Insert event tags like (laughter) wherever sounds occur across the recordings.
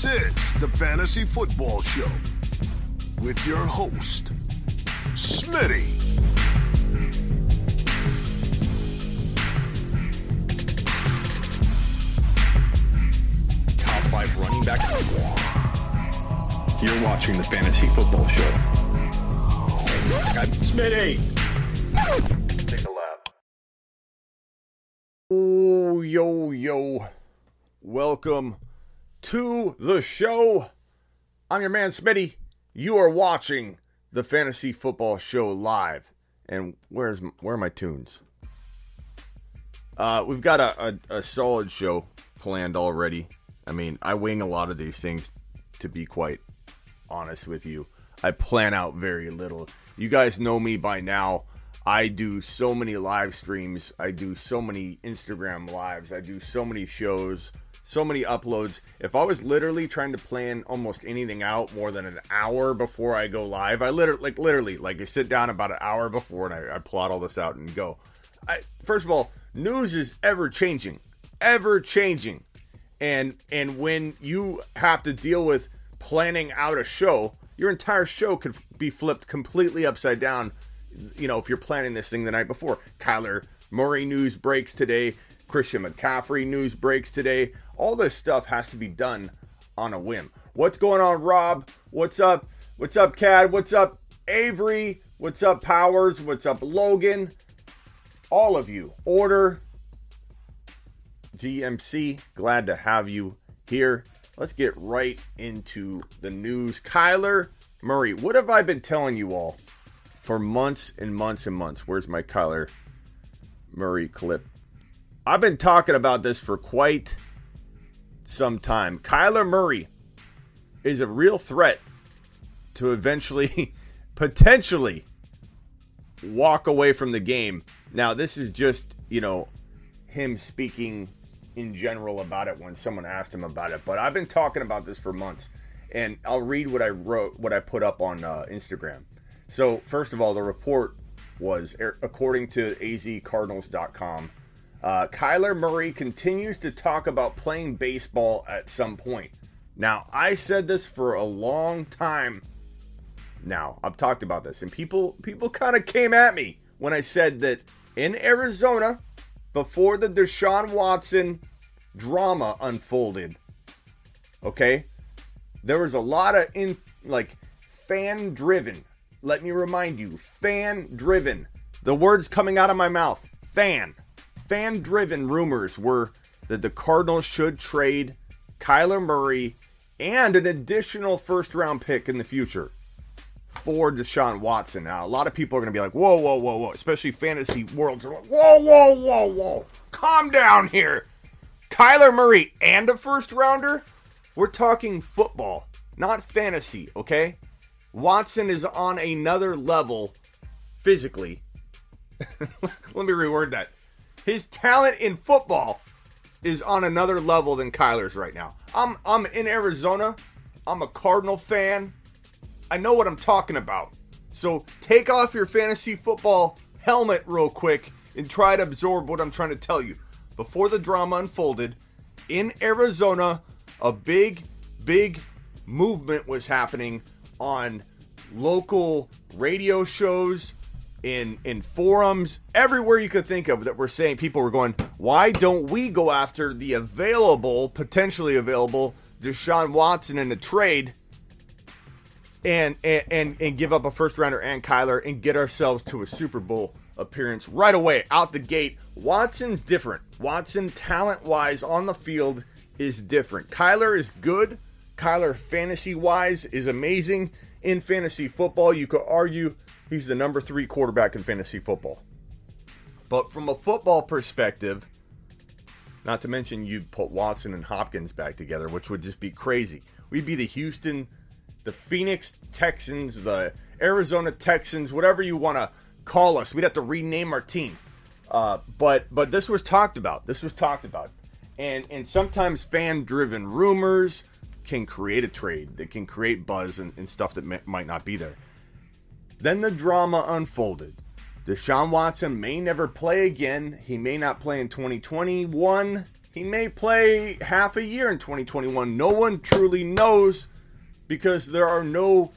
This is the Fantasy Football Show with your host, Smitty. top five running back. You're watching the Fantasy Football Show. I'm Smitty. Take a lap. Oh, yo, yo. Welcome to the show. I'm your man, Smitty. You are watching the Fantasy Football Show live. And where's where are my tunes? Uh, we've got a, a, a solid show planned already. I mean, I wing a lot of these things, to be quite honest with you. I plan out very little. You guys know me by now. I do so many live streams. I do so many Instagram lives. I do so many shows, so many uploads. If I was literally trying to plan almost anything out more than an hour before I go live, I literally, like, literally, like, I sit down about an hour before and I, I plot all this out and go. I, first of all, news is ever changing, ever changing and and when you have to deal with planning out a show your entire show could be flipped completely upside down you know if you're planning this thing the night before kyler murray news breaks today christian mccaffrey news breaks today all this stuff has to be done on a whim what's going on rob what's up what's up cad what's up avery what's up powers what's up logan all of you order GMC. Glad to have you here. Let's get right into the news. Kyler Murray, what have I been telling you all for months and months and months? Where's my Kyler Murray clip? I've been talking about this for quite some time. Kyler Murray is a real threat to eventually, (laughs) potentially, walk away from the game. Now, this is just, you know, him speaking in general about it when someone asked him about it. But I've been talking about this for months, and I'll read what I wrote, what I put up on uh, Instagram. So first of all, the report was, er, according to AZCardinals.com, uh, Kyler Murray continues to talk about playing baseball at some point. Now, I said this for a long time. Now, I've talked about this, and people people kind of came at me when I said that in Arizona, before the Deshaun Watson drama unfolded, okay, there was a lot of in like fan driven. Let me remind you, fan driven. The words coming out of my mouth, fan, fan driven rumors were that the Cardinals should trade Kyler Murray and an additional first round pick in the future for Deshaun Watson. Now, a lot of people are going to be like, whoa, whoa, whoa, whoa, especially fantasy worlds are like, whoa, whoa, whoa, whoa, calm down here. Kyler Murray and a first rounder? We're talking football, not fantasy, okay? Watson is on another level physically. (laughs) Let me reword that. His talent in football is on another level than Kyler's right now. I'm I'm in Arizona. I'm a Cardinal fan. I know what I'm talking about. So take off your fantasy football helmet real quick and try to absorb what I'm trying to tell you. Before the drama unfolded, in Arizona, a big, big movement was happening on local radio shows, in in forums, everywhere you could think of that were saying people were going, why don't we go after the available, potentially available Deshaun Watson in a trade and and and, and give up a first rounder and Kyler and get ourselves to a Super Bowl appearance right away out the gate. Watson's different. Watson talent wise on the field is different. Kyler is good. Kyler fantasy wise is amazing in fantasy football. You could argue he's the number 3 quarterback in fantasy football. But from a football perspective, not to mention you'd put Watson and Hopkins back together, which would just be crazy. We'd be the Houston the Phoenix Texans, the Arizona Texans, whatever you want to call us. We'd have to rename our team. Uh, but but this was talked about. This was talked about, and and sometimes fan driven rumors can create a trade. That can create buzz and, and stuff that may, might not be there. Then the drama unfolded. Deshaun Watson may never play again. He may not play in 2021. He may play half a year in 2021. No one truly knows because there are no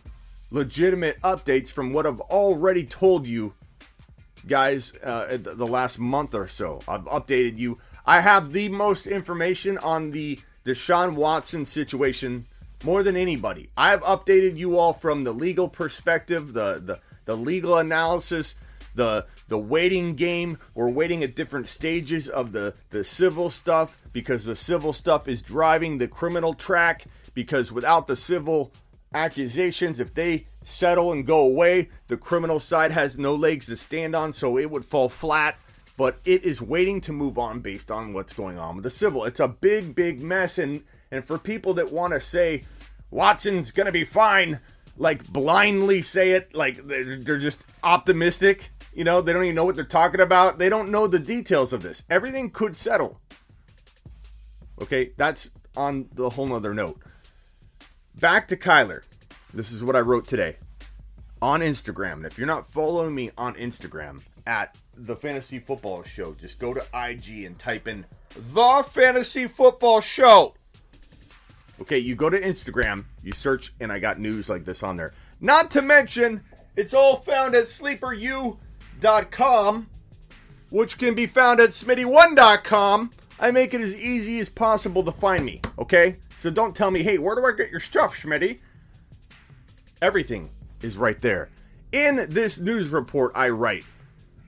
legitimate updates from what I've already told you guys uh, the last month or so. I've updated you. I have the most information on the Deshaun Watson situation more than anybody. I've updated you all from the legal perspective, the the, the legal analysis, the the waiting game. We're waiting at different stages of the the civil stuff because the civil stuff is driving the criminal track because without the civil accusations if they settle and go away, the criminal side has no legs to stand on, so it would fall flat. But it is waiting to move on based on what's going on with the civil. It's a big, big mess, and and for people that want to say Watson's gonna be fine, like blindly say it, like they're, they're just optimistic. You know, they don't even know what they're talking about. They don't know the details of this. Everything could settle. Okay, that's on the whole nother note. Back to Kyler. This is what I wrote today on Instagram. And if you're not following me on Instagram at the Fantasy Football Show, just go to IG and type in the Fantasy Football Show. Okay, you go to Instagram, you search, and I got news like this on there. Not to mention, it's all found at sleeperu.com, which can be found at smitty1.com. I make it as easy as possible to find me, okay? So don't tell me, hey, where do I get your stuff, Schmitty? Everything is right there. In this news report, I write,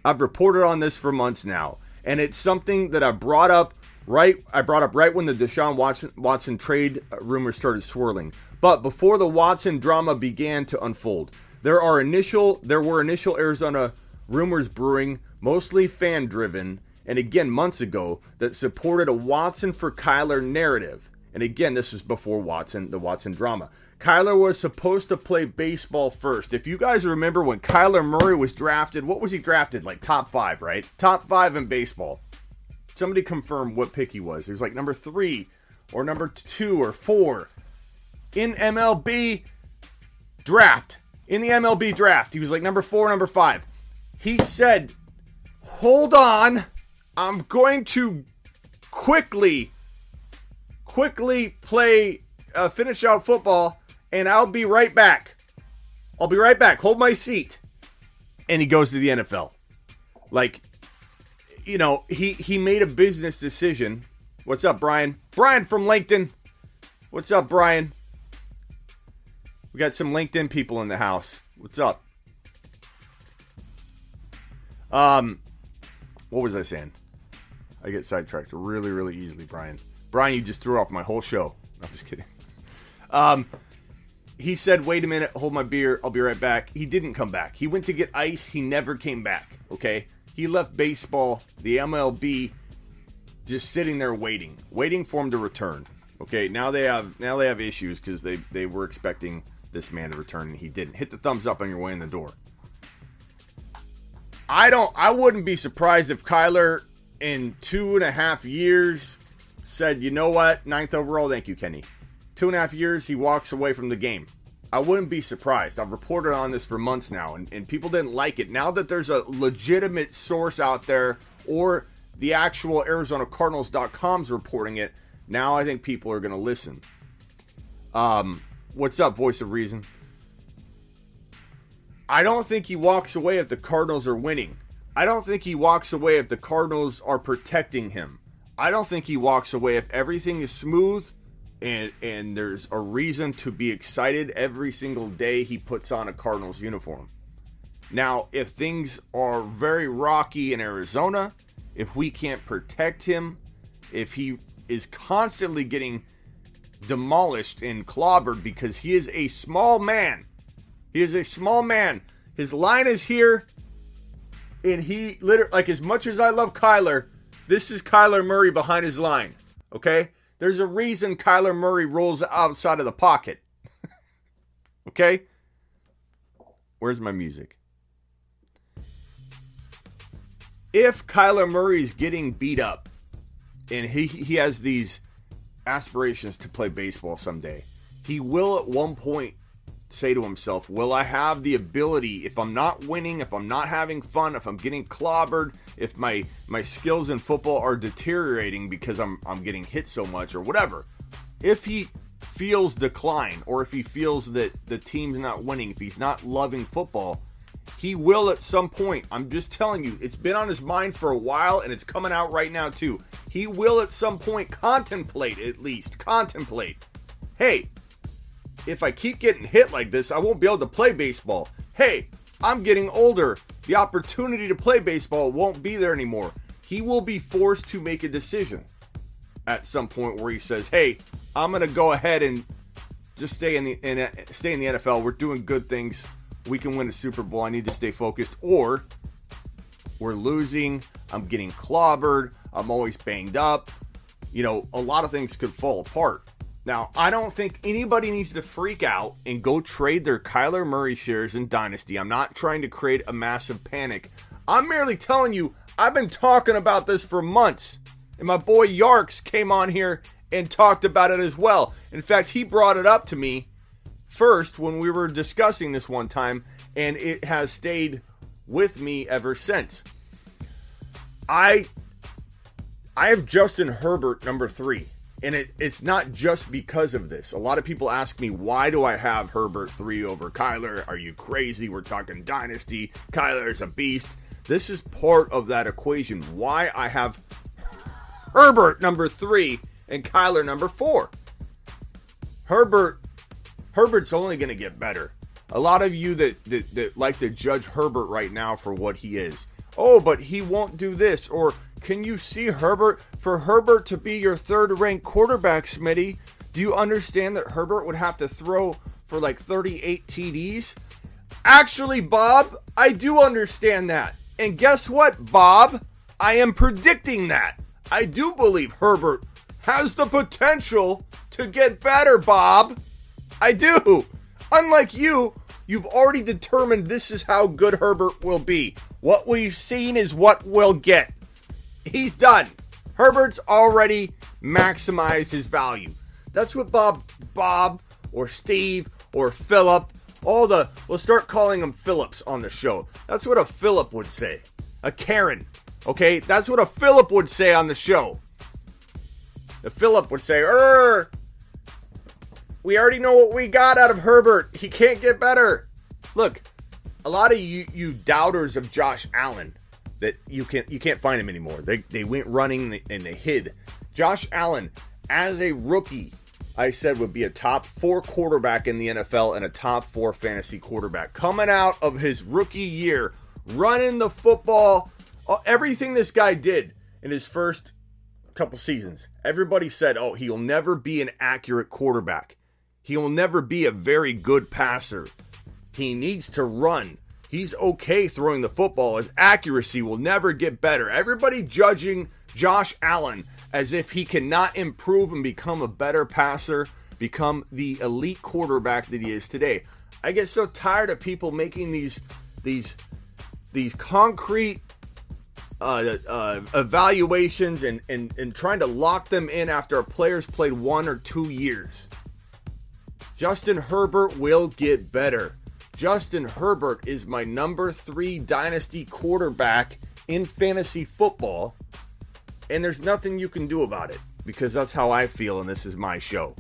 I've reported on this for months now, and it's something that I brought up right. I brought up right when the Deshaun Watson, Watson trade uh, rumors started swirling, but before the Watson drama began to unfold. There are initial, there were initial Arizona rumors brewing, mostly fan driven, and again months ago that supported a Watson for Kyler narrative. And again, this is before Watson, the Watson drama. Kyler was supposed to play baseball first. If you guys remember when Kyler Murray was drafted, what was he drafted? Like top five, right? Top five in baseball. Somebody confirm what pick he was. He was like number three or number two or four in MLB draft. In the MLB draft, he was like number four, number five. He said, Hold on, I'm going to quickly, quickly play, uh, finish out football and I'll be right back. I'll be right back. Hold my seat. And he goes to the NFL. Like, you know, he he made a business decision. What's up, Brian? Brian from LinkedIn. What's up, Brian? We got some LinkedIn people in the house. What's up? Um, what was I saying? I get sidetracked really, really easily, Brian. Brian, you just threw off my whole show. I'm just kidding. Um, he said, "Wait a minute, hold my beer. I'll be right back." He didn't come back. He went to get ice. He never came back. Okay, he left baseball, the MLB, just sitting there waiting, waiting for him to return. Okay, now they have now they have issues because they they were expecting this man to return and he didn't. Hit the thumbs up on your way in the door. I don't. I wouldn't be surprised if Kyler in two and a half years said, "You know what? Ninth overall. Thank you, Kenny." two and a half years, he walks away from the game. I wouldn't be surprised. I've reported on this for months now, and, and people didn't like it. Now that there's a legitimate source out there, or the actual ArizonaCardinals.com's reporting it, now I think people are going to listen. Um, what's up, voice of reason? I don't think he walks away if the Cardinals are winning. I don't think he walks away if the Cardinals are protecting him. I don't think he walks away if everything is smooth and and there's a reason to be excited every single day he puts on a Cardinals uniform. Now, if things are very rocky in Arizona, if we can't protect him, if he is constantly getting demolished and clobbered because he is a small man. He is a small man. His line is here. And he literally like as much as I love Kyler, this is Kyler Murray behind his line. Okay? There's a reason Kyler Murray rolls outside of the pocket. (laughs) okay? Where's my music? If Kyler Murray's getting beat up and he, he has these aspirations to play baseball someday, he will at one point say to himself, Will I have the ability, if I'm not winning, if I'm not having fun, if I'm getting clobbered, if my, my skills in football are deteriorating because I'm, I'm getting hit so much or whatever? If he feels decline or if he feels that the team's not winning, if he's not loving football, he will at some point. I'm just telling you, it's been on his mind for a while and it's coming out right now too. He will at some point contemplate, at least, contemplate. Hey, if I keep getting hit like this, I won't be able to play baseball. Hey, I'm getting older. The opportunity to play baseball won't be there anymore. He will be forced to make a decision at some point where he says, "Hey, I'm going to go ahead and just stay in the in, stay in the NFL. We're doing good things. We can win a Super Bowl. I need to stay focused." Or we're losing. I'm getting clobbered. I'm always banged up. You know, a lot of things could fall apart. Now, I don't think anybody needs to freak out and go trade their Kyler Murray shares in Dynasty. I'm not trying to create a massive panic. I'm merely telling you, I've been talking about this for months. And my boy Yarks came on here and talked about it as well. In fact, he brought it up to me first when we were discussing this one time, and it has stayed with me ever since. I I have Justin Herbert number three. And it, it's not just because of this. A lot of people ask me, why do I have Herbert 3 over Kyler? Are you crazy? We're talking dynasty. Kyler is a beast. This is part of that equation. Why I have Herbert number 3 and Kyler number 4. Herbert Herbert's only going to get better. A lot of you that, that, that like to judge Herbert right now for what he is. Oh, but he won't do this or can you see Herbert? For Herbert to be your third ranked quarterback, Smitty, do you understand that Herbert would have to throw for like 38 TDs? Actually, Bob, I do understand that. And guess what, Bob? I am predicting that. I do believe Herbert has the potential to get better, Bob. I do. Unlike you, you've already determined this is how good Herbert will be. What we've seen is what we'll get he's done. Herbert's already maximized his value. That's what Bob, Bob, or Steve, or Philip, all the, we'll start calling them Phillips on the show. That's what a Philip would say. A Karen. Okay? That's what a Philip would say on the show. The Philip would say, er, we already know what we got out of Herbert. He can't get better. Look, a lot of you, you doubters of Josh Allen that you can't you can't find him anymore. They they went running and they hid. Josh Allen as a rookie, I said would be a top 4 quarterback in the NFL and a top 4 fantasy quarterback coming out of his rookie year, running the football, uh, everything this guy did in his first couple seasons. Everybody said, "Oh, he'll never be an accurate quarterback. He will never be a very good passer. He needs to run." He's okay throwing the football. His accuracy will never get better. Everybody judging Josh Allen as if he cannot improve and become a better passer, become the elite quarterback that he is today. I get so tired of people making these these these concrete uh, uh, evaluations and, and and trying to lock them in after a player's played one or two years. Justin Herbert will get better. Justin Herbert is my number three dynasty quarterback in fantasy football, and there's nothing you can do about it because that's how I feel, and this is my show.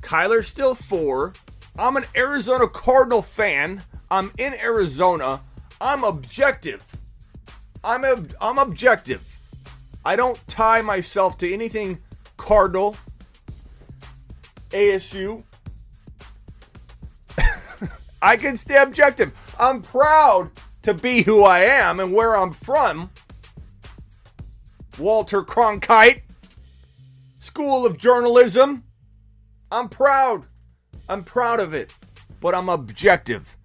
Kyler's still four. I'm an Arizona Cardinal fan. I'm in Arizona. I'm objective. I'm a, I'm objective. I don't tie myself to anything Cardinal, ASU, I can stay objective. I'm proud to be who I am and where I'm from. Walter Cronkite, School of Journalism. I'm proud. I'm proud of it, but I'm objective.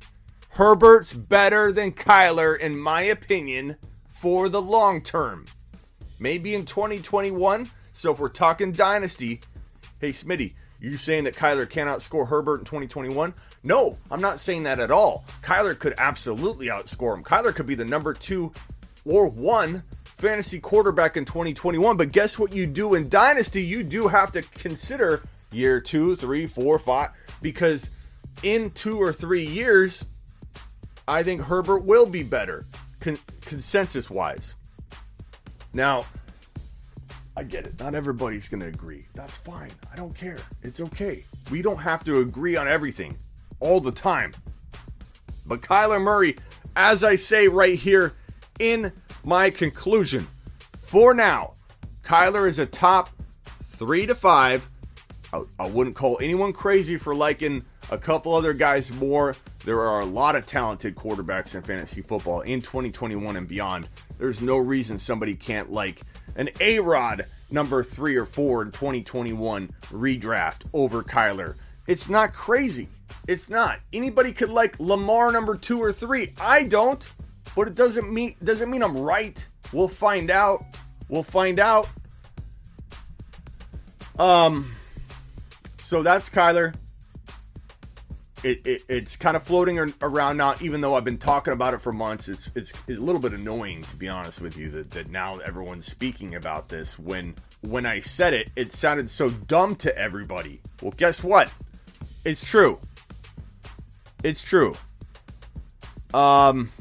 Herbert's better than Kyler, in my opinion, for the long term. Maybe in 2021. So if we're talking dynasty, hey Smitty, you saying that Kyler can outscore Herbert in 2021? No, I'm not saying that at all. Kyler could absolutely outscore him. Kyler could be the number two or one fantasy quarterback in 2021. But guess what you do in Dynasty? You do have to consider year two, three, four, five, because in two or three years, I think Herbert will be better, con- consensus wise. Now, I get it. Not everybody's going to agree. That's fine. I don't care. It's okay. We don't have to agree on everything all the time. But Kyler Murray, as I say right here in my conclusion, for now, Kyler is a top three to five. I, I wouldn't call anyone crazy for liking a couple other guys more. There are a lot of talented quarterbacks in fantasy football in 2021 and beyond. There's no reason somebody can't like an A Rod number three or four in 2021 redraft over Kyler. It's not crazy. It's not. Anybody could like Lamar number two or three. I don't, but it doesn't mean doesn't mean I'm right. We'll find out. We'll find out. Um. So that's Kyler. It, it, it's kind of floating around now, even though I've been talking about it for months. It's, it's, it's a little bit annoying, to be honest with you, that, that now everyone's speaking about this. When when I said it, it sounded so dumb to everybody. Well, guess what? It's true. It's true. Um,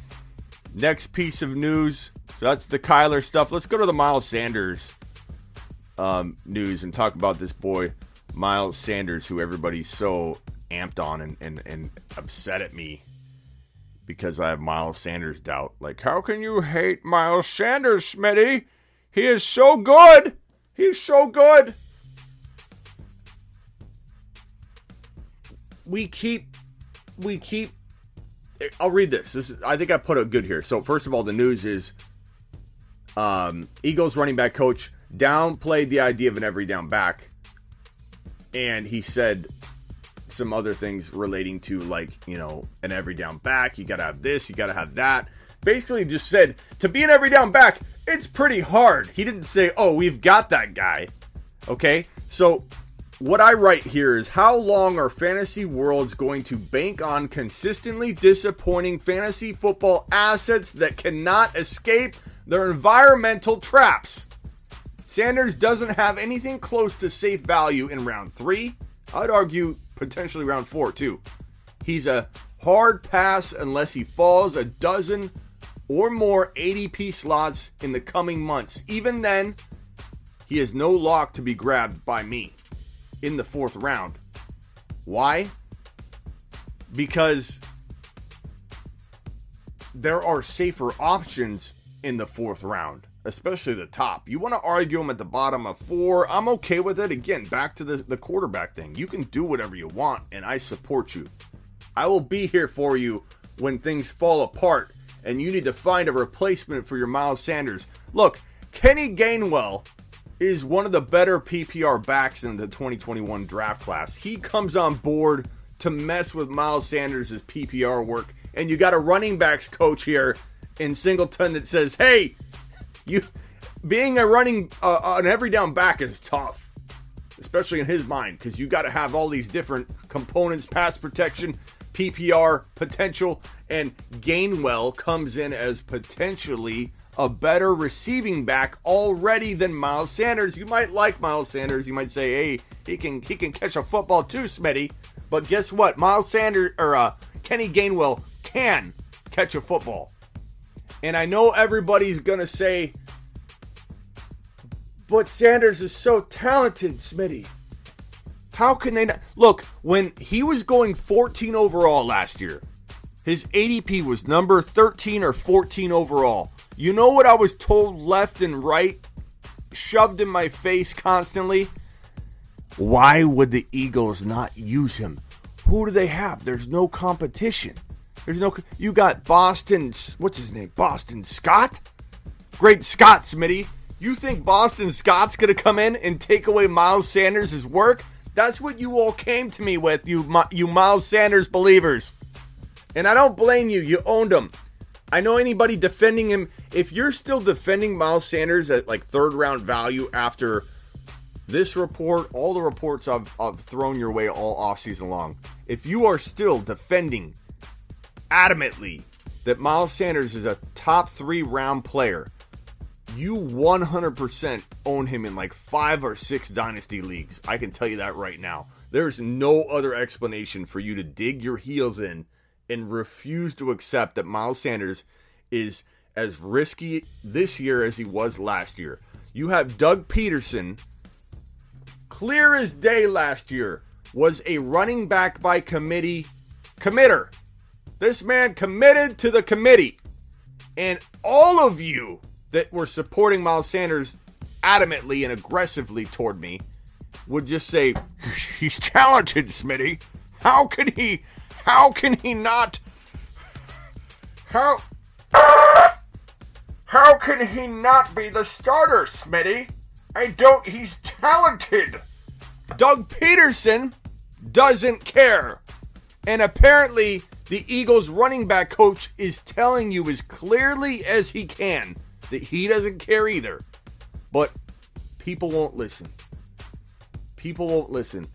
next piece of news. So that's the Kyler stuff. Let's go to the Miles Sanders um, news and talk about this boy, Miles Sanders, who everybody's so amped on and, and, and upset at me because I have Miles Sanders doubt. Like, how can you hate Miles Sanders, Smitty? He is so good. He's so good. We keep we keep. I'll read this. This is, I think I put it good here. So first of all, the news is um, Eagles running back coach downplayed the idea of an every down back, and he said some other things relating to like you know an every down back. You got to have this. You got to have that. Basically, just said to be an every down back, it's pretty hard. He didn't say, "Oh, we've got that guy." Okay, so what I write here is how long are fantasy worlds going to bank on consistently disappointing fantasy football assets that cannot escape their environmental traps? Sanders doesn't have anything close to safe value in round three. I'd argue potentially round four, too. He's a hard pass unless he falls a dozen or more ADP slots in the coming months. Even then, he is no lock to be grabbed by me in the fourth round. Why? Because there are safer options in the fourth round, especially the top. You want to argue them at the bottom of four. I'm okay with it. Again, back to the, the quarterback thing. You can do whatever you want, and I support you. I will be here for you when things fall apart and you need to find a replacement for your Miles Sanders. Look, Kenny Gainwell is one of the better PPR backs in the 2021 draft class. He comes on board to mess with Miles Sanders' PPR work, and you got a running backs coach here in Singleton that says, "Hey, you being a running uh, an every down back is tough." Especially in his mind, because you got to have all these different components pass protection, PPR potential, and Gainwell comes in as potentially a better receiving back already than Miles Sanders. You might like Miles Sanders. You might say, "Hey, he can he can catch a football too, Smitty." But guess what? Miles Sanders or uh, Kenny Gainwell can catch a football. And I know everybody's gonna say, "But Sanders is so talented, Smitty." How can they not look when he was going 14 overall last year? His ADP was number 13 or 14 overall. You know what I was told left and right, shoved in my face constantly? Why would the Eagles not use him? Who do they have? There's no competition. There's no. You got Boston. What's his name? Boston Scott. Great Scott, Smitty. You think Boston Scott's gonna come in and take away Miles Sanders' work? That's what you all came to me with, you you Miles Sanders believers. And I don't blame you. You owned him. I know anybody defending him. If you're still defending Miles Sanders at like third round value after this report, all the reports I've, I've thrown your way all offseason long, if you are still defending adamantly that Miles Sanders is a top three round player, you 100% own him in like five or six dynasty leagues. I can tell you that right now. There's no other explanation for you to dig your heels in and refuse to accept that Miles Sanders is as risky this year as he was last year. You have Doug Pederson, clear as day last year, was a running back by committee committer. This man committed to the committee. And all of you that were supporting Miles Sanders adamantly and aggressively toward me would just say, "He's talented, Smitty. How can he? How can he not? How? How can he not be the starter, Smitty? I don't. He's talented." Doug Pederson doesn't care, and apparently the Eagles running back coach is telling you as clearly as he can that he doesn't care either. But people won't listen. People won't listen.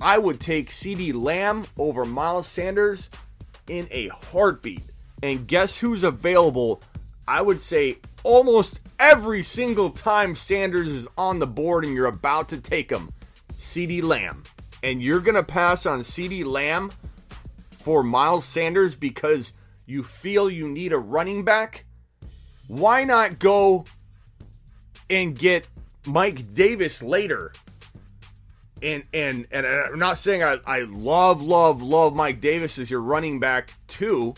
I would take CeeDee Lamb over Miles Sanders in a heartbeat. And guess who's available? I would say almost every single time Sanders is on the board and you're about to take him, CeeDee Lamb. And you're going to pass on CeeDee Lamb for Miles Sanders because you feel you need a running back, why not go and get Mike Davis later? And and and I'm not saying I, I love, love, love Mike Davis as your running back too,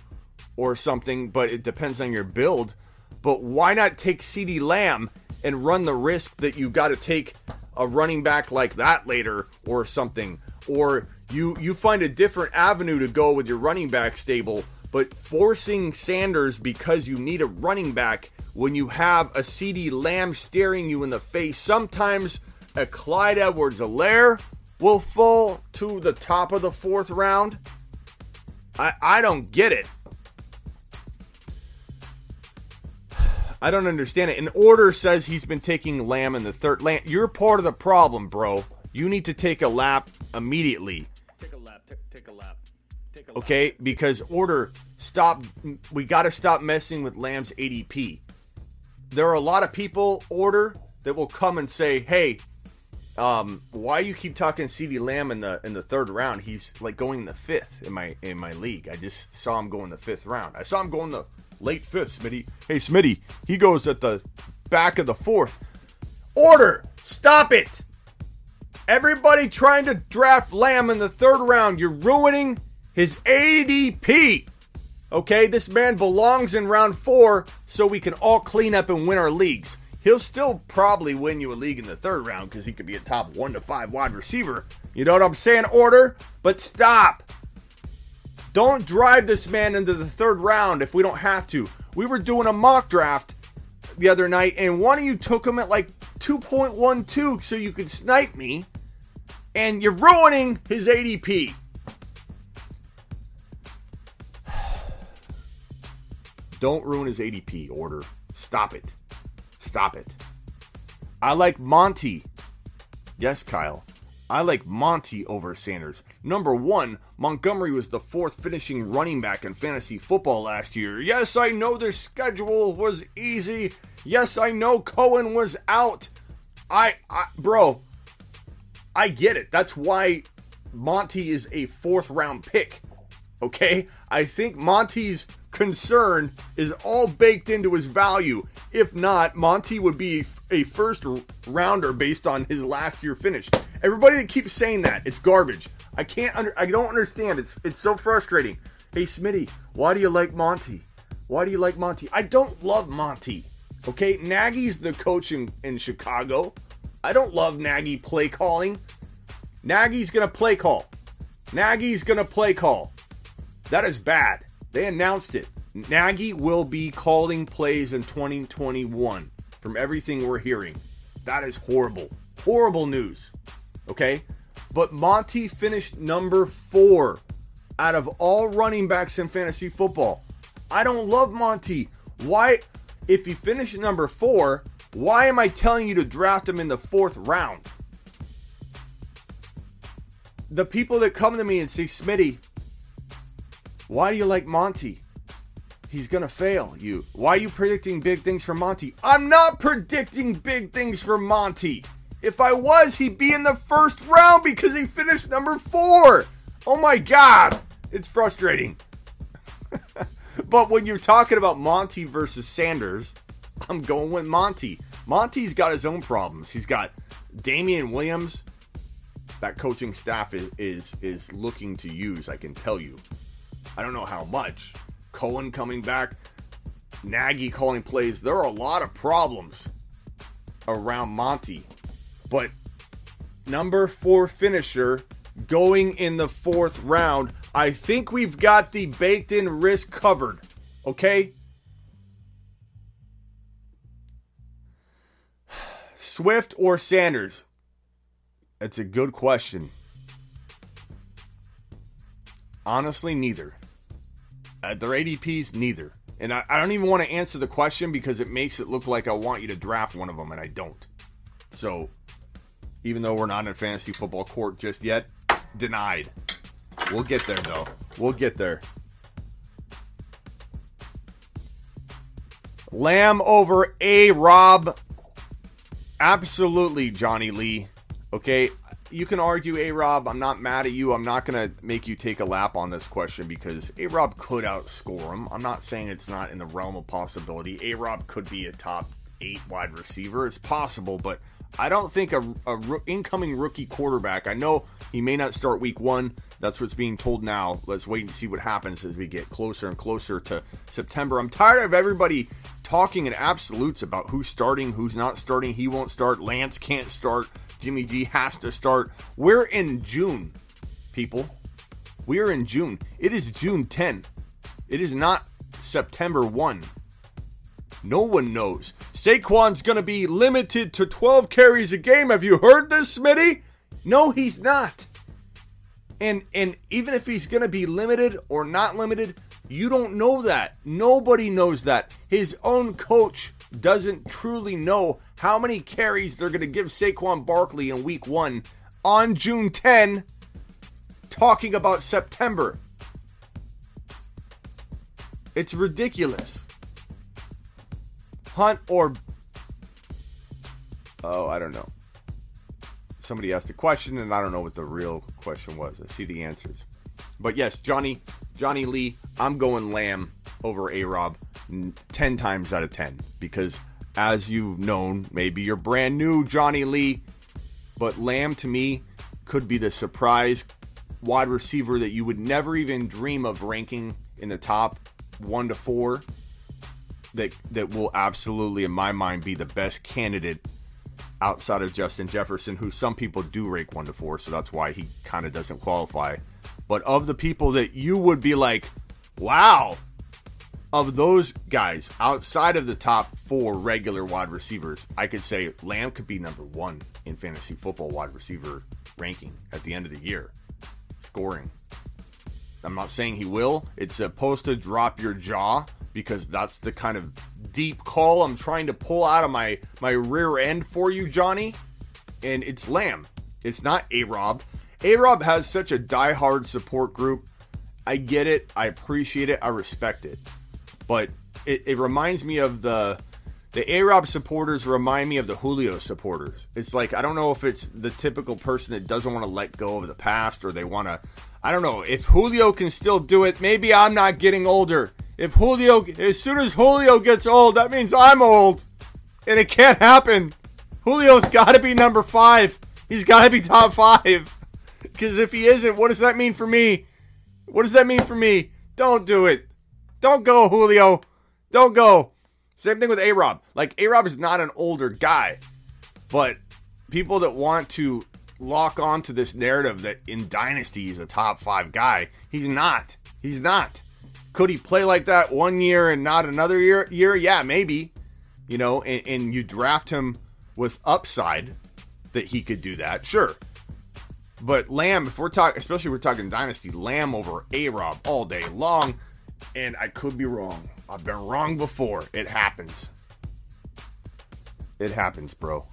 or something, but it depends on your build. But why not take CeeDee Lamb and run the risk that you've got to take a running back like that later or something? Or you you find a different avenue to go with your running back stable, but forcing Sanders because you need a running back when you have a CeeDee Lamb staring you in the face. Sometimes a Clyde Edwards Helaire will fall to the top of the fourth round. I, I don't get it. (sighs) I don't understand it. An order says he's been taking Lamb in the third. Lamb, you're part of the problem, bro. You need to take a lap immediately. Take a lap. Take, take a lap. Take a lap. Okay, because order stop. We got to stop messing with Lamb's ADP. There are a lot of people order that will come and say, "Hey, um, why you keep talking CeeDee Lamb in the in the third round? He's like going in the fifth in my in my league. I just saw him go in the fifth round. I saw him go in the late fifth, Smitty. Hey, Smitty, he goes at the back of the fourth. Order, stop it! Everybody trying to draft Lamb in the third round, you're ruining his ADP. Okay, this man belongs in round four so we can all clean up and win our leagues. He'll still probably win you a league in the third round because he could be a top one to five wide receiver. You know what I'm saying? Order, but stop. Don't drive this man into the third round if we don't have to. We were doing a mock draft the other night, and one of you took him at like 2.12 so you could snipe me, and you're ruining his ADP. (sighs) Don't ruin his ADP order. Stop it. Stop it. I like Monty. Yes, Kyle. I like Monty over Sanders. Number one, Montgomery was the fourth finishing running back in fantasy football last year. Yes, I know their schedule was easy. Yes, I know Cohen was out. I, I bro, I get it. That's why Monty is a fourth round pick. Okay? I think Monty's concern is all baked into his value. If not, Monty would be a first rounder based on his last year finish. Everybody that keeps saying that, it's garbage. I can't under I don't understand. It's it's so frustrating. Hey Smitty, why do you like Monty? Why do you like Monty? I don't love Monty. Okay, Nagy's the coach in, in Chicago. I don't love Nagy play calling. Nagy's gonna play call. Nagy's gonna play call. That is bad. They announced it. Nagy will be calling plays in 2021 from everything we're hearing. That is horrible. Horrible news. Okay? But Monty finished number four out of all running backs in fantasy football. I don't love Monty. Why? If he finished number four, why am I telling you to draft him in the fourth round? The people that come to me and say, Smitty, why do you like Monty? he's gonna fail you. Why are you predicting big things for Monty? I'm not predicting big things for Monty. If I was, he'd be in the first round because he finished number four. Oh my god, it's frustrating. (laughs) but when you're talking about Monty versus Sanders, I'm going with Monty. Monty's got his own problems. He's got Damien Williams. That coaching staff is is is looking to use. I can tell you. I don't know how much. Cohen coming back, Nagy calling plays. There are a lot of problems around Monty, but number four finisher going in the fourth round. I think we've got the baked in risk covered. Okay? Swift or Sanders? That's a good question. Honestly, neither. Uh, At their ADPs, neither. And I, I don't even want to answer the question because it makes it look like I want you to draft one of them, and I don't. So, even though we're not in fantasy football court just yet, denied. We'll get there, though. We'll get there. Lamb over A Rob. Absolutely, Johnny Lee. Okay, you can argue A Rob. I'm not mad at you. I'm not going to make you take a lap on this question because A Rob could outscore him. I'm not saying it's not in the realm of possibility. A Rob could be a top eight wide receiver. It's possible, but I don't think a, a incoming rookie quarterback. I know he may not start week one. That's what's being told now. Let's wait and see what happens as we get closer and closer to September. I'm tired of everybody talking in absolutes about who's starting, who's not starting. He won't start. Lance can't start. Jimmy G has to start. We're in June, people. We are in June. It is June 10. It is not September 1. No one knows. Saquon's going to be limited to 12 carries a game. Have you heard this, Smitty? No, he's not. And and even if he's going to be limited or not limited, you don't know that. Nobody knows that. His own coach doesn't truly know how many carries they're going to give Saquon Barkley in week 1 on June 10 talking about September. It's ridiculous. Hunt or Oh, I don't know. Somebody asked a question and I don't know what the real question was. I see the answers. But yes, Johnny Johnny Lee, I'm going Lamb over A-Rob 10 times out of 10 because as you've known, maybe you're brand new Johnny Lee, but Lamb to me could be the surprise wide receiver that you would never even dream of ranking in the top 1 to 4 that that will absolutely, in my mind, be the best candidate outside of Justin Jefferson, who some people do rank one to four, so that's why he kind of doesn't qualify. But of the people that you would be like, wow, of those guys outside of the top four regular wide receivers, I could say Lamb could be number one in fantasy football wide receiver ranking at the end of the year, scoring. I'm not saying he will. It's supposed to drop your jaw because that's the kind of deep call I'm trying to pull out of my my rear end for you, Johnny. And it's Lamb. It's not A Rob. A Rob has such a die-hard support group. I get it. I appreciate it. I respect it. But it, it reminds me of the the A Rob supporters remind me of the Julio supporters. It's like I don't know if it's the typical person that doesn't want to let go of the past or they want to I don't know. If Julio can still do it, maybe I'm not getting older. If Julio, as soon as Julio gets old, that means I'm old. And it can't happen. Julio's got to be number five. He's got to be top five. Because if he isn't, what does that mean for me? What does that mean for me? Don't do it. Don't go, Julio. Don't go. Same thing with A Rob. Like, A Rob is not an older guy. But people that want to lock on to this narrative that in Dynasty he's a top five guy, he's not. He's not. Could he play like that one year and not another year? Year, yeah, maybe. You know, and, and you draft him with upside that he could do that, sure. But Lamb, if we're talking, especially if we're talking dynasty, Lamb over A Rob all day long, and I could be wrong. I've been wrong before. It happens. It happens, bro.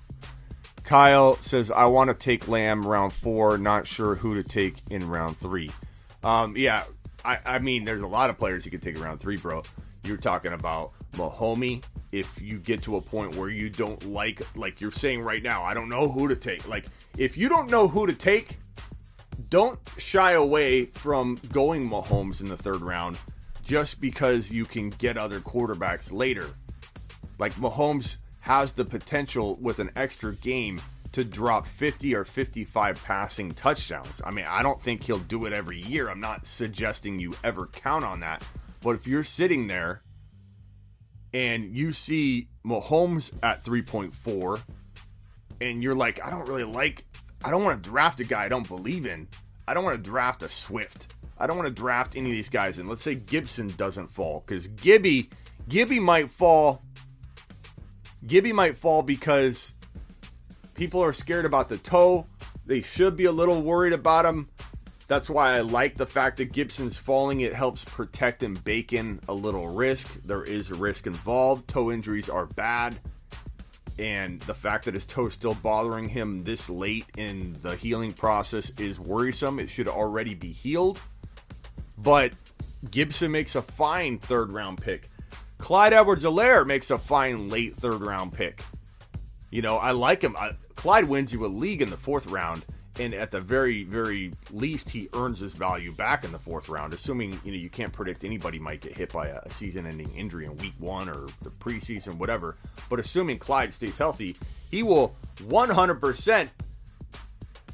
Kyle says, I want to take Lamb round four, not sure who to take in round three. Um, yeah, I, I mean, there's a lot of players you could take around three, bro. You're talking about Mahomey. If you get to a point where you don't like, like you're saying right now, I don't know who to take. Like, if you don't know who to take, don't shy away from going Mahomes in the third round just because you can get other quarterbacks later. Like Mahomes has the potential with an extra game to drop 50 or 55 passing touchdowns. I mean, I don't think he'll do it every year. I'm not suggesting you ever count on that. But if you're sitting there and you see Mahomes at 3.4 and you're like, I don't really like, I don't want to draft a guy I don't believe in. I don't want to draft a Swift. I don't want to draft any of these guys. And let's say Gibson doesn't fall because Gibby, Gibby might fall. Gibby might fall because people are scared about the toe. They should be a little worried about him. That's why I like the fact that Gibson's falling. It helps protect and bake in a little risk. There is a risk involved. Toe injuries are bad. And the fact that his toe still bothering him this late in the healing process is worrisome. It should already be healed. But Gibson makes a fine third round pick. Clyde Edwards Helaire makes a fine late third round pick. You know, I like him. I, Clyde wins you a league in the fourth round, and at the very, very least, he earns his value back in the fourth round. Assuming you know you can't predict anybody might get hit by a, a season-ending injury in week one or the preseason, whatever. But assuming Clyde stays healthy, he will 100%.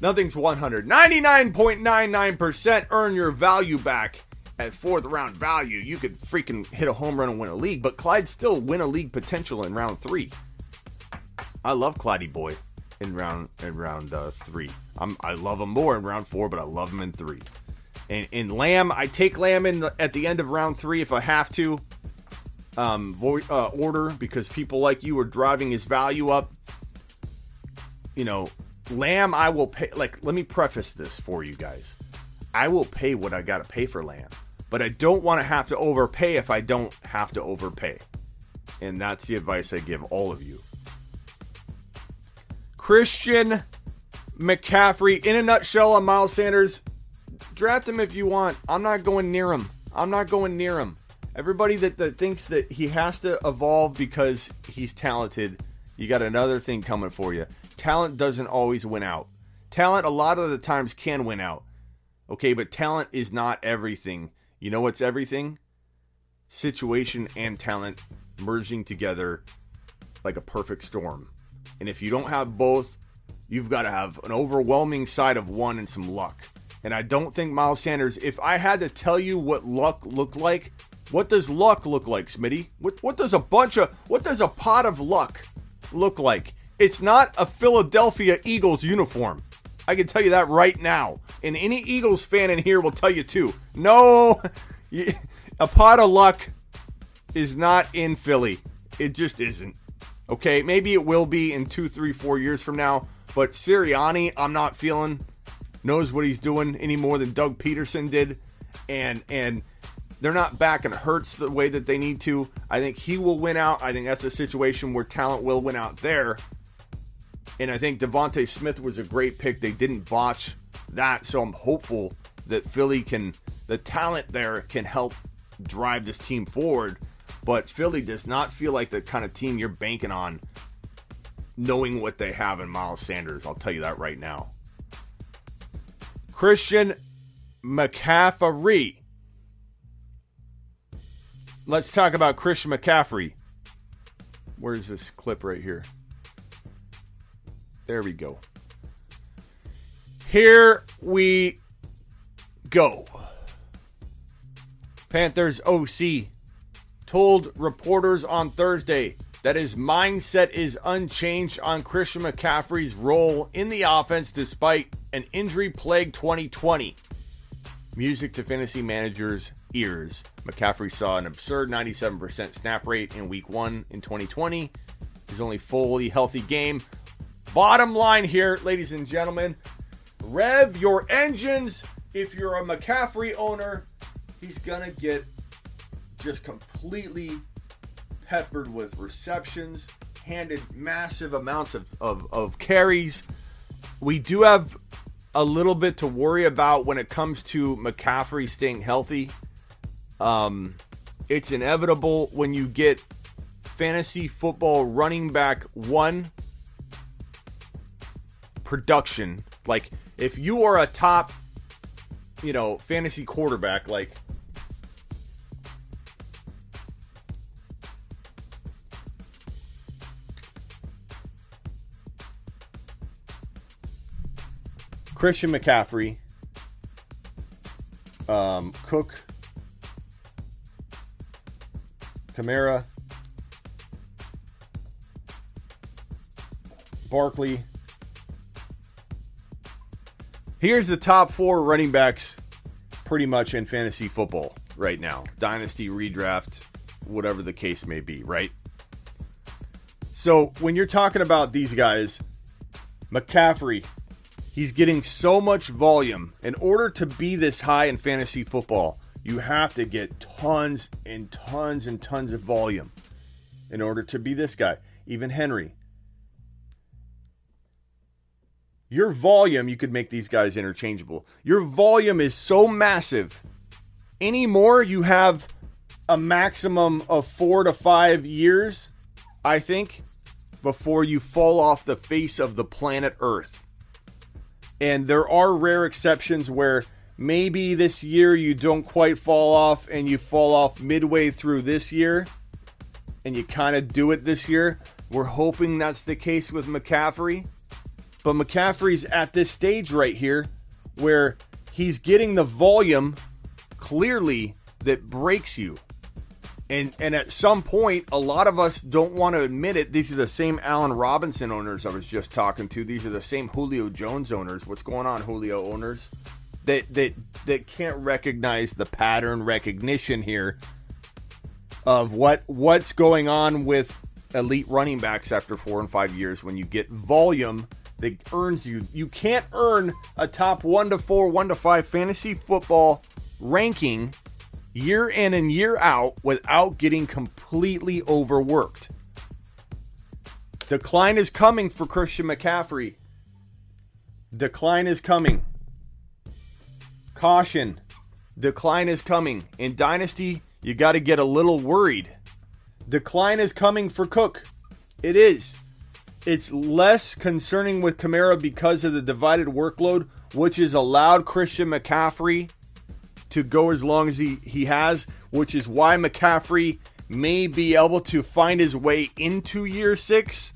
Nothing's 100. 99.99% earn your value back at fourth round value. You could freaking hit a home run and win a league, but Clyde still win a league potential in round three. I love Clydey Boy in round in round uh, three. I'm, I love him more in round four, but I love him in three. And in Lamb, I take Lamb in the, at the end of round three if I have to. Um, vo- uh, order because people like you are driving his value up. You know, Lamb, I will pay. Like, let me preface this for you guys. I will pay what I got to pay for Lamb, but I don't want to have to overpay if I don't have to overpay. And that's the advice I give all of you. Christian McCaffrey, in a nutshell, on Miles Sanders. Draft him if you want. I'm not going near him. I'm not going near him. Everybody that, that thinks that he has to evolve because he's talented, you got another thing coming for you. Talent doesn't always win out. Talent, a lot of the times, can win out. Okay, but talent is not everything. You know what's everything? Situation and talent merging together like a perfect storm. And if you don't have both, you've got to have an overwhelming side of one and some luck. And I don't think Miles Sanders, if I had to tell you what luck looked like, what does luck look like, Smitty? What what does a bunch of what does a pot of luck look like? It's not a Philadelphia Eagles uniform. I can tell you that right now. And any Eagles fan in here will tell you too. No, (laughs) a pot of luck is not in Philly. It just isn't. Okay, maybe it will be in two, three, four years from now. But Sirianni, I'm not feeling knows what he's doing any more than Doug Pederson did, and and they're not backing Hurts the way that they need to. I think he will win out. I think that's a situation where talent will win out there. And I think DeVonta Smith was a great pick. They didn't botch that, so I'm hopeful that Philly can, the talent there can help drive this team forward. But Philly does not feel like the kind of team you're banking on knowing what they have in Miles Sanders. I'll tell you that right now. Christian McCaffrey. Let's talk about Christian McCaffrey. Where's this clip right here? There we go. Here we go. Panthers OC told reporters on Thursday that his mindset is unchanged on Christian McCaffrey's role in the offense despite an injury plagued 2020. Music to fantasy managers' ears. McCaffrey saw an absurd 97% snap rate in week one in 2020. His only fully healthy game. Bottom line here, ladies and gentlemen rev your engines. If you're a McCaffrey owner, he's going to get just completely peppered with receptions, handed massive amounts of, of, of carries. We do have a little bit to worry about when it comes to McCaffrey staying healthy. Um, It's inevitable when you get fantasy football running back one production. Like if you are a top, you know, fantasy quarterback, like Christian McCaffrey, um, Cook, Kamara, Barkley. Here's the top four running backs pretty much in fantasy football right now. Dynasty, redraft, whatever the case may be, right? So when you're talking about these guys, McCaffrey, he's getting so much volume. In order to be this high in fantasy football, you have to get tons and tons and tons of volume in order to be this guy. Even Henry. Your volume, you could make these guys interchangeable. Your volume is so massive. Anymore, you have a maximum of four to five years, I think, before you fall off the face of the planet Earth. And there are rare exceptions where maybe this year you don't quite fall off and you fall off midway through this year and you kind of do it this year. We're hoping that's the case with McCaffrey. But McCaffrey's at this stage right here where he's getting the volume clearly that breaks you. And and at some point, a lot of us don't want to admit it. These are the same Allen Robinson owners I was just talking to. These are the same Julio Jones owners. What's going on, Julio owners? That that that can't recognize the pattern recognition here of what what's going on with elite running backs after four and five years when you get volume that earns you. You can't earn a top one to four, one to five fantasy football ranking year in and year out without getting completely overworked. Decline is coming for Christian McCaffrey. Decline is coming. Caution. Decline is coming. In Dynasty, you got to get a little worried. Decline is coming for Cook. It is. It's less concerning with Kamara because of the divided workload, which has allowed Christian McCaffrey to go as long as he, he has, which is why McCaffrey may be able to find his way into year six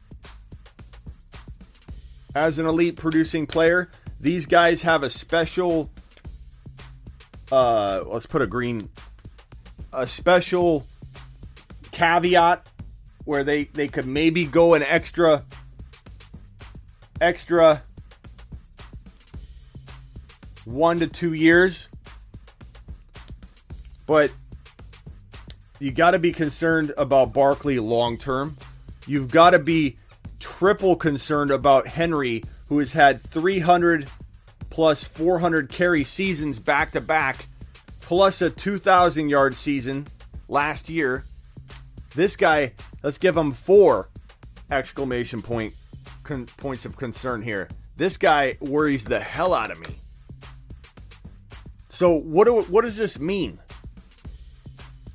as an elite producing player. These guys have a special, uh, let's put a green, a special caveat where they, they could maybe go an extra, extra one to two years but you got to be concerned about Barkley long term. You've got to be triple concerned about Henry, who has had 300 plus 400 carry seasons back to back, plus a 2,000 yard season last year. This guy, let's give him four exclamation point con- points of concern here. This guy worries the hell out of me. So what do, what does this mean?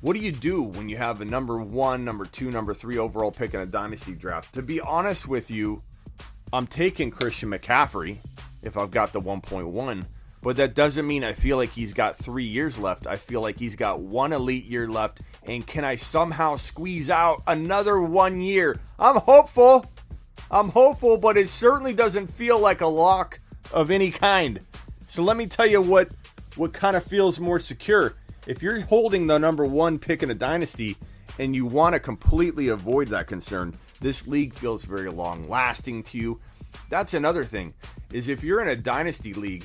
What do you do when you have a number one, number two, number three overall pick in a dynasty draft? To be honest with you, I'm taking Christian McCaffrey if I've got the 1.1, but that doesn't mean I feel like he's got three years left. I feel like he's got one elite year left, and can I somehow squeeze out another one year? I'm hopeful. I'm hopeful, but it certainly doesn't feel like a lock of any kind. So let me tell you what what kind of feels more secure if you're holding the number one pick in a dynasty and you want to completely avoid that concern, this league feels very long lasting to you. That's another thing is if you're in a dynasty league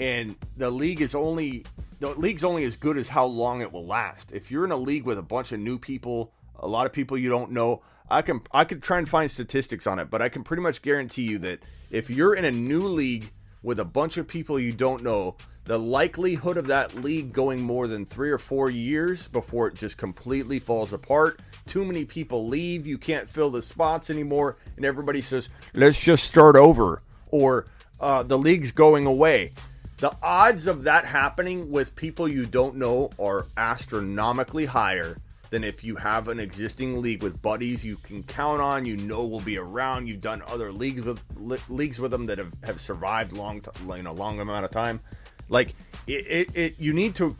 and the league is only the league's only as good as how long it will last. If you're in a league with a bunch of new people, a lot of people you don't know, I can I could try and find statistics on it, but I can pretty much guarantee you that if you're in a new league with a bunch of people you don't know, the likelihood of that league going more than three or four years before it just completely falls apart. Too many people leave, you can't fill the spots anymore, and everybody says, let's just start over, or uh, the league's going away. The odds of that happening with people you don't know are astronomically higher than if you have an existing league with buddies you can count on, you know will be around. You've done other leagues with leagues with them that have, have survived long, t- you know, long amount of time. Like it, it, it, you need to,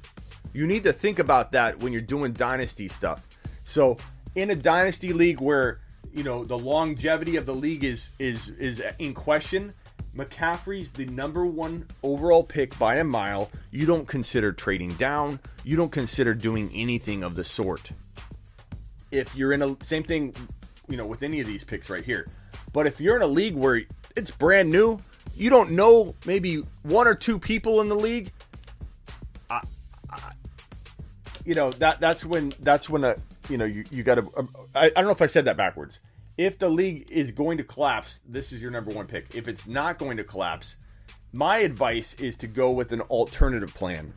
you need to think about that when you're doing dynasty stuff. So in a dynasty league where you know the longevity of the league is is is in question. McCaffrey's the number one overall pick by a mile. You don't consider trading down. You don't consider doing anything of the sort. If you're in a same thing, you know, with any of these picks right here. But if you're in a league where it's brand new, you don't know maybe one or two people in the league. I, I, you know that that's when that's when a you know you you got to. I, I don't know if I said that backwards if the league is going to collapse, this is your number one pick. If it's not going to collapse, my advice is to go with an alternative plan,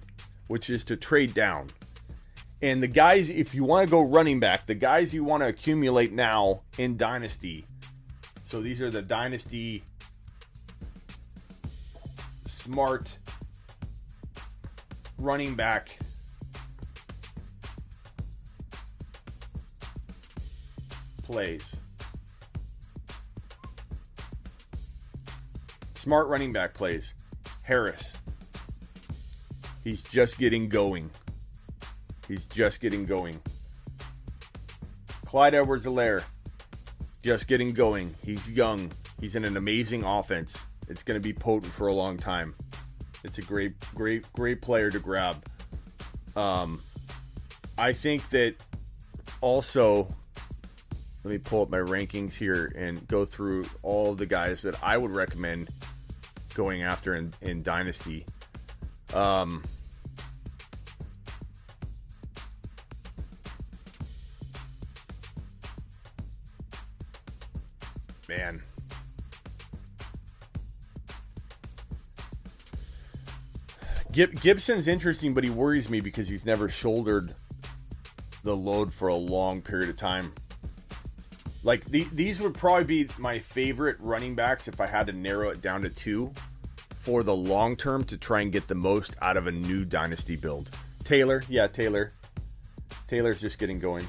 which is to trade down. And the guys, if you want to go running back, the guys you want to accumulate now in Dynasty. So these are the Dynasty smart running back plays. Smart running back plays. Harris. He's just getting going. He's just getting going. Clyde Edwards Helaire. Just getting going. He's young. He's in an amazing offense. It's going to be potent for a long time. It's a great, great, great player to grab. Um, I think that also let me pull up my rankings here and go through all the guys that I would recommend going after in, in Dynasty. Um, man. Gibson's interesting, but he worries me because he's never shouldered the load for a long period of time. Like the, these would probably be my favorite running backs if I had to narrow it down to two for the long term to try and get the most out of a new dynasty build. Taylor, yeah, Taylor. Taylor's just getting going.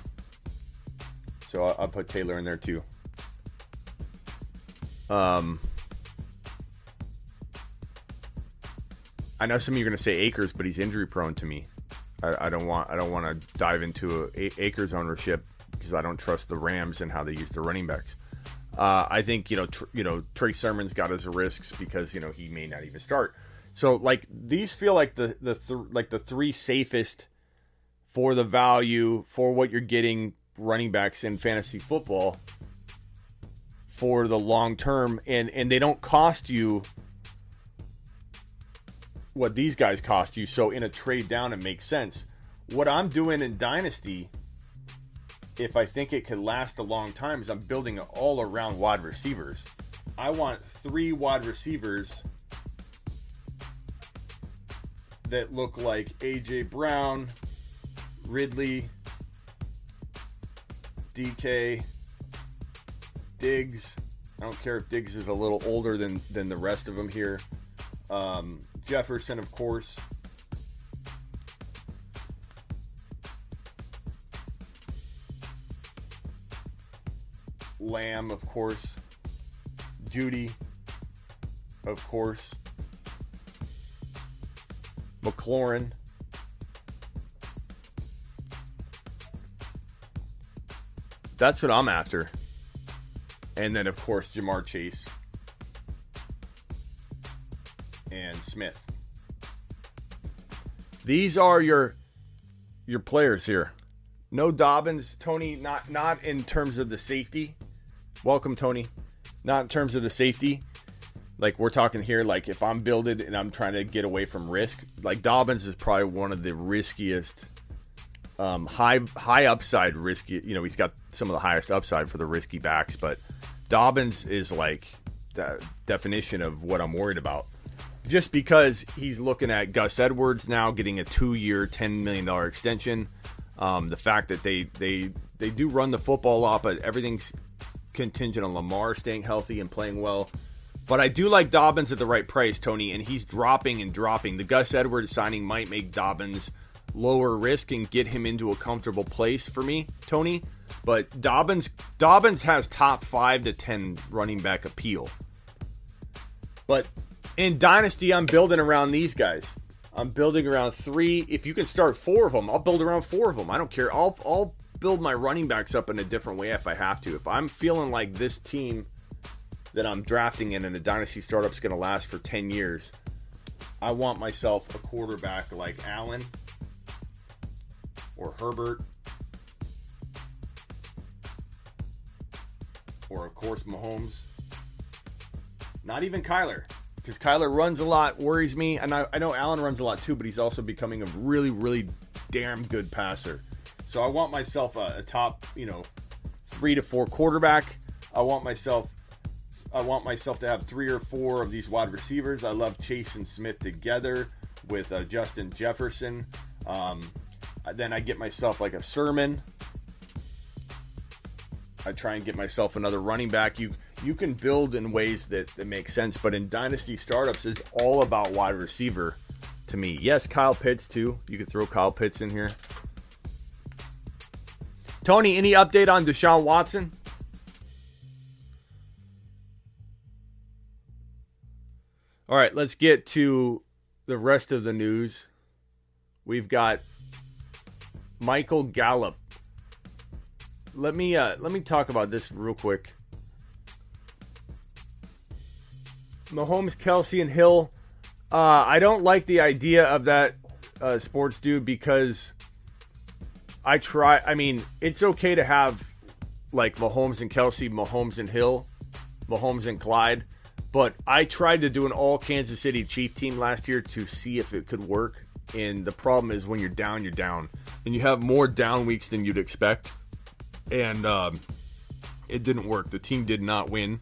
So I'll, I'll put Taylor in there too. Um, I know some of you are going to say Akers, but he's injury prone to me. I, I don't want I don't want to dive into a, a, Akers ownership because I don't trust the Rams and how they use their running backs. Uh, I think you know tr- you know Trey Sermon's got his risks because you know he may not even start. So like these feel like the the th- like the three safest for the value for what you're getting running backs in fantasy football for the long term and and they don't cost you what these guys cost you so in a trade down it makes sense what i'm doing in dynasty if I think it could last a long time, is I'm building all around wide receivers. I want three wide receivers that look like AJ Brown, Ridley, DK, Diggs. I don't care if Diggs is a little older than than the rest of them here. Um, Jefferson, of course. Lamb, of course. Jeudy, of course. McLaurin. That's what I'm after. And then, of course, Ja'Marr Chase and Smith. These are your your players here. No Dobbins, Tony. Not not in terms of the safety. Welcome, Tony. Not in terms of the safety. Like we're talking here, like if I'm builded and I'm trying to get away from risk, like Dobbins is probably one of the riskiest, um, high high upside risky. You know, he's got some of the highest upside for the risky backs, but Dobbins is like the definition of what I'm worried about. Just because he's looking at Gus Edwards now getting a two-year, ten million dollar extension. Um, the fact that they they they do run the football a lot, but everything's contingent on Lamar staying healthy and playing well. But I do like Dobbins at the right price, Tony, and he's dropping and dropping. The Gus Edwards signing might make Dobbins lower risk and get him into a comfortable place for me, Tony. But Dobbins Dobbins has top five to ten running back appeal. But in Dynasty, I'm building around these guys. I'm building around three. If you can start four of them, I'll build around four of them. I don't care. I'll I'll build my running backs up in a different way if I have to. If I'm feeling like this team that I'm drafting in and the dynasty startup is going to last for 10 years, I want myself a quarterback like Allen or Herbert or of course Mahomes. Not even Kyler because Kyler runs a lot, worries me, and I, I know Allen runs a lot too, but he's also becoming a really, really damn good passer. So I want myself a, a top, you know, three to four quarterback. I want myself I want myself to have three or four of these wide receivers. I love Chase and Smith together with uh, Justin Jefferson. Um, then I get myself like a Sermon. I try and get myself another running back. You you can build in ways that, that make sense, but in dynasty startups, it's all about wide receiver to me. Yes, Kyle Pitts too. You could throw Kyle Pitts in here. Tony, any update on Deshaun Watson? All right, let's get to the rest of the news. We've got Michael Gallup. Let me uh, let me talk about this real quick. Mahomes, Kelce, and Hill. Uh, I don't like the idea of that uh, sports dude because I try. I mean, it's okay to have like Mahomes and Kelce, Mahomes and Hill, Mahomes and Clyde, but I tried to do an all Kansas City Chief team last year to see if it could work. And the problem is when you're down, you're down, and you have more down weeks than you'd expect. And um, it didn't work. The team did not win.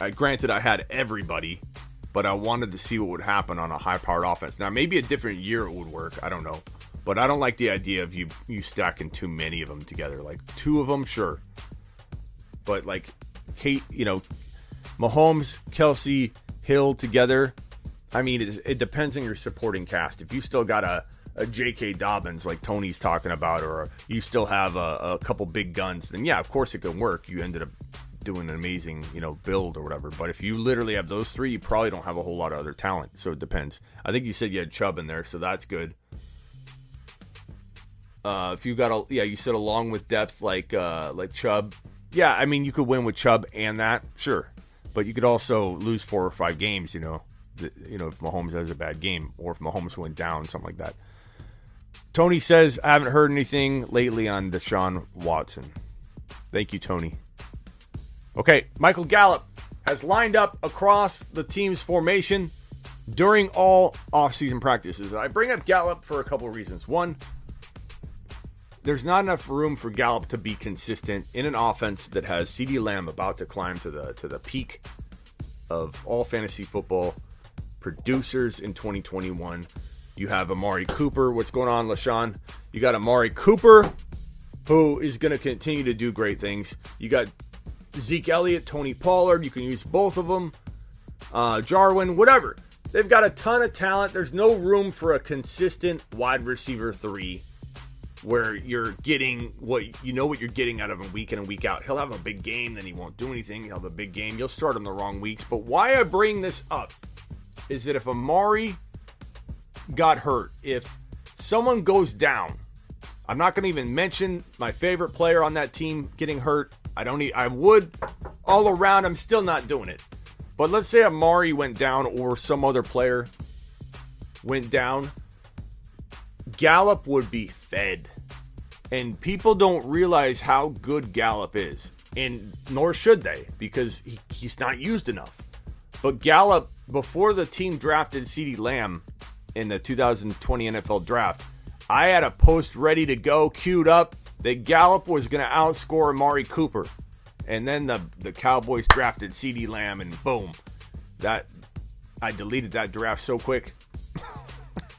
Uh, granted, I had everybody, but I wanted to see what would happen on a high-powered offense. Now, maybe a different year it would work. I don't know, but I don't like the idea of you you stacking too many of them together. Like two of them, sure, but like Kate, you know, Mahomes, Kelce, Hill together. I mean, it, it depends on your supporting cast. If you still got a a J.K. Dobbins like Tony's talking about, or you still have a, a couple big guns, then yeah, of course it can work. You ended up doing an amazing, you know, build or whatever. But if you literally have those three, you probably don't have a whole lot of other talent. So it depends. I think you said you had Chubb in there, so that's good. Uh, if you got a yeah, you said along with depth like uh, like Chubb, yeah, I mean you could win with Chubb and that, sure, but you could also lose four or five games. You know, the, you know if Mahomes has a bad game or if Mahomes went down, something like that. Tony says I haven't heard anything lately on Deshaun Watson. Thank you, Tony. Okay, Michael Gallup has lined up across the team's formation during all offseason practices. I bring up Gallup for a couple of reasons. One, there's not enough room for Gallup to be consistent in an offense that has CeeDee Lamb about to climb to the to the peak of all fantasy football producers in 2021. You have Amari Cooper. What's going on, LaShawn? You got Amari Cooper, who is going to continue to do great things. You got Zeke Elliott, Tony Pollard. You can use both of them. Uh, Jarwin, whatever. They've got a ton of talent. There's no room for a consistent wide receiver three where you're getting what you know what you're getting out of him week in and week out. He'll have a big game, then he won't do anything. He'll have a big game. You'll start him the wrong weeks. But why I bring this up is that if Amari got hurt, if someone goes down, I'm not going to even mention my favorite player on that team getting hurt. I don't need, I would all around. I'm still not doing it. But let's say Amari went down or some other player went down. Gallup would be fed. And people don't realize how good Gallup is. And nor should they, because he, he's not used enough. But Gallup, before the team drafted CeeDee Lamb in the 2020 NFL draft, I had a post ready to go, queued up, that Gallup was going to outscore Amari Cooper. And then the, the Cowboys drafted CeeDee Lamb, and boom. That I deleted that draft so quick.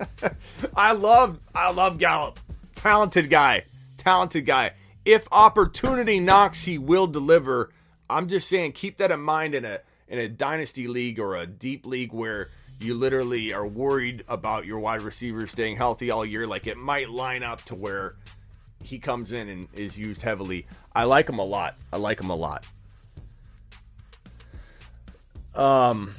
(laughs) I love I love Gallup. Talented guy. Talented guy. If opportunity knocks, he will deliver. I'm just saying keep that in mind in a in a dynasty league or a deep league where you literally are worried about your wide receiver staying healthy all year. Like it might line up to where he comes in and is used heavily. I like him a lot. I like him a lot. Um,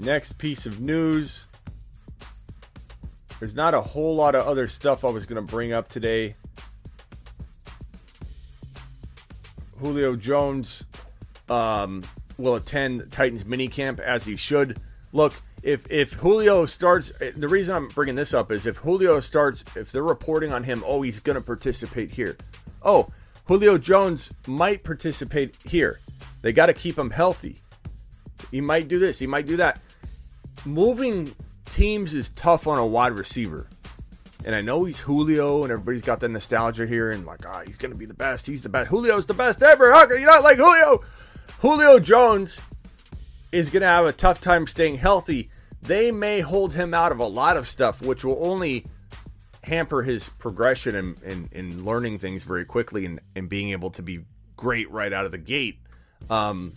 next piece of news. There's not a whole lot of other stuff I was going to bring up today. Julio Jones um, will attend Titans minicamp as he should. Look, if if Julio starts, the reason I'm bringing this up is if Julio starts, if they're reporting on him, oh, he's going to participate here. Oh, Julio Jones might participate here. They got to keep him healthy. He might do this. He might do that. Moving teams is tough on a wide receiver. And I know he's Julio, and everybody's got the nostalgia here, and like, ah, oh, he's to be the best. He's the best. Julio's the best ever. How can you not like Julio? Julio Jones is to have a tough time staying healthy. They may hold him out of a lot of stuff, which will only hamper his progression and, and learning things very quickly and, and being able to be great right out of the gate. Um,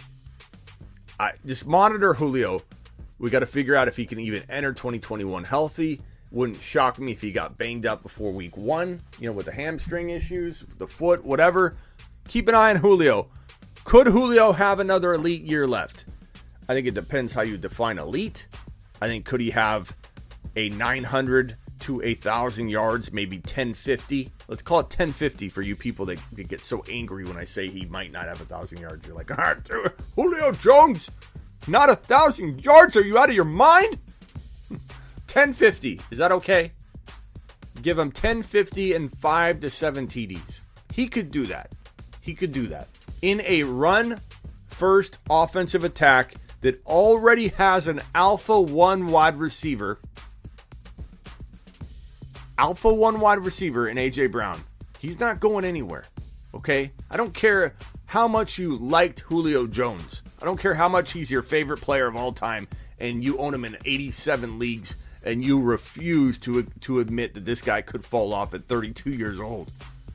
I just monitor Julio. We got to figure out if he can even enter 2021 healthy. Wouldn't shock me if he got banged up before week one, you know, with the hamstring issues, the foot, whatever. Keep an eye on Julio. Could Julio have another elite year left? I think it depends how you define elite. I think could he have a 900 to a thousand yards, maybe 1050. Let's call it 1050 for you people that, get so angry when I say he might not have a thousand yards. You're like, ah, all right, Julio Jones, not a thousand yards. Are you out of your mind? (laughs) 1050. Is that okay? Give him 1050 and five to seven TDs. He could do that. He could do that in a run first offensive attack that already has an alpha one wide receiver. Alpha one wide receiver in AJ Brown. He's not going anywhere. Okay? I don't care how much you liked Julio Jones. I don't care how much he's your favorite player of all time and you own him in 87 leagues and you refuse to to admit that this guy could fall off at 32 years old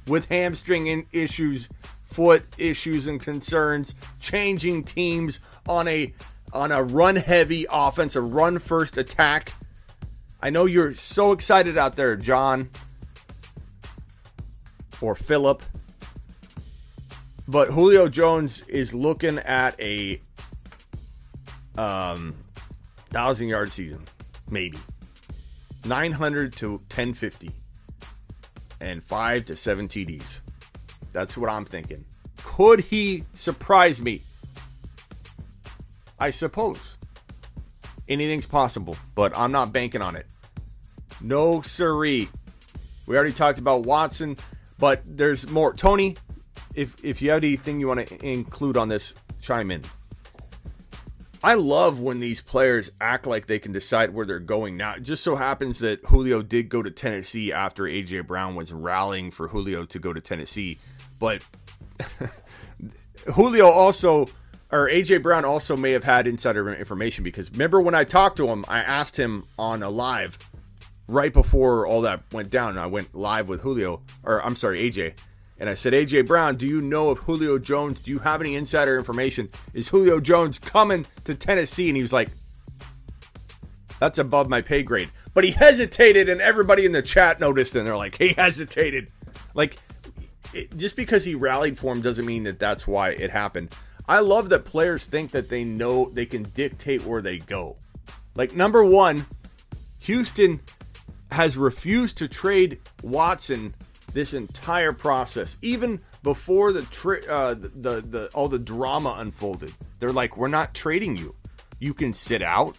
with hamstring issues, foot issues and concerns, changing teams on a on a run heavy offense, a run first attack. I know you're so excited out there, John or Philip. But Julio Jones is looking at a um thousand yard season, maybe. 900 to 1050 and 5 to 7 TDs. That's what I'm thinking. Could he surprise me? I suppose. Anything's possible, but I'm not banking on it. No siree. We already talked about Watson, but there's more. Tony, if if you have anything you want to include on this, chime in. I love when these players act like they can decide where they're going. Now, it just so happens that Julio did go to Tennessee after AJ Brown was rallying for Julio to go to Tennessee, but (laughs) Julio also or AJ Brown also may have had insider information because remember when I talked to him, I asked him on a live right before all that went down. I went live with Julio, or I'm sorry, AJ, and I said, AJ Brown, do you know if Julio Jones? Do you have any insider information? Is Julio Jones coming to Tennessee? And he was like, that's above my pay grade. But he hesitated, and everybody in the chat noticed, and they're like, he hesitated. Like, it, just because he rallied for him doesn't mean that that's why it happened. I love that players think that they know they can dictate where they go. Like, number one, Houston has refused to trade Watson this entire process, even before the, tri- uh, the, the the all the drama unfolded. They're like, "We're not trading you. You can sit out.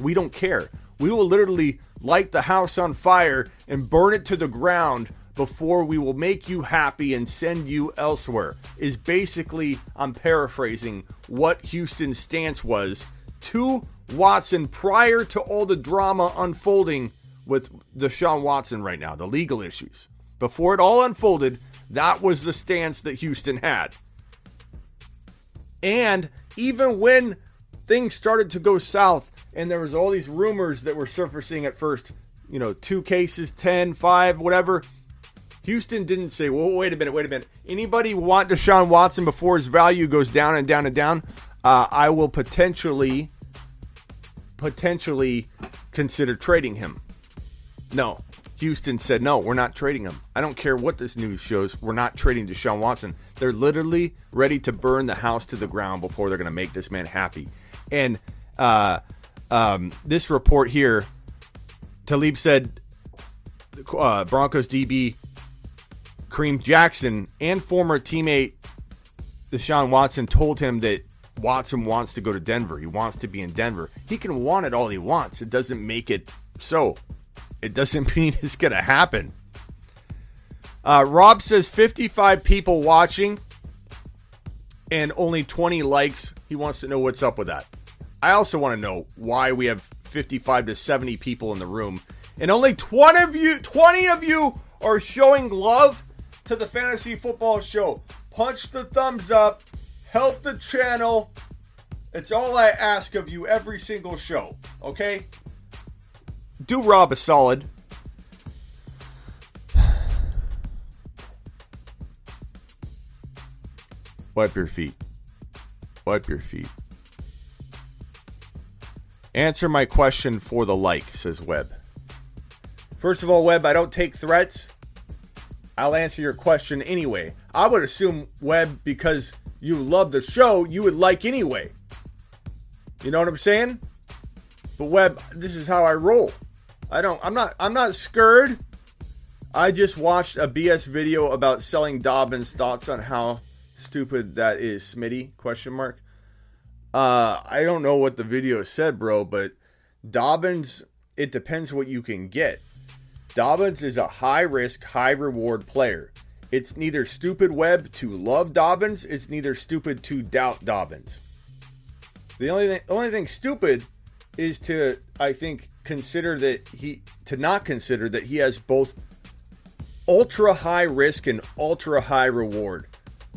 We don't care. We will literally light the house on fire and burn it to the ground before we will make you happy and send you elsewhere, is basically, I'm paraphrasing, what Houston's stance was to Watson prior to all the drama unfolding with Deshaun Watson right now, the legal issues. Before it all unfolded, that was the stance that Houston had. And even when things started to go south and there was all these rumors that were surfacing at first, you know, two cases, 10, 5, whatever, Houston didn't say, well, wait a minute, wait a minute. Anybody want Deshaun Watson before his value goes down and down and down? uh, I will potentially potentially consider trading him. No. Houston said, no, we're not trading him. I don't care what this news shows. We're not trading Deshaun Watson. They're literally ready to burn the house to the ground before they're going to make this man happy. And uh, um, this report here, Talib said uh, Broncos DB Kareem Jackson and former teammate Deshaun Watson told him that Watson wants to go to Denver. He wants to be in Denver. He can want it all he wants. It doesn't make it so. It doesn't (laughs) mean it's going to happen. Uh, Rob says 55 people watching and only 20 likes. He wants to know what's up with that. I also want to know why we have 55 to 70 people in the room and only 20 of you 20 of you are showing love to the fantasy football show. Punch the thumbs up, help the channel. It's all I ask of you every single show, okay? Do Rob a solid. Wipe your feet. Wipe your feet. Answer my question for the like, says Webb. First of all, Webb, I don't take threats. I'll answer your question anyway. I would assume, Webb, because you love the show, you would like anyway. You know what I'm saying? But Webb, this is how I roll. I don't I'm not I'm not scared. I just watched a BS video about selling Dobbins. Thoughts on how stupid that is, Smitty? Question mark. Uh, I don't know what the video said, bro, but Dobbins. It depends what you can get. Dobbins is a high risk, high reward player. It's neither stupid Webb to love Dobbins. It's neither stupid to doubt Dobbins. The only thing, only thing stupid is to, I think, consider that he to not consider that he has both ultra high risk and ultra high reward.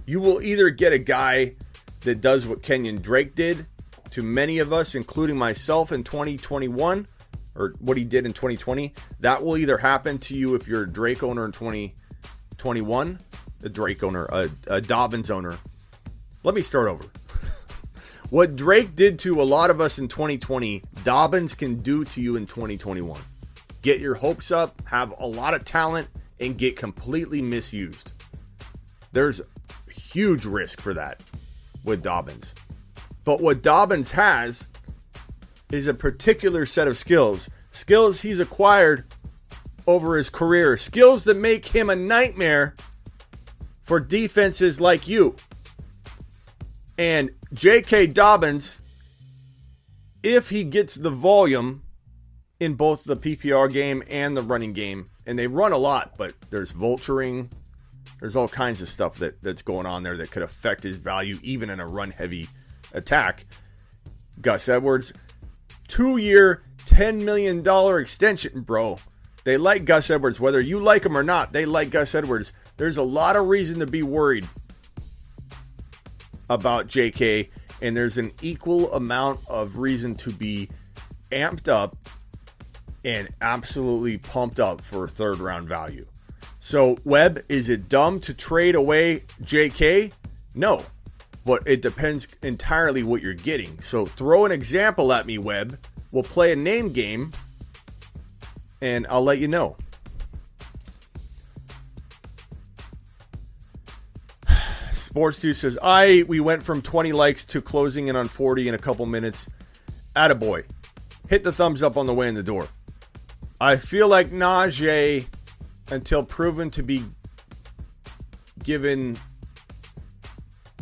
You will either get a guy that does what Kenyan Drake did to many of us, including myself in 2021, or what he did in 2020. That will either happen to you if you're a Drake owner in 2021, a Drake owner, a, a Dobbins owner. Let me start over. What Drake did to a lot of us in 2020, Dobbins can do to you in 2021. Get your hopes up, have a lot of talent, and get completely misused. There's huge risk for that with Dobbins. But what Dobbins has is a particular set of skills, skills he's acquired over his career, skills that make him a nightmare for defenses like you. And J.K. Dobbins, if he gets the volume in both the PPR game and the running game, and they run a lot, but there's vulturing, there's all kinds of stuff that, that's going on there that could affect his value even in a run heavy attack. Gus Edwards, two year, $10 million extension, bro. They like Gus Edwards. Whether you like him or not, they like Gus Edwards. There's a lot of reason to be worried about JK, and there's an equal amount of reason to be amped up and absolutely pumped up for third round value. So, Webb, is it dumb to trade away JK? No, but it depends entirely what you're getting. So, throw an example at me, Webb. We'll play a name game and I'll let you know. Sports Dude says, I we went from 20 likes to closing in on 40 in a couple minutes. Attaboy. Hit the thumbs up on the way in the door. I feel like Najee, until proven to be given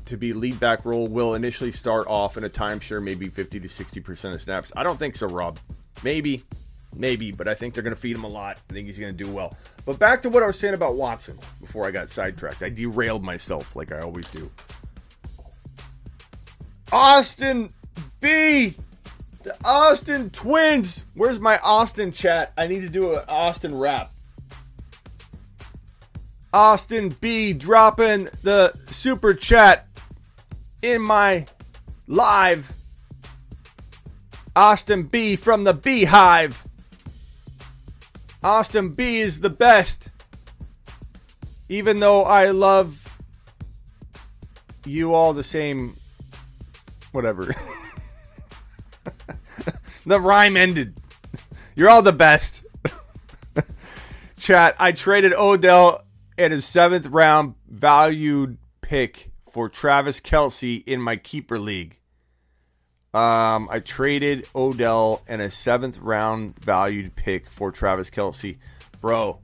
to be lead back role, will initially start off in a timeshare, maybe 50 to 60% of snaps. I don't think so, Rob. Maybe, maybe, but I think they're going to feed him a lot. I think he's going to do well. But back to what I was saying about Watson before I got sidetracked. I derailed myself like I always do. Austin B. The Austin Twins. Where's my Austin chat? I need to do an Austin rap. Austin B dropping the super chat in my live. Austin B from the Beehive. Austin B is the best. Even though I love you all the same Whatever. (laughs) the rhyme ended. You're all the best. (laughs) Chat, I traded Odell and his seventh round valued pick for Travis Kelce in my keeper league. Um, I traded Odell and a seventh round valued pick for Travis Kelce. Bro,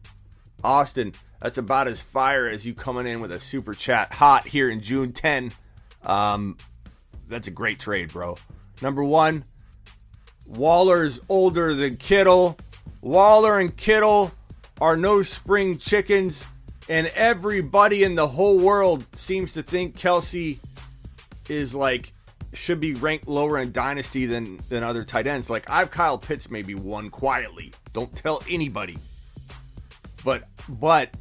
Austin, that's about as fire as you coming in with a super chat hot here in June 10. Um, that's a great trade, bro. Number one, Waller's older than Kittle. Waller and Kittle are no spring chickens, and everybody in the whole world seems to think Kelce is like should be ranked lower in dynasty than than other tight ends. Like I've Kyle Pitts maybe one quietly. Don't tell anybody. But but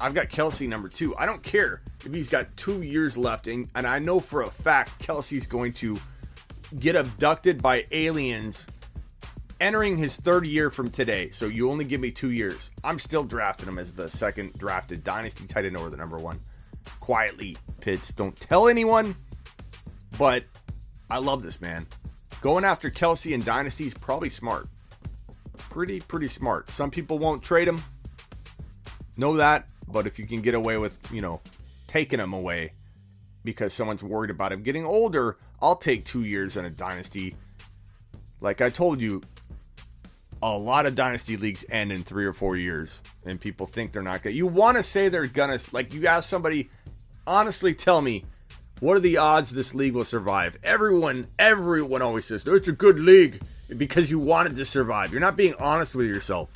I've got Kelce number two. I don't care if he's got two years left, and, and I know for a fact Kelce's going to get abducted by aliens entering his third year from today. So you only give me two years. I'm still drafting him as the second drafted dynasty tight end over the number one. Quietly, Pitts. Don't tell anyone. But I love this man. Going after Kelce and dynasty is probably smart. Pretty, pretty smart. Some people won't trade him. Know that. But if you can get away with, you know, taking him away because someone's worried about him getting older, I'll take two years in a dynasty. Like I told you, a lot of dynasty leagues end in three or four years, and people think they're not gonna. You want to say they're gonna like you ask somebody, honestly, tell me, what are the odds this league will survive? Everyone, everyone always says it's a good league because you wanted to survive. You're not being honest with yourself.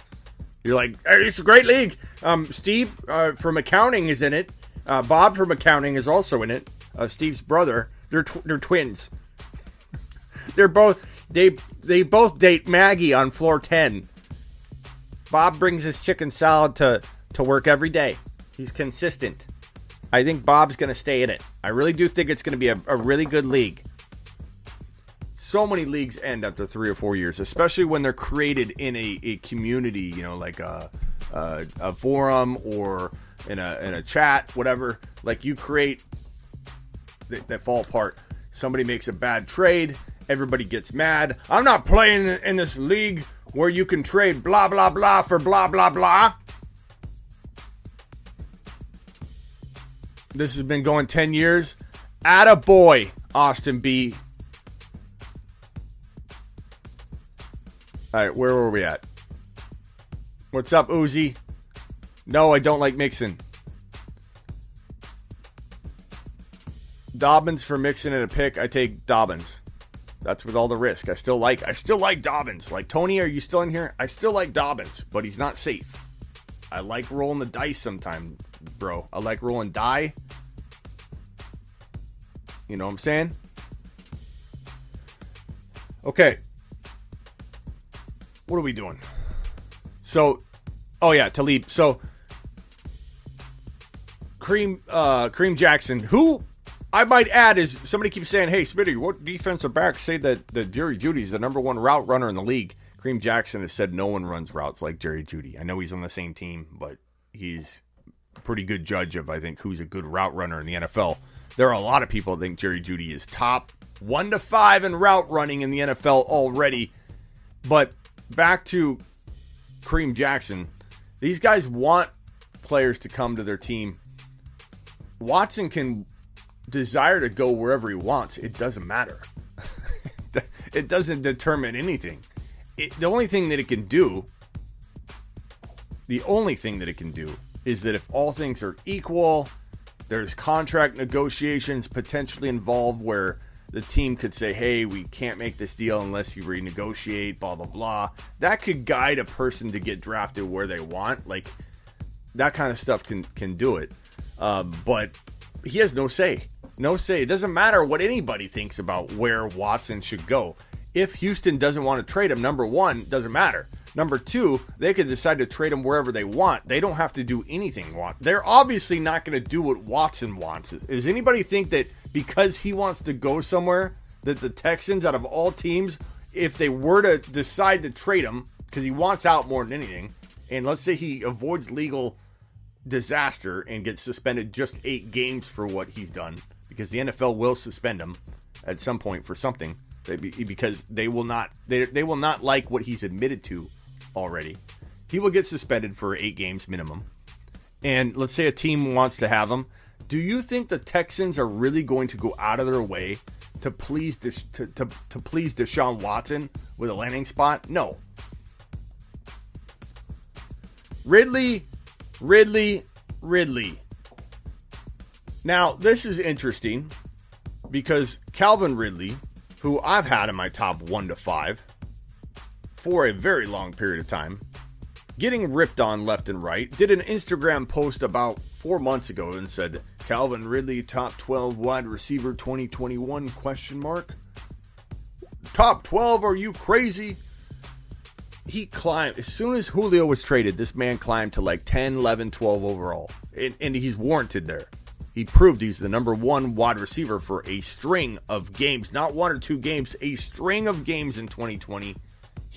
You're like, hey, it's a great league. Um, Steve uh, from accounting is in it. Uh, Bob from accounting is also in it. Uh, Steve's brother. They're tw- they're twins. they're both they they both date Maggie on floor ten. Bob brings his chicken salad to to work every day. He's consistent. I think Bob's going to stay in it. I really do think it's going to be a, a really good league so many leagues end after three or four years, especially when they're created in a, a community, you know, like a, a, a forum or in a in a chat, whatever. Like you create that, that fall apart. Somebody makes a bad trade, everybody gets mad. I'm not playing in this league where you can trade blah blah blah for blah blah blah. This has been going 10 years. Atta boy, Austin B. All right, where were we at? What's up, Uzi? No, I don't like Mixon. Dobbins for Mixon and a pick. I take Dobbins. That's with all the risk. I still like. I still like Dobbins. Like Tony, are you still in here? I still like Dobbins, but he's not safe. I like rolling the dice sometimes, bro. I like rolling die. You know what I'm saying? Okay, what are we doing? So, oh yeah, Talib. So, Kareem uh, Kareem Jackson, who I might add is somebody keeps saying, "Hey, Smitty, what defensive back say that that Jerry Jeudy is the number one route runner in the league?" Kareem Jackson has said no one runs routes like Jerry Jeudy. I know he's on the same team, but he's pretty good judge of I think who's a good route runner in the NFL. There are a lot of people that think Jerry Jeudy is top one to five in route running in the NFL already, but back to Kareem Jackson. These guys want players to come to their team. Watson can desire to go wherever he wants. It doesn't matter. (laughs) it doesn't determine anything. It, the only thing that it can do, the only thing that it can do is that if all things are equal, there's contract negotiations potentially involved where the team could say, hey, we can't make this deal unless you renegotiate, blah, blah, blah. That could guide a person to get drafted where they want. Like, that kind of stuff can, can do it. Um, but he has no say. No say. It doesn't matter what anybody thinks about where Watson should go. If Houston doesn't want to trade him, number one, doesn't matter. Number two, they could decide to trade him wherever they want. They don't have to do anything. They're obviously not going to do what Watson wants. Does anybody think that because he wants to go somewhere that the Texans, out of all teams, if they were to decide to trade him because he wants out more than anything, and let's say he avoids legal disaster and gets suspended just eight games for what he's done, because the NFL will suspend him. at some point for something because they will not they, they will not like what he's admitted to already. He will get suspended for eight games minimum. And let's say a team wants to have him. Do you think the Texans are really going to go out of their way to please to, to, to please Deshaun Watson with a landing spot? No. Ridley, Ridley, Ridley. Now, this is interesting because Calvin Ridley, who I've had in my top one to five for a very long period of time, getting ripped on left and right, did an Instagram post about four months ago and said, Calvin Ridley, top 12 wide receiver 2021 question mark. Top 12, are you crazy? He climbed, as soon as Julio was traded, this man climbed to like 10, 11, 12 overall. And, and he's warranted there. He proved he's the number one wide receiver for a string of games, not one or two games, a string of games in 2020.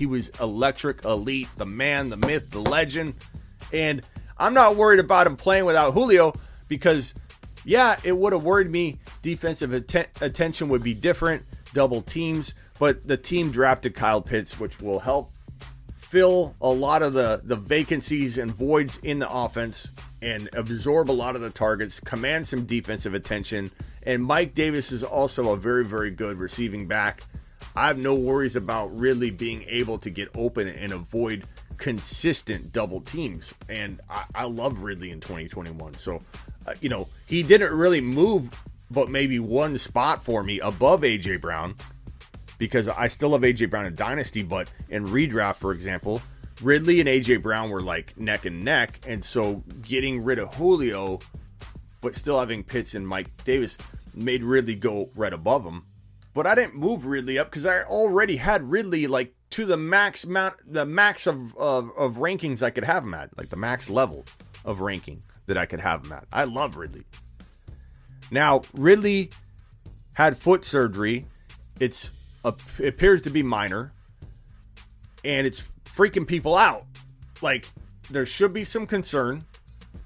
He was electric, elite, the man, the myth, the legend. And I'm not worried about him playing without Julio because, yeah, it would have worried me. Defensive atten- attention would be different, double teams, but the team drafted Kyle Pitts, which will help fill a lot of the, the vacancies and voids in the offense and absorb a lot of the targets, command some defensive attention. And Mike Davis is also a very, very good receiving back. I have no worries about really being able to get open and avoid consistent double teams. And I, I love Ridley in 2021. So, uh, you know, he didn't really move, but maybe one spot for me above AJ Brown because I still have AJ Brown in Dynasty, but in redraft, for example, Ridley and AJ Brown were like neck and neck, and so getting rid of Julio, but still having Pitts and Mike Davis made Ridley go right above him. But I didn't move Ridley up because I already had Ridley like to the max mount, the max of, of of rankings I could have him at, like the max level of ranking that I could have him at. I love Ridley. Now Ridley had foot surgery. It's a, it appears to be minor, and it's freaking people out. Like, there should be some concern.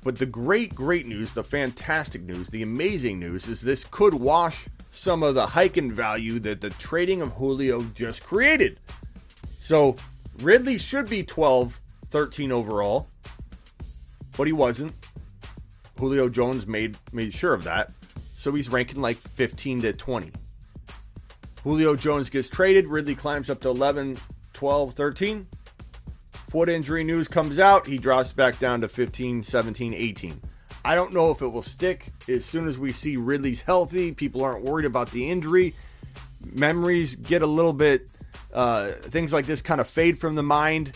But the great, great news, the fantastic news, the amazing news is this could wash some of the hiking value that the trading of Julio just created. So Ridley should be 12, 13 overall, but he wasn't. Julio Jones made made sure of that. So he's ranking like 15 to 20. Julio Jones gets traded, Ridley climbs up to 11, 12, 13 foot injury news comes out, he drops back down to 15, 17, 18. I don't know if it will stick. As soon as we see Ridley's healthy, people aren't worried about the injury. Memories get a little bit, uh, things like this kind of fade from the mind,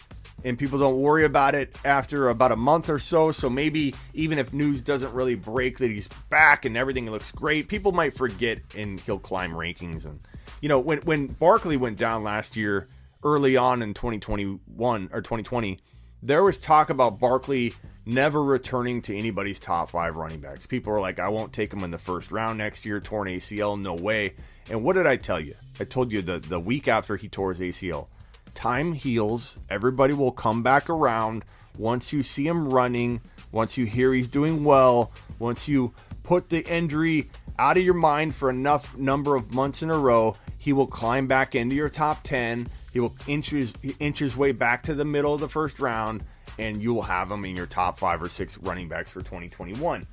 and people don't worry about it after about a month or so. So maybe even if news doesn't really break that he's back and everything looks great, people might forget and he'll climb rankings. And, you know, when, when Barkley went down last year, early on in 2021 or 2020, there was talk about Barkley never returning to anybody's top five running backs. People are like, I won't take him in the first round next year, torn ACL, no way. And what did I tell you? I told you the, the week after he tore his ACL. Time heals. Everybody will come back around once you see him running, once you hear he's doing well, once you put the injury out of your mind for enough number of months in a row, he will climb back into your top 10 he will inch his, inch his way back to the middle of the first round, and you will have him in your top five or six running backs for 2021.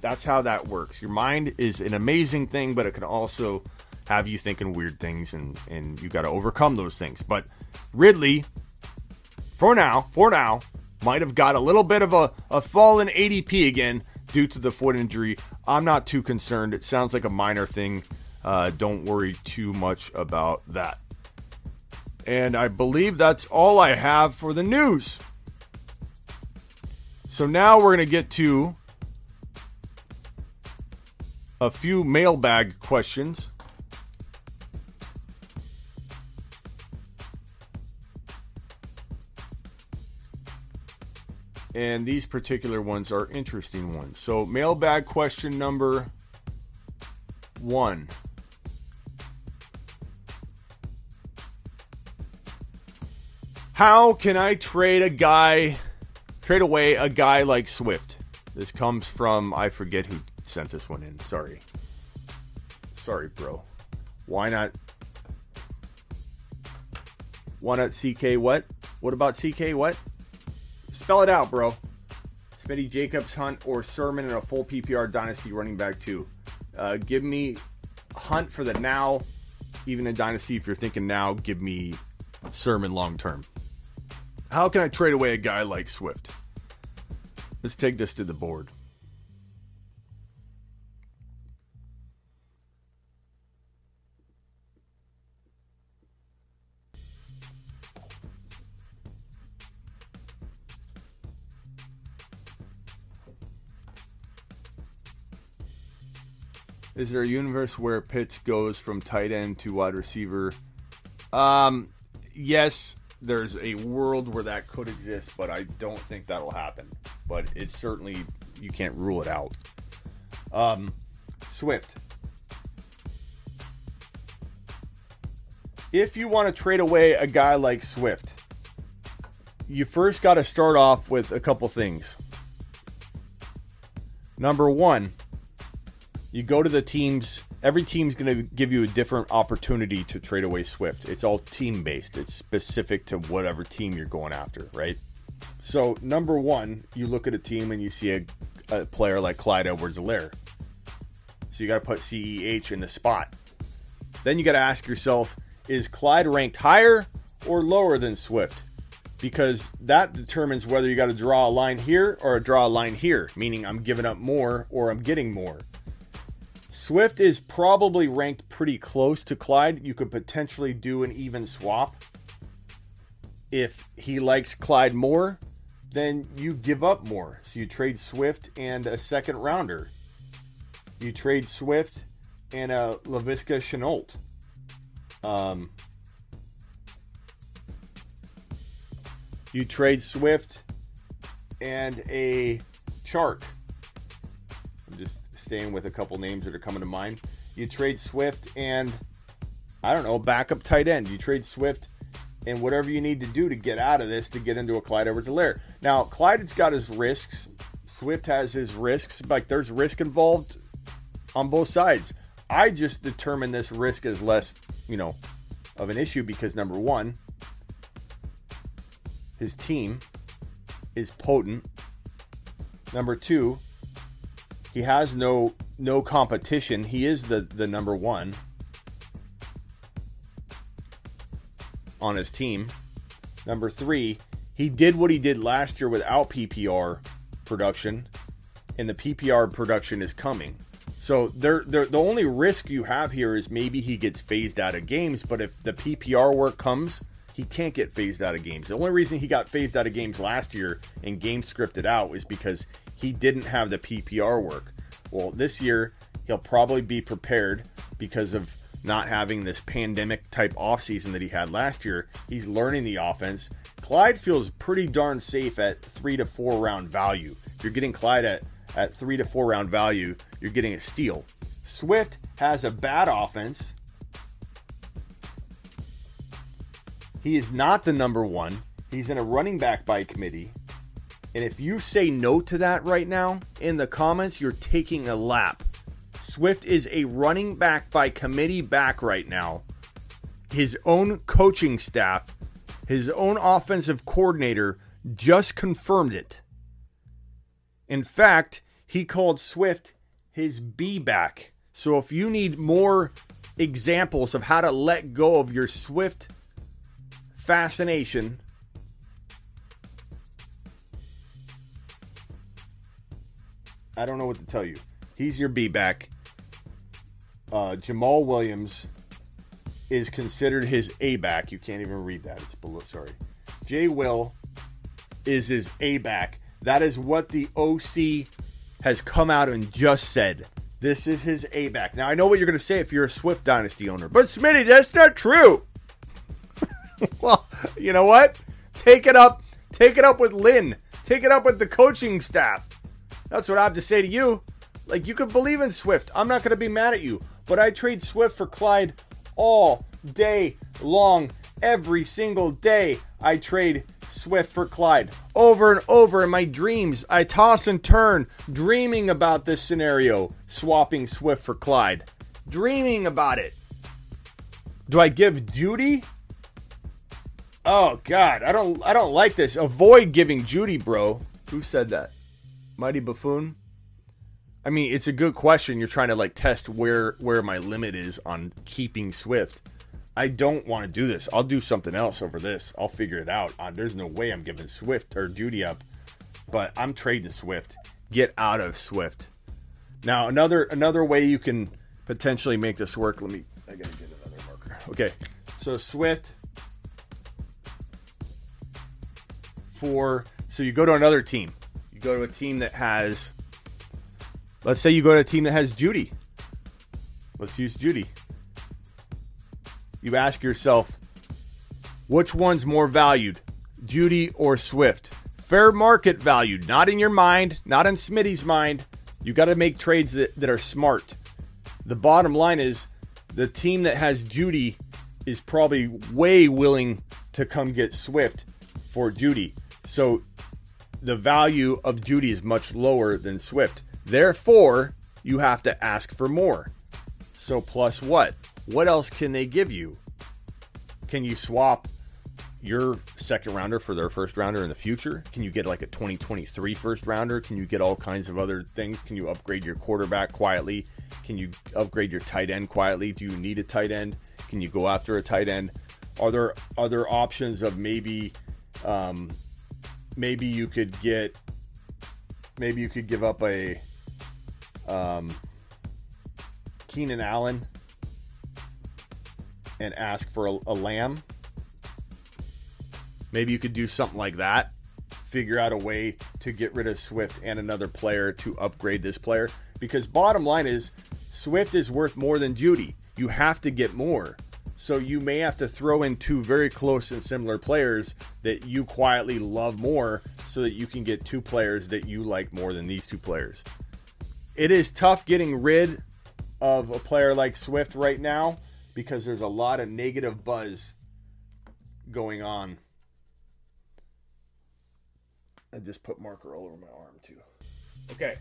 That's how that works. Your mind is an amazing thing, but it can also have you thinking weird things, and, and you got to overcome those things. But Ridley, for now, for now, might have got a little bit of a, a fall in ADP again due to the foot injury. I'm not too concerned. It sounds like a minor thing. Uh, don't worry too much about that. And I believe that's all I have for the news. So now we're going to get to a few mailbag questions. And these particular ones are interesting ones. So, mailbag question number one. How can I trade a guy, trade away a guy like Swift? This comes from, I forget who sent this one in. Sorry. Sorry, bro. Why not? Why not CK what? What about CK what? Spell it out, bro. Smitty Jacobs, Hunt, or Sermon in a full PPR Dynasty running back, too. Uh, give me Hunt for the now. Even in Dynasty, if you're thinking now, give me Sermon long term. How can I trade away a guy like Swift? Let's take this to the board. Is there a universe where Pitts goes from tight end to wide receiver? Um, yes, there's a world where that could exist, but I don't think that'll happen. But it's certainly you can't rule it out. Um, Swift. If you want to trade away a guy like Swift, you first got to start off with a couple things. Number one, you go to the teams. Every team's going to give you a different opportunity to trade away Swift. It's all team based. It's specific to whatever team you're going after, right? So number one, you look at a team and you see a, a player like Clyde Edwards-Helaire. So you got to put CEH in the spot. Then you got to ask yourself, is Clyde ranked higher or lower than Swift? Because that determines whether you got to draw a line here or draw a line here, meaning I'm giving up more or I'm getting more. Swift is probably ranked pretty close to Clyde. You could potentially do an even swap. If he likes Clyde more, then you give up more. So you trade Swift and a second rounder. You trade Swift and a Laviska Shenault. Um, you trade Swift and a Chark. Staying with a couple names that are coming to mind. You trade Swift and I don't know, backup tight end. You trade Swift and whatever you need to do to get out of this to get into a Clyde Edwards Helaire. Now, Clyde has got his risks. Swift has his risks. Like there's risk involved on both sides. I just determine this risk as less, you know, of an issue because number one, his team is potent. Number two, he has no no competition. He is the the number one on his team. Number three, he did what he did last year without PPR production, and the PPR production is coming. So there, the only risk you have here is maybe he gets phased out of games. But if the PPR work comes, he can't get phased out of games. The only reason he got phased out of games last year and games scripted out is because he didn't have the PPR work. Well, this year he'll probably be prepared because of not having this pandemic type offseason that he had last year. He's learning the offense. Clyde feels pretty darn safe at three to four round value. If you're getting Clyde at, at three to four round value, you're getting a steal. Swift has a bad offense. He is not the number one. He's in a running back by committee. And if you say no to that right now in the comments, you're taking a lap. Swift is a running back by committee back right now. His own coaching staff, his own offensive coordinator just confirmed it. In fact, he called Swift his B back. So if you need more examples of how to let go of your Swift fascination, I don't know what to tell you. He's your B back. Uh, Jamaal Williams is considered his A back. You can't even read that. It's below. Sorry. Jay Will is his A back. That is what the OC has come out and just said. This is his A back. Now I know what you're going to say if you're a Swift Dynasty owner, but Smitty, that's not true. (laughs) well, you know what? Take it up. Take it up with Lynn. Take it up with the coaching staff. That's what I have to say to you. Like, you could believe in Swift. I'm not going to be mad at you. But I trade Swift for Clyde all day long. Every single day, I trade Swift for Clyde. Over and over in my dreams, I toss and turn, dreaming about this scenario, swapping Swift for Clyde. Dreaming about it. Do I give Jeudy? Oh God, I don't I don't like this. Avoid giving Jeudy, bro. Who said that? Mighty buffoon. I mean, it's a good question. You're trying to like test where where my limit is on keeping Swift. I don't want to do this. I'll do something else over this. I'll figure it out. There's no way I'm giving Swift or Jeudy up, but I'm trading Swift. Get out of Swift. Now another another way you can potentially make this work. Let me. I gotta get another marker. Okay, so Swift for so you go to another team. Go to a team that has. Let's say you go to a team that has Jeudy. Let's use Jeudy. You ask yourself, which one's more valued, Jeudy or Swift? Fair market value, not in your mind, not in Smitty's mind. You got to make trades that, that are smart. The bottom line is the team that has Jeudy is probably way willing to come get Swift for Jeudy. So the value of Jeudy is much lower than Swift. Therefore, you have to ask for more. So plus what? What else can they give you? Can you swap your second rounder for their first rounder in the future? Can you get like a 2023 first rounder? Can you get all kinds of other things? Can you upgrade your quarterback quietly? Can you upgrade your tight end quietly? Do you need a tight end? Can you go after a tight end? Are there other options of maybe um, maybe you could get maybe you could give up a um, Keenan Allen and ask for a, a lamb. Maybe you could do something like that. Figure out a way to get rid of Swift and another player to upgrade this player. Because bottom line is, Swift is worth more than Jeudy. You have to get more. So you may have to throw in two very close and similar players that you quietly love more so that you can get two players that you like more than these two players. It is tough getting rid of a player like Swift right now because there's a lot of negative buzz going on. I just put marker all over my arm too. Okay.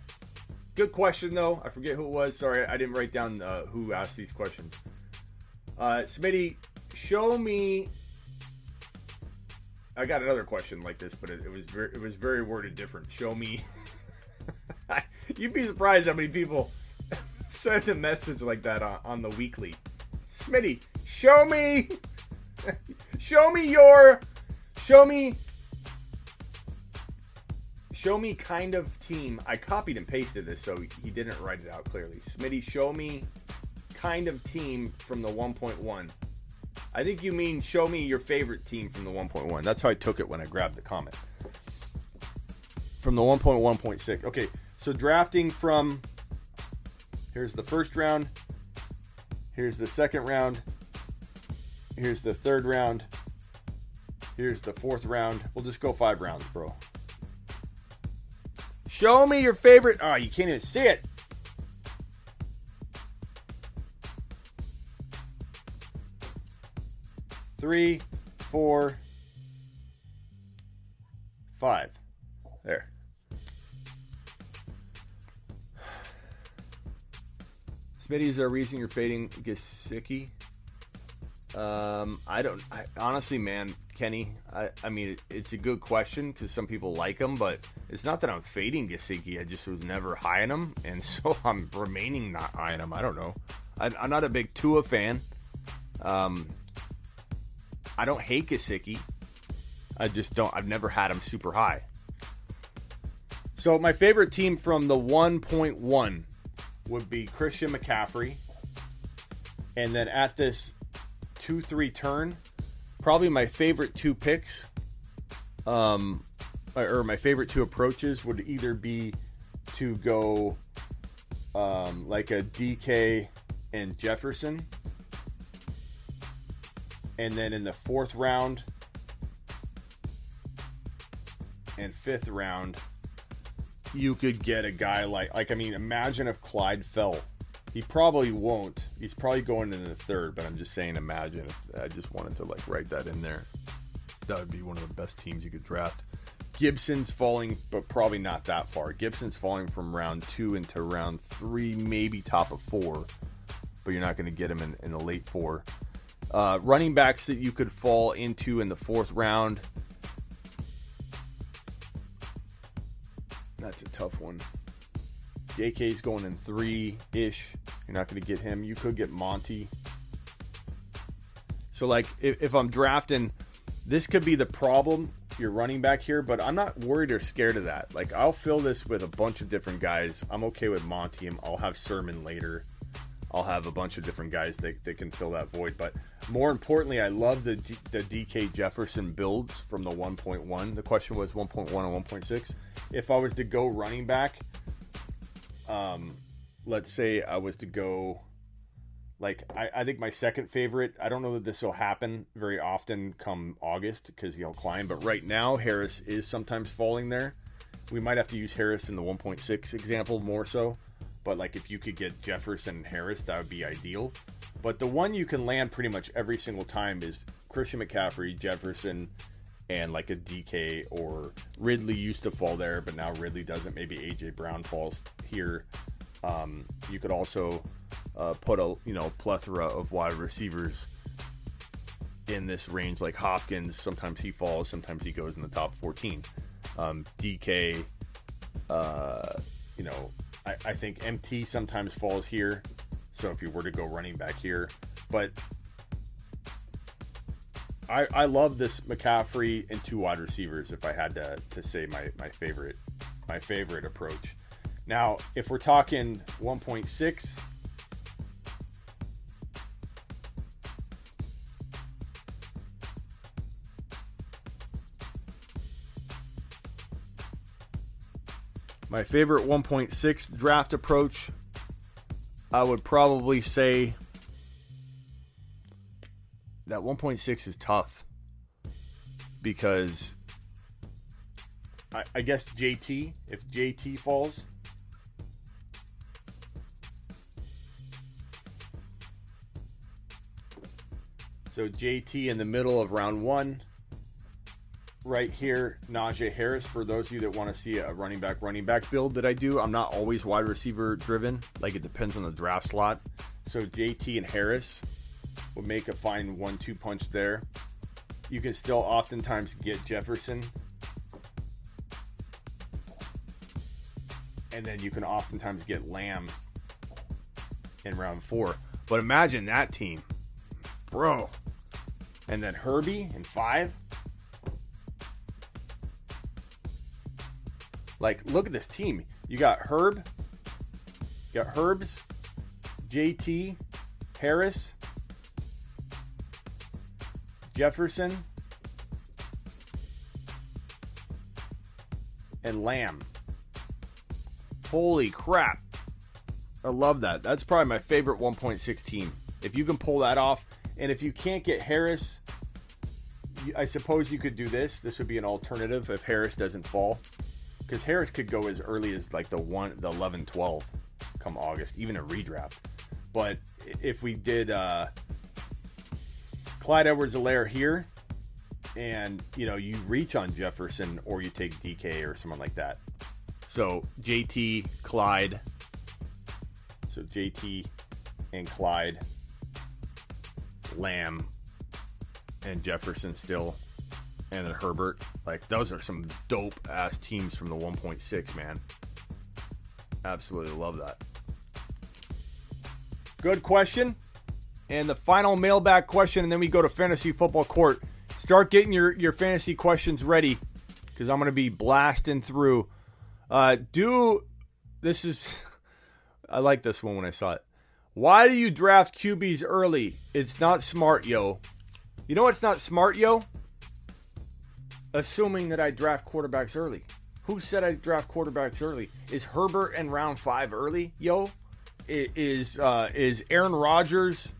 Good question though. I forget who it was. Sorry, I didn't write down uh, who asked these questions. Uh, Smitty, show me. I got another question like this, but it, it was very, it was very worded different. Show me. (laughs) You'd be surprised how many people (laughs) send a message like that on, on the weekly. Smitty, show me, (laughs) show me your, show me, show me kind of team. I copied and pasted this, so he didn't write it out clearly. Smitty, show me kind of team from the 1.1. I think you mean show me your favorite team from the 1.1. That's how I took it when I grabbed the comment. From the 1.1.6. Okay, so drafting from here's the first round, here's the second round, here's the third round, here's the fourth round. We'll just go five rounds, bro. Show me your favorite. Oh, you can't even see it. Three, four, five. There. Smitty, is there a reason you're fading Gesicki? Um, I don't. I, honestly, man, Kenny. I, I mean, it's a good question because some people like him, but it's not that I'm fading Gesicki. I just was never high on him, and (laughs) so I'm remaining not high on him. I don't know. I, am not a big Tua fan. Um, I don't hate Gesicki. I just don't. I've never had him super high. So my favorite team from the 1.1 would be Christian McCaffrey, and then at this two-three turn, probably my favorite two picks, um, or my favorite two approaches would either be to go um, like a DK and Jefferson and then in the fourth round and fifth round, you could get a guy like like I mean, imagine if Clyde fell. He probably won't. He's probably going in the third, but I'm just saying, imagine. If, I just wanted to like write that in there. That would be one of the best teams you could draft. Gibson's falling, but probably not that far. Gibson's falling from round two into round three, maybe top of four, but you're not going to get him in, in the late four. Uh, running backs that you could fall into in the fourth round. That's a tough one. JK's going in three ish. You're not going to get him. You could get Monty. So, like, if, if I'm drafting, this could be the problem. You're running back here, but I'm not worried or scared of that. Like, I'll fill this with a bunch of different guys. I'm okay with Monty. I'll have Sermon later. I'll have a bunch of different guys that, that can fill that void. But more importantly, I love the the DK Jefferson builds from the 1.1. The question was 1.1 and 1.6. If I was to go running back, um, let's say I was to go, like I, I think my second favorite. I don't know that this will happen very often come August because he'll climb, but right now Harris is sometimes falling there. We might have to use Harris in the 1.6 example more so. But like if you could get Jefferson and Harris, that would be ideal. But the one you can land pretty much every single time is Christian McCaffrey, Jefferson, and like a DK or Ridley used to fall there, but now Ridley doesn't. Maybe AJ Brown falls here. Um, you could also uh, put a you know plethora of wide receivers in this range, like Hopkins. Sometimes he falls, sometimes he goes in the top 14. Um, DK, uh, you know, I, I think MT sometimes falls here. So if you were to go running back here, but I, I love this McCaffrey and two wide receivers. If I had to, to say my, my favorite my favorite approach. Now, if we're talking 1.6, my favorite 1.6 draft approach, I would probably say that 1.6 is tough because I, I guess JT, if JT falls, so JT in the middle of round one, right here, Najee Harris. For those of you that want to see a running back, running back build that I do, I'm not always wide receiver driven. Like it depends on the draft slot. So JT and Harris would make a fine one-two punch there. You can still oftentimes get Jefferson, and then you can oftentimes get Lamb in round four. But imagine that team, bro. And then Herbie in five. Like, look at this team. You got Herb, you got Herbs, JT, Harris, Jefferson, and Lamb. Holy crap. I love that. That's probably my favorite 1.6 team. If you can pull that off, and if you can't get Harris, I suppose you could do this. This would be an alternative if Harris doesn't fall because Harris could go as early as like the one, the 11, 12 come August, even a redraft. But if we did uh, Clyde Edwards-Helaire here, and you know you reach on Jefferson or you take DK or someone like that. So JT, Clyde. So JT and Clyde, Lamb, and Jefferson still and then Herbert. Like those are some dope ass teams from the 1.6, man. Absolutely love that. Good question. And the final mailbag question, and then we go to fantasy football court. Start getting your, your fantasy questions ready because I'm going to be blasting through. Uh, do this is, (laughs) I like this one when I saw it. Why do you draft QBs early? It's not smart, yo. You know what's not smart, yo? Assuming that I draft quarterbacks early. Who said I draft quarterbacks early? Is Herbert in round five early? Yo, is uh, is Aaron Rodgers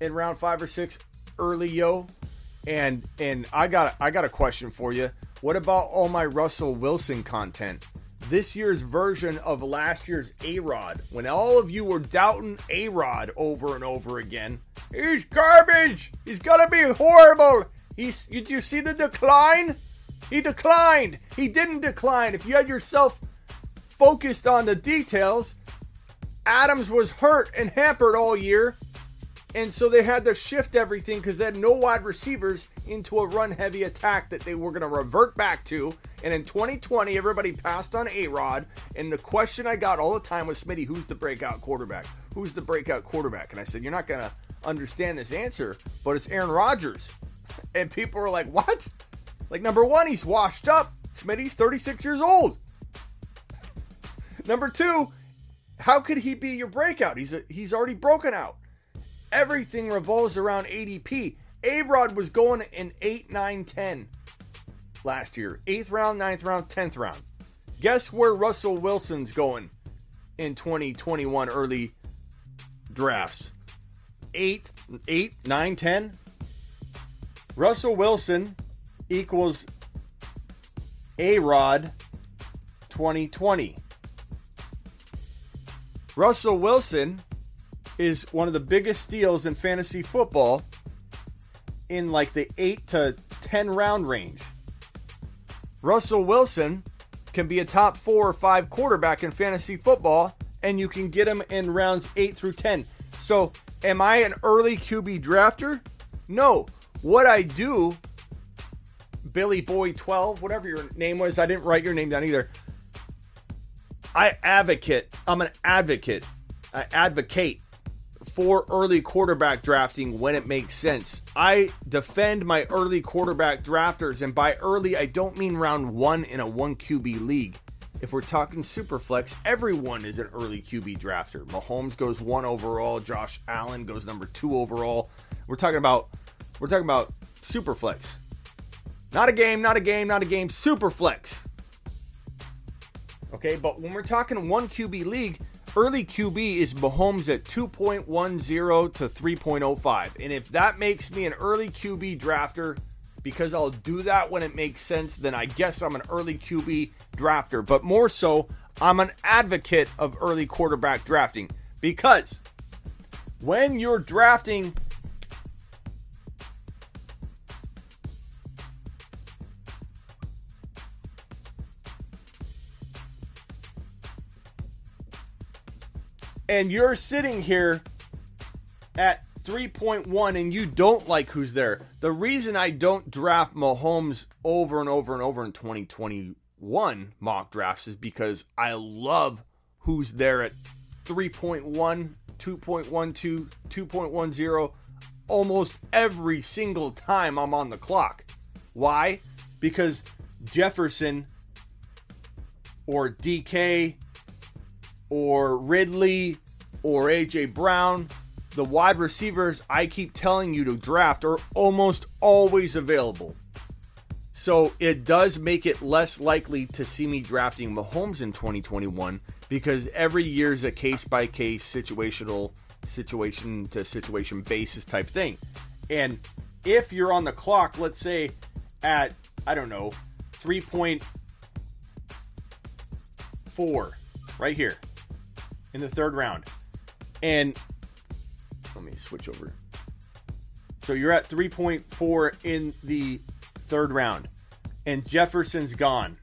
in round five or six early? Yo, and and I got I got a question for you. What about all my Russell Wilson content? This year's version of last year's A Rod, when all of you were doubting A Rod over and over again. He's garbage. He's gonna be horrible. He's, did you see the decline? He declined. He didn't decline. If you had yourself focused on the details, Adams was hurt and hampered all year. And so they had to shift everything because they had no wide receivers into a run heavy attack that they were going to revert back to. And in 2020, everybody passed on A Rod. And the question I got all the time was Smitty, who's the breakout quarterback? Who's the breakout quarterback? And I said, You're not going to understand this answer, but it's Aaron Rodgers. And people are like, What? Like, number one, he's washed up. Smitty's 36 years old. Number two, how could he be your breakout? He's a, he's already broken out. Everything revolves around ADP. A Rod was going in 8, 9, 10 last year. 8th round, 9th round, 10th round. Guess where Russell Wilson's going in 2021 early drafts? 8, 8, 9, 10. Russell Wilson equals A Rod 2020. Russell Wilson is one of the biggest steals in fantasy football in like the 8 to 10 round range. Russell Wilson can be a top 4 or 5 quarterback in fantasy football and you can get him in rounds 8 through 10. So, am I an early QB drafter? No. What I do Billy Boy 12, whatever your name was, I didn't write your name down either. I advocate, I'm an advocate. I advocate for early quarterback drafting when it makes sense. I defend my early quarterback drafters, and by early, I don't mean round one in a one QB league. If we're talking super flex, everyone is an early QB drafter. Mahomes goes one overall, Josh Allen goes number two overall. We're talking about we're talking about super flex. Not a game, not a game, not a game, super flex. Okay, but when we're talking one QB league, early QB is Mahomes at 2.10 to 3.05. And if that makes me an early QB drafter, because I'll do that when it makes sense, then I guess I'm an early QB drafter. But more so, I'm an advocate of early quarterback drafting because when you're drafting and you're sitting here at 3.1 and you don't like who's there. The reason I don't draft Mahomes over and over and over in 2021 mock drafts is because I love who's there at 3.1, 2.12, 2.10 almost every single time I'm on the clock. Why? Because Jefferson or DK or Ridley or AJ Brown, the wide receivers I keep telling you to draft are almost always available. So it does make it less likely to see me drafting Mahomes in 2021 because every year is a case by case situational situation to situation basis type thing. And if you're on the clock, let's say at I don't know, 3.4 right here in the third round. And let me switch over. So you're at 3.4 in the third round, and Jefferson's gone.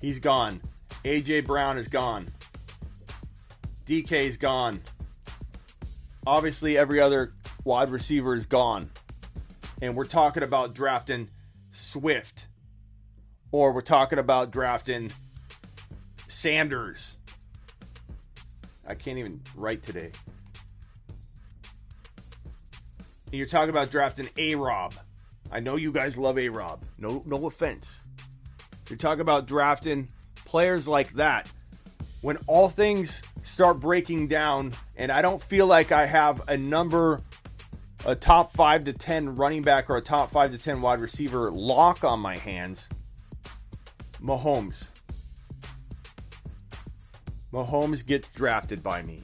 He's gone. AJ Brown is gone. DK's gone. Obviously, every other wide receiver is gone. And we're talking about drafting Swift. Or we're talking about drafting Sanders. I can't even write today. And you're talking about drafting A Rob. I know you guys love A Rob. No, no offense. You're talking about drafting players like that. When all things start breaking down, and I don't feel like I have a number, a top five to ten running back or a top five to ten wide receiver lock on my hands. Mahomes. Mahomes gets drafted by me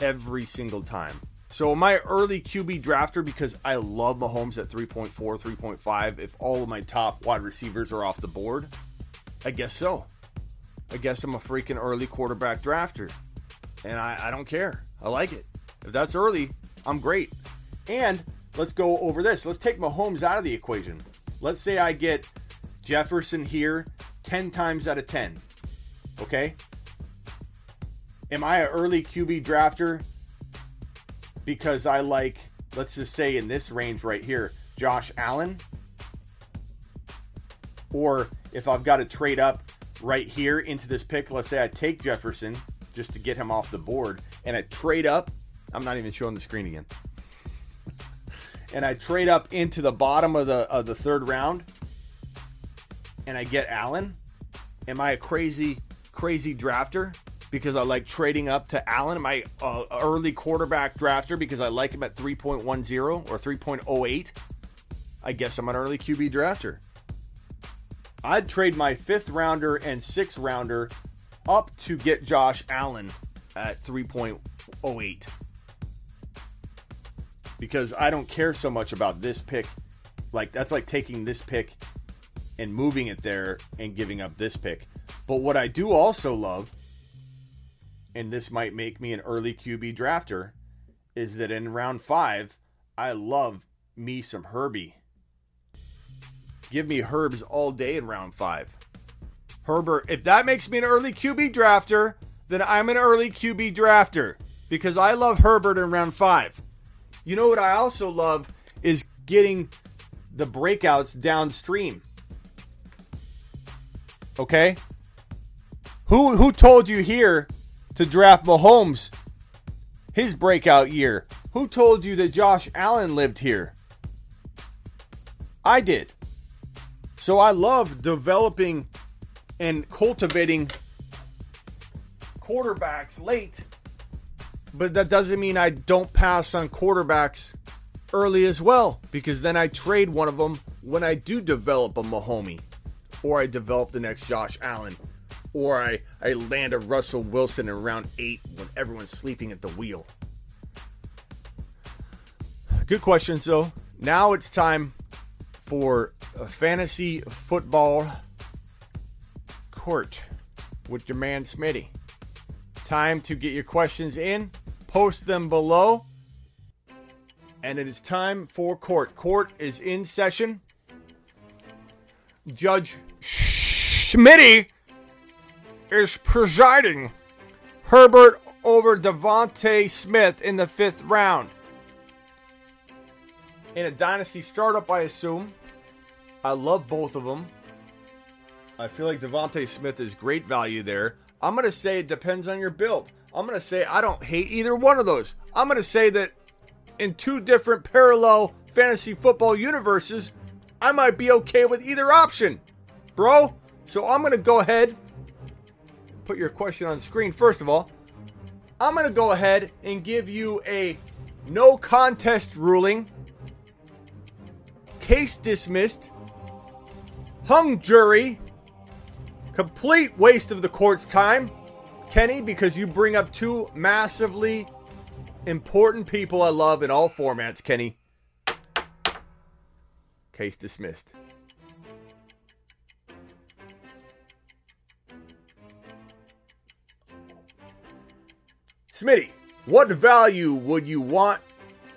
every single time. So I early QB drafter because I love Mahomes at 3.4, 3.5 if all of my top wide receivers are off the board? I guess so. I guess I'm a freaking early quarterback drafter. And I, I don't care. I like it. If that's early, I'm great. And let's go over this. Let's take Mahomes out of the equation. Let's say I get Jefferson here 10 times out of 10. Okay? Am I an early QB drafter because I like, let's just say in this range right here, Josh Allen? Or if I've got to trade up right here into this pick, let's say I take Jefferson just to get him off the board and I trade up, I'm not even showing the screen again. (laughs) and I trade up into the bottom of the of the third round and I get Allen, am I a crazy crazy drafter because I like trading up to Allen? my a early quarterback drafter because I like him at 3.10 or 3.08? I guess I'm an early QB drafter. I'd trade my fifth rounder and sixth rounder up to get Josh Allen at 3.08 because I don't care so much about this pick. Like, that's like taking this pick and moving it there and giving up this pick. But what I do also love, and this might make me an early QB drafter, is that in round five, I love me some Herbie. Give me Herbs all day in round five. Herbert, if that makes me an early QB drafter, then I'm an early QB drafter because I love Herbert in round five. You know what I also love is getting the breakouts downstream. Okay? Who who told you here to draft Mahomes his breakout year? Who told you that Josh Allen lived here? I did. So I love developing and cultivating quarterbacks late, but that doesn't mean I don't pass on quarterbacks early as well, because then I trade one of them when I do develop a Mahomie, or I develop the next Josh Allen, or I, I land a Russell Wilson in round eight when everyone's sleeping at the wheel. Good questions, though. Now it's time for a fantasy football court with your man Smitty. Time to get your questions in, post them below, and it is time for court. Court is in session. Judge Smitty is presiding. Herbert over DeVonta Smith in the fifth round. In a dynasty startup, I assume. I love both of them. I feel like DeVonta Smith is great value there. I'm going to say it depends on your build. I'm going to say I don't hate either one of those. I'm going to say that in two different parallel fantasy football universes, I might be okay with either option, bro. So I'm going to go ahead, put your question on screen first of all. I'm going to go ahead and give you a no contest ruling. Case dismissed hung jury. Complete waste of the court's time, Kenny, because you bring up two massively important people I love in all formats, Kenny. Case dismissed. Smitty, what value would you want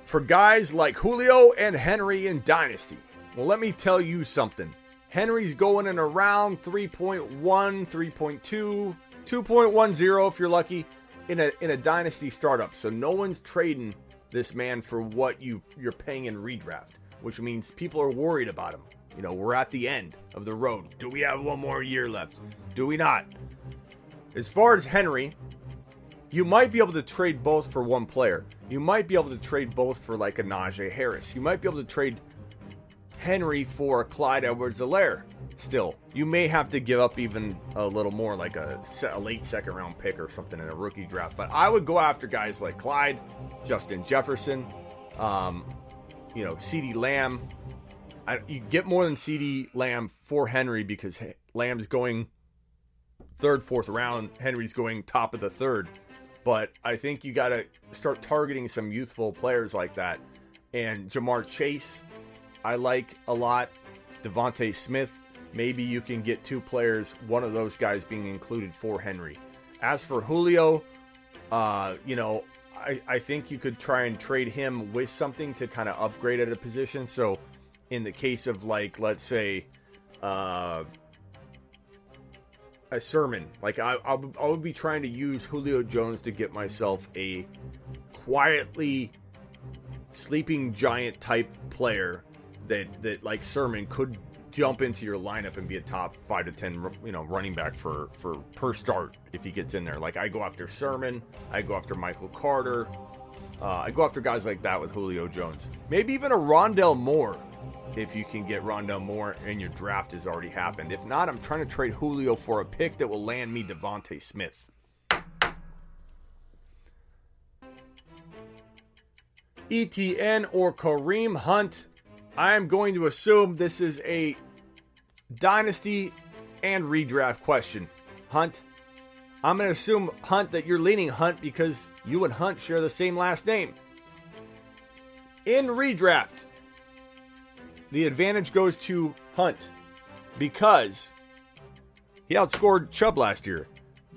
for guys like Julio and Henry in Dynasty? Well, let me tell you something. Henry's going in around 3.1, 3.2, 2.10 if you're lucky in a in a dynasty startup. So no one's trading this man for what you you're paying in redraft, which means people are worried about him. You know, we're at the end of the road. Do we have one more year left? Do we not? As far as Henry, you might be able to trade both for one player. You might be able to trade both for like a Najee Harris. You might be able to trade Henry for Clyde Edwards Helaire. Still, you may have to give up even a little more, like a, a, late second round pick or something in a rookie draft. But I would go after guys like Clyde, Justin Jefferson, um, you know, CeeDee Lamb. I, you get more than CeeDee Lamb for Henry because Lamb's going third, fourth round. Henry's going top of the third. But I think you got to start targeting some youthful players like that. And Ja'Marr Chase I like a lot. DeVonta Smith, maybe you can get two players, one of those guys being included for Henry. As for Julio, uh, you know, I, I think you could try and trade him with something to kind of upgrade at a position. So, in the case of like, let's say, uh, a Sermon. Like I, I, would, I would be trying to use Julio Jones to get myself a quietly sleeping giant type player that that like Sermon could jump into your lineup and be a top five to ten, you know, running back for for per start if he gets in there. Like I go after Sermon, I go after Michael Carter, uh, I go after guys like that with Julio Jones. Maybe even a Rondale Moore if you can get Rondale Moore and your draft has already happened. If not, I'm trying to trade Julio for a pick that will land me DeVonta Smith. ETN or Kareem Hunt. I am going to assume this is a dynasty and redraft question. Hunt. I'm going to assume, Hunt, that you're leaning Hunt because you and Hunt share the same last name. In redraft, the advantage goes to Hunt because he outscored Chubb last year.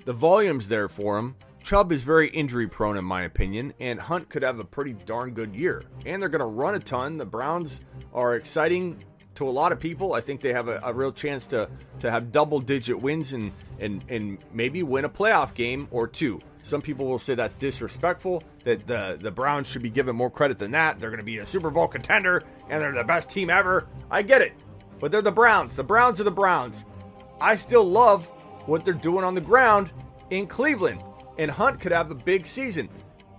The volume's there for him. Chubb is very injury prone, in my opinion, and Hunt could have a pretty darn good year. And they're going to run a ton. The Browns are exciting to a lot of people. I think they have a, a, real chance to to have double digit wins and and and maybe win a playoff game or two. Some people will say that's disrespectful, that the, the Browns should be given more credit than that. They're going to be a Super Bowl contender and they're the best team ever. I get it. But they're the Browns. The Browns are the Browns. I still love what they're doing on the ground in Cleveland. And Hunt could have a big season.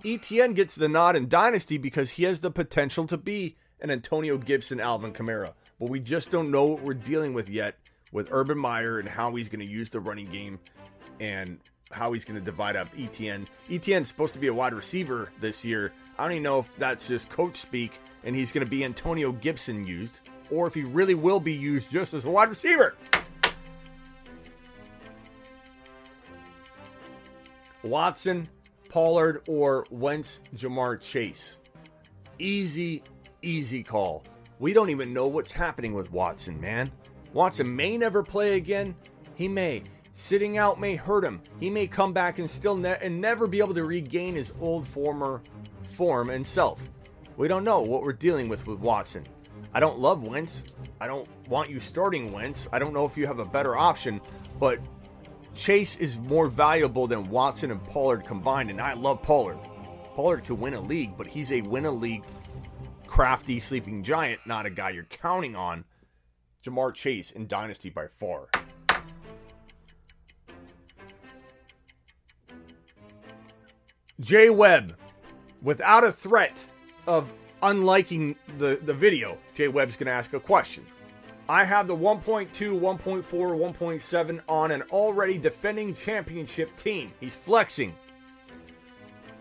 ETN gets the nod in Dynasty because he has the potential to be an Antonio Gibson, Alvin Kamara. But we just don't know what we're dealing with yet with Urban Meyer and how he's going to use the running game and how he's going to divide up ETN. ETN's supposed to be a wide receiver this year. I don't even know if that's just coach speak and he's going to be Antonio Gibson used, or if he really will be used just as a wide receiver. Watson, Pollard, or Wentz, Ja'Marr Chase. Easy, easy call. We don't even know what's happening with Watson, man. Watson may never play again. He may. Sitting out may hurt him. He may come back and still ne- and never be able to regain his old former form and self. We don't know what we're dealing with with Watson. I don't love Wentz. I don't want you starting Wentz. I don't know if you have a better option, but Chase is more valuable than Watson and Pollard combined, and I love Pollard. Pollard could win a league, but he's a win a league crafty sleeping giant, not a guy you're counting on. Ja'Marr Chase in Dynasty by far. Jay Webb, without a threat of unliking the, the video, Jay Webb's going to ask a question. I have the 1.2, 1.4, 1.7 on an already defending championship team. He's flexing.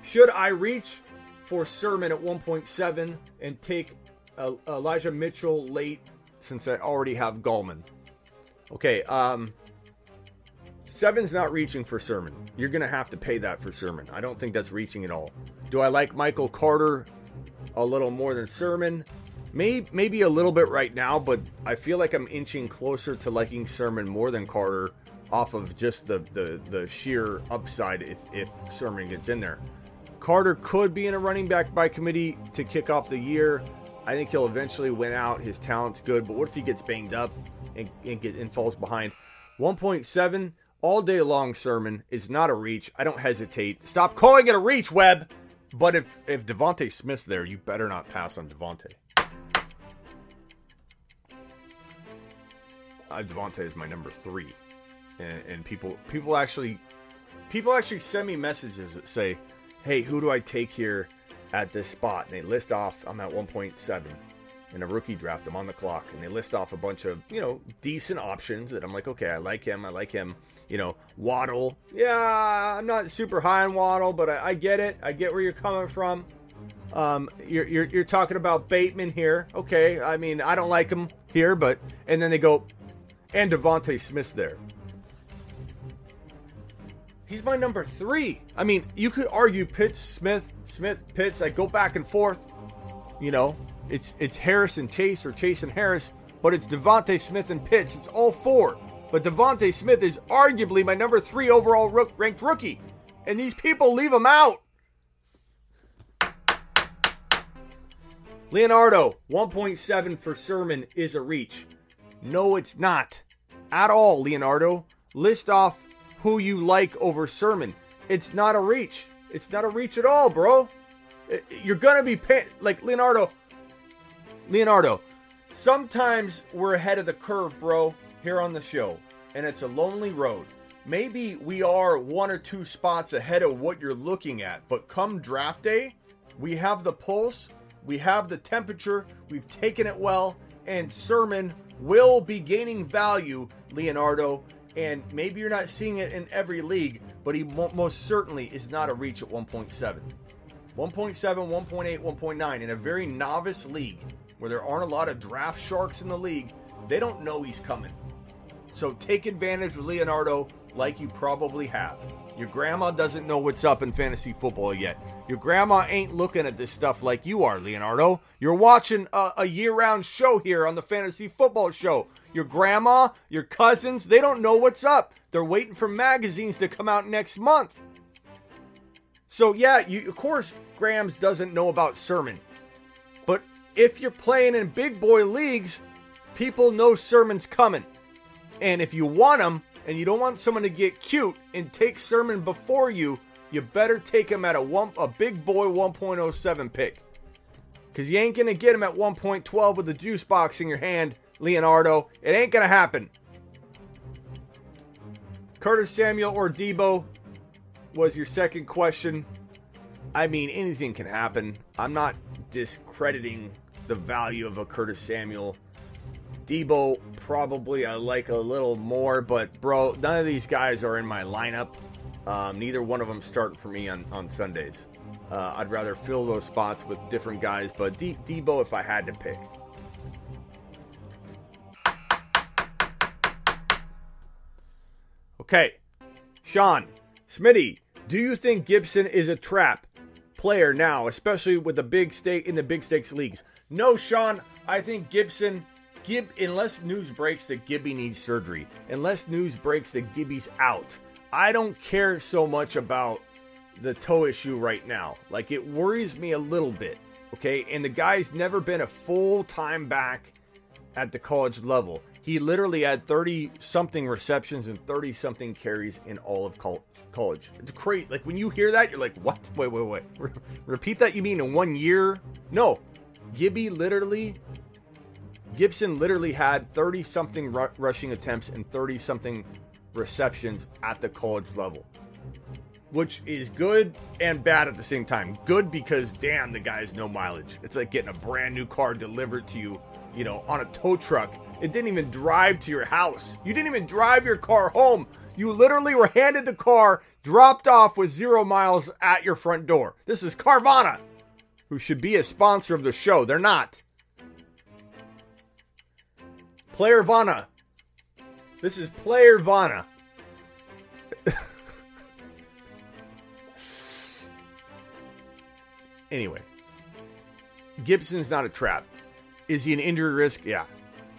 Should I reach for Sermon at 1.7 and take uh, Elijah Mitchell late since I already have Gallman? Okay, um, Seven's not reaching for Sermon. You're going to have to pay that for Sermon. I don't think that's reaching at all. Do I like Michael Carter a little more than Sermon? Maybe, maybe a little bit right now, but I feel like I'm inching closer to liking Sermon more than Carter off of just the, the, the sheer upside if, if Sermon gets in there. Carter could be in a running back by committee to kick off the year. I think he'll eventually win out. His talent's good, but what if he gets banged up and, and, get, and falls behind? 1.7 all day long sermon is not a reach. I don't hesitate. Stop calling it a reach, Webb. But if if DeVonta Smith's there, you better not pass on DeVonta. Uh, DeVonta is my number three, and, and people people actually people actually send me messages that say, "Hey, who do I take here at this spot?" And they list off. I'm at 1.7 in a rookie draft. I'm on the clock, and they list off a bunch of you know decent options that I'm like, okay, I like him. I like him. You know, Waddle. Yeah, I'm not super high on Waddle, but I, I get it. I get where you're coming from. Um, you're, you're you're talking about Bateman here. Okay, I mean I don't like him here, but and then they go, and DeVonta Smith there. He's my number three. I mean, you could argue Pitts, Smith, Smith, Pitts. I go back and forth. You know, it's it's Harris and Chase or Chase and Harris, but it's DeVonta Smith and Pitts. It's all four. But DeVonta Smith is arguably my number three overall rook, ranked rookie, and these people leave him out. Leonardo, 1.7 for Sermon is a reach. No, it's not. At all, Leonardo. List off who you like over Sermon. It's not a reach. It's not a reach at all, bro. You're gonna be like Leonardo. Leonardo, sometimes we're ahead of the curve, bro, here on the show, and it's a lonely road. Maybe we are one or two spots ahead of what you're looking at, but come draft day, we have the pulse, we have the temperature, we've taken it well, and Sermon will be gaining value, Leonardo. And maybe you're not seeing it in every league, but he most certainly is not a reach at 1.7. 1.7, 1.8, 1.9 in a very novice league where there aren't a lot of draft sharks in the league. They don't know he's coming. So take advantage of Leonardo like you probably have. Your grandma doesn't know what's up in fantasy football yet. Your grandma ain't looking at this stuff like you are, Leonardo. You're watching a, a year round show here on the fantasy football show. Your grandma, your cousins, they don't know what's up. They're waiting for magazines to come out next month. So, yeah, you, of course, Grams doesn't know about Sermon. But if you're playing in big boy leagues, people know Sermon's coming. And if you want him, and you don't want someone to get cute and take Sermon before you, you better take him at a one a big boy 1.07 pick. Cause you ain't gonna get him at 1.12 with the juice box in your hand, Leonardo. It ain't gonna happen. Curtis Samuel or Deebo was your second question. I mean, anything can happen. I'm not discrediting the value of a Curtis Samuel Deebo, probably I like a little more, but bro, none of these guys are in my lineup. Um, neither one of them start for me on, on Sundays. Uh, I'd rather fill those spots with different guys, but De- Deebo, if I had to pick. Okay, Sean, Smitty, do you think Gibson is a trap player now, especially with the big stake in the big stakes leagues? No, Sean. I think Gibson Gib, unless news breaks that Gibby needs surgery, unless news breaks that Gibby's out, I don't care so much about the toe issue right now. Like it worries me a little bit. Okay, and the guy's never been a full time back at the college level. He literally had 30 something receptions and 30 something carries in all of college. It's great. Like when you hear that, you're like, what? Wait, wait, wait. Re- repeat that? You mean in one year? No. Gibby literally Gibson literally had 30 something ru- rushing attempts and 30 something receptions at the college level, which is good and bad at the same time. Good because, damn, the guy's no mileage. It's like getting a brand new car delivered to you, you know, on a tow truck. It didn't even drive to your house. You didn't even drive your car home. You literally were handed the car, dropped off with zero miles at your front door. This is Carvana, who should be a sponsor of the show. They're not. Player Vana. This is Player Vana. (laughs) anyway, Gibson's not a trap. Is he an injury risk? Yeah.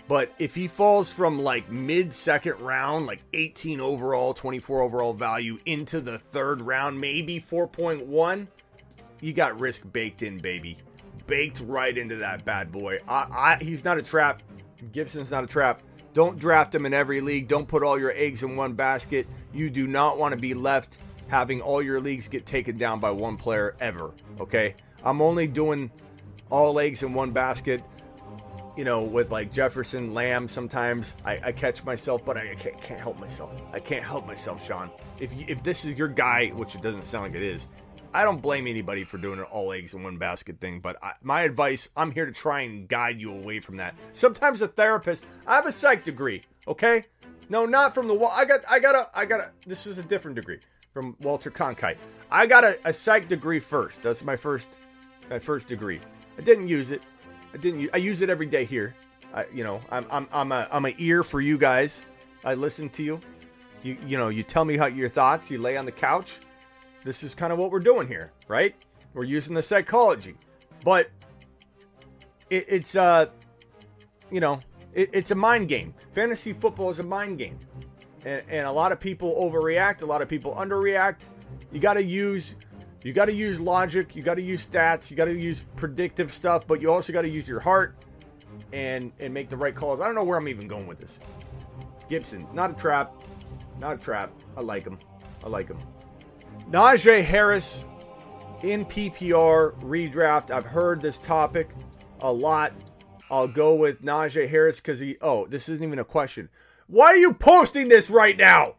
But if he falls from like mid second round, like 18 overall, 24 overall value into the third round, maybe 4.1, you got risk baked in, baby. Baked right into that bad boy. I, I, he's not a trap. Gibson's not a trap. Don't draft him in every league. Don't put all your eggs in one basket. You do not want to be left having all your leagues get taken down by one player ever. Okay? I'm only doing all eggs in one basket. You know, with like Jefferson, Lamb. Sometimes I, I catch myself, but I can't, can't, help myself. I can't help myself, Sean. If if this is your guy, which it doesn't sound like it is, I don't blame anybody for doing an all eggs in one basket thing, but I, my advice, I'm here to try and guide you away from that. Sometimes a therapist, I have a psych degree, okay? No, not from the wall. I got, I got a, I got a. This is a different degree from Walter Cronkite. I got a, a psych degree first. That's my first, my first degree. I didn't use it. I didn't. Use, I use it every day here. I, you know, I'm, I'm, I'm a, I'm an ear for you guys. I listen to you. You, you know, you tell me how your thoughts. You lay on the couch this is kind of what we're doing here, right? We're using the psychology, but it, it's uh, you know, it, it's a mind game. Fantasy football is a mind game, and, and a lot of people overreact. A lot of people underreact. You got to use you got to use logic. You got to use stats. You got to use predictive stuff, but you also got to use your heart and and make the right calls. I don't know where I'm even going with this. Gibson, not a trap. Not a trap. I like him. I like him. Najee Harris in PPR redraft. I've heard this topic a lot. I'll go with Najee Harris because he. Oh, this isn't even a question. Why are you posting this right now?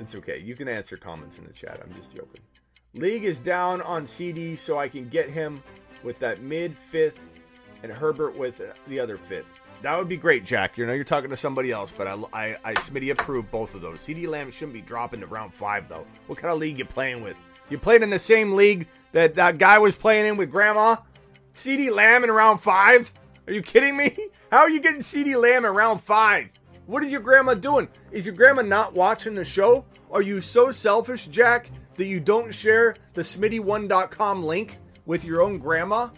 It's okay. You can answer comments in the chat. I'm just joking. League is down on CeeDee, so I can get him with that mid fifth and Herbert with the other fifth. That would be great, Jack. You know, you're talking to somebody else, but I, I, I Smitty approved both of those. CeeDee Lamb shouldn't be dropping to round five, though. What kind of league you playing with? You played in the same league that that guy was playing in with Grandma? CeeDee Lamb in round five? Are you kidding me? (laughs) How are you getting CeeDee Lamb in round five? What is your grandma doing? Is your grandma not watching the show? Are you so selfish, Jack, that you don't share the smitty1.com link with your own grandma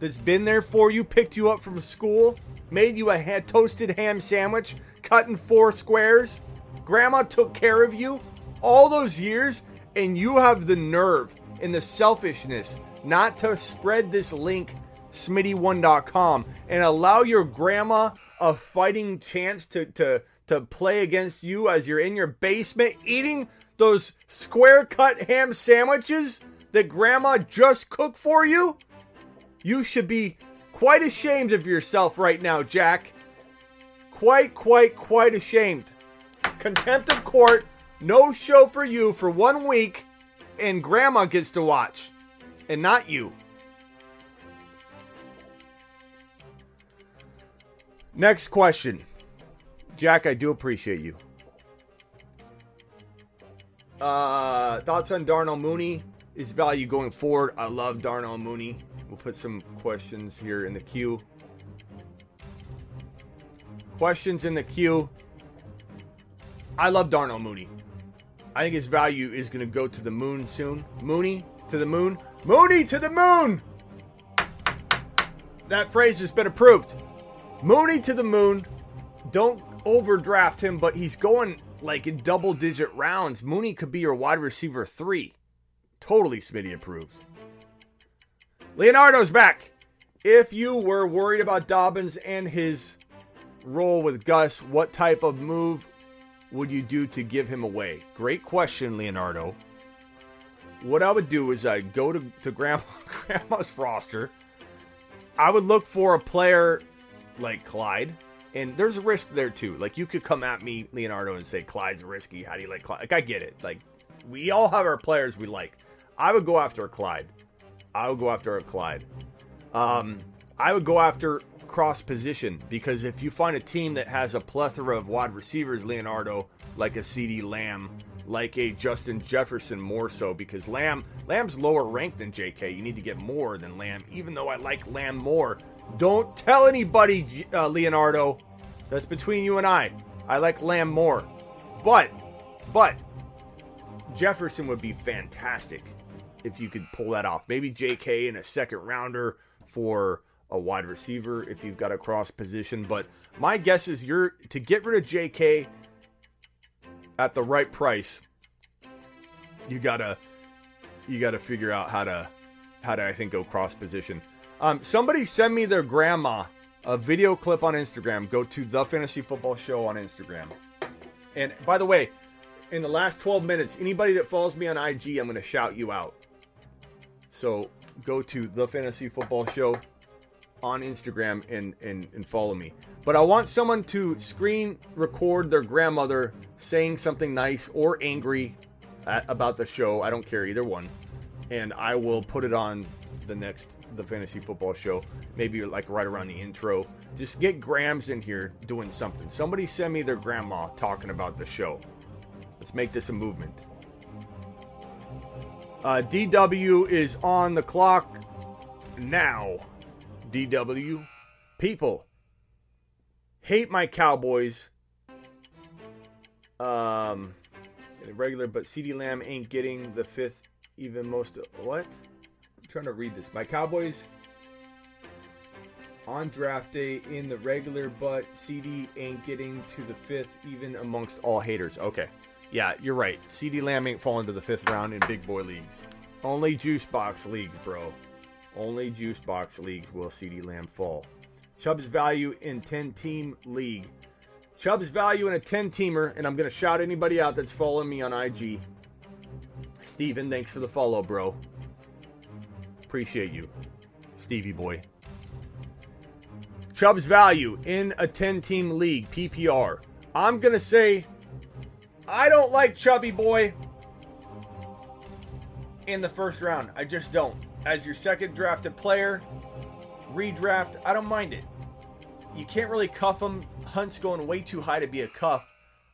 that's been there for you, picked you up from school, made you a ha- toasted ham sandwich, cut in four squares? Grandma took care of you all those years, and you have the nerve and the selfishness not to spread this link, smitty1.com, and allow your grandma a fighting chance to, to, to play against you as you're in your basement eating those square cut ham sandwiches that grandma just cooked for you? You should be quite ashamed of yourself right now, Jack. Quite, quite, quite ashamed. Contempt of court, no show for you for one week, and grandma gets to watch, and not you. Next question. Jack, I do appreciate you. Uh, thoughts on Darnell Mooney? His value going forward. I love Darnell Mooney. We'll put some questions here in the queue. Questions in the queue. I love Darnell Mooney. I think his value is going to go to the moon soon. Mooney to the moon. Mooney to the moon! That phrase has been approved. Mooney to the moon. Don't overdraft him, but he's going like in double digit rounds. Mooney could be your wide receiver three. Totally Smitty approved. Leonardo's back. If you were worried about Dobbins and his role with Gus, what type of move would you do to give him away? Great question, Leonardo. What I would do is I'd go to, to grandma, (laughs) grandma's roster. I would look for a player like Clyde. And there's a risk there too. Like you could come at me, Leonardo, and say Clyde's risky. How do you like Clyde? Like I get it. Like we all have our players we like. I would go after a Clyde. I would go after a Clyde. Um, I would go after cross position because if you find a team that has a plethora of wide receivers, Leonardo, like a CeeDee Lamb, like a Justin Jefferson more so because Lamb Lamb's lower ranked than JK. You need to get more than Lamb, even though I like Lamb more. Don't tell anybody, uh, Leonardo. That's between you and I. I like Lamb more. But, but, Jefferson would be fantastic if you could pull that off. Maybe JK in a second rounder for a wide receiver if you've got a cross position. But my guess is you're to get rid of JK at the right price. You gotta you gotta figure out how to how to I think go cross position. Um, somebody send me their grandma a video clip on Instagram. Go to the Fantasy Football Show on Instagram. And by the way, in the last 12 minutes, anybody that follows me on IG, I'm going to shout you out. So go to the Fantasy Football Show on Instagram and, and, and follow me. But I want someone to screen record their grandmother saying something nice or angry at, about the show. I don't care either one. And I will put it on the next the fantasy football show maybe like right around the intro just get grams in here doing something somebody send me their grandma talking about the show let's make this a movement uh, dw is on the clock now dw people hate my cowboys um regular but cd lamb ain't getting the fifth even most what I'm trying to read this. My Cowboys on draft day in the regular, but CeeDee ain't getting to the fifth, even amongst all haters. Okay. Yeah, you're right. CeeDee Lamb ain't falling to the fifth round in big boy leagues. Only juice box leagues, bro. Only juice box leagues will CeeDee Lamb fall. Chubb's value in 10 team league. Chubb's value in a 10 teamer, and I'm going to shout anybody out that's following me on IG. Steven, thanks for the follow, bro. Appreciate you, Stevie boy. Chubb's value in a 10 team league, PPR. I'm going to say I don't like Chubby Boy in the first round. I just don't. As your second drafted player, redraft, I don't mind it. You can't really cuff him. Hunt's going way too high to be a cuff.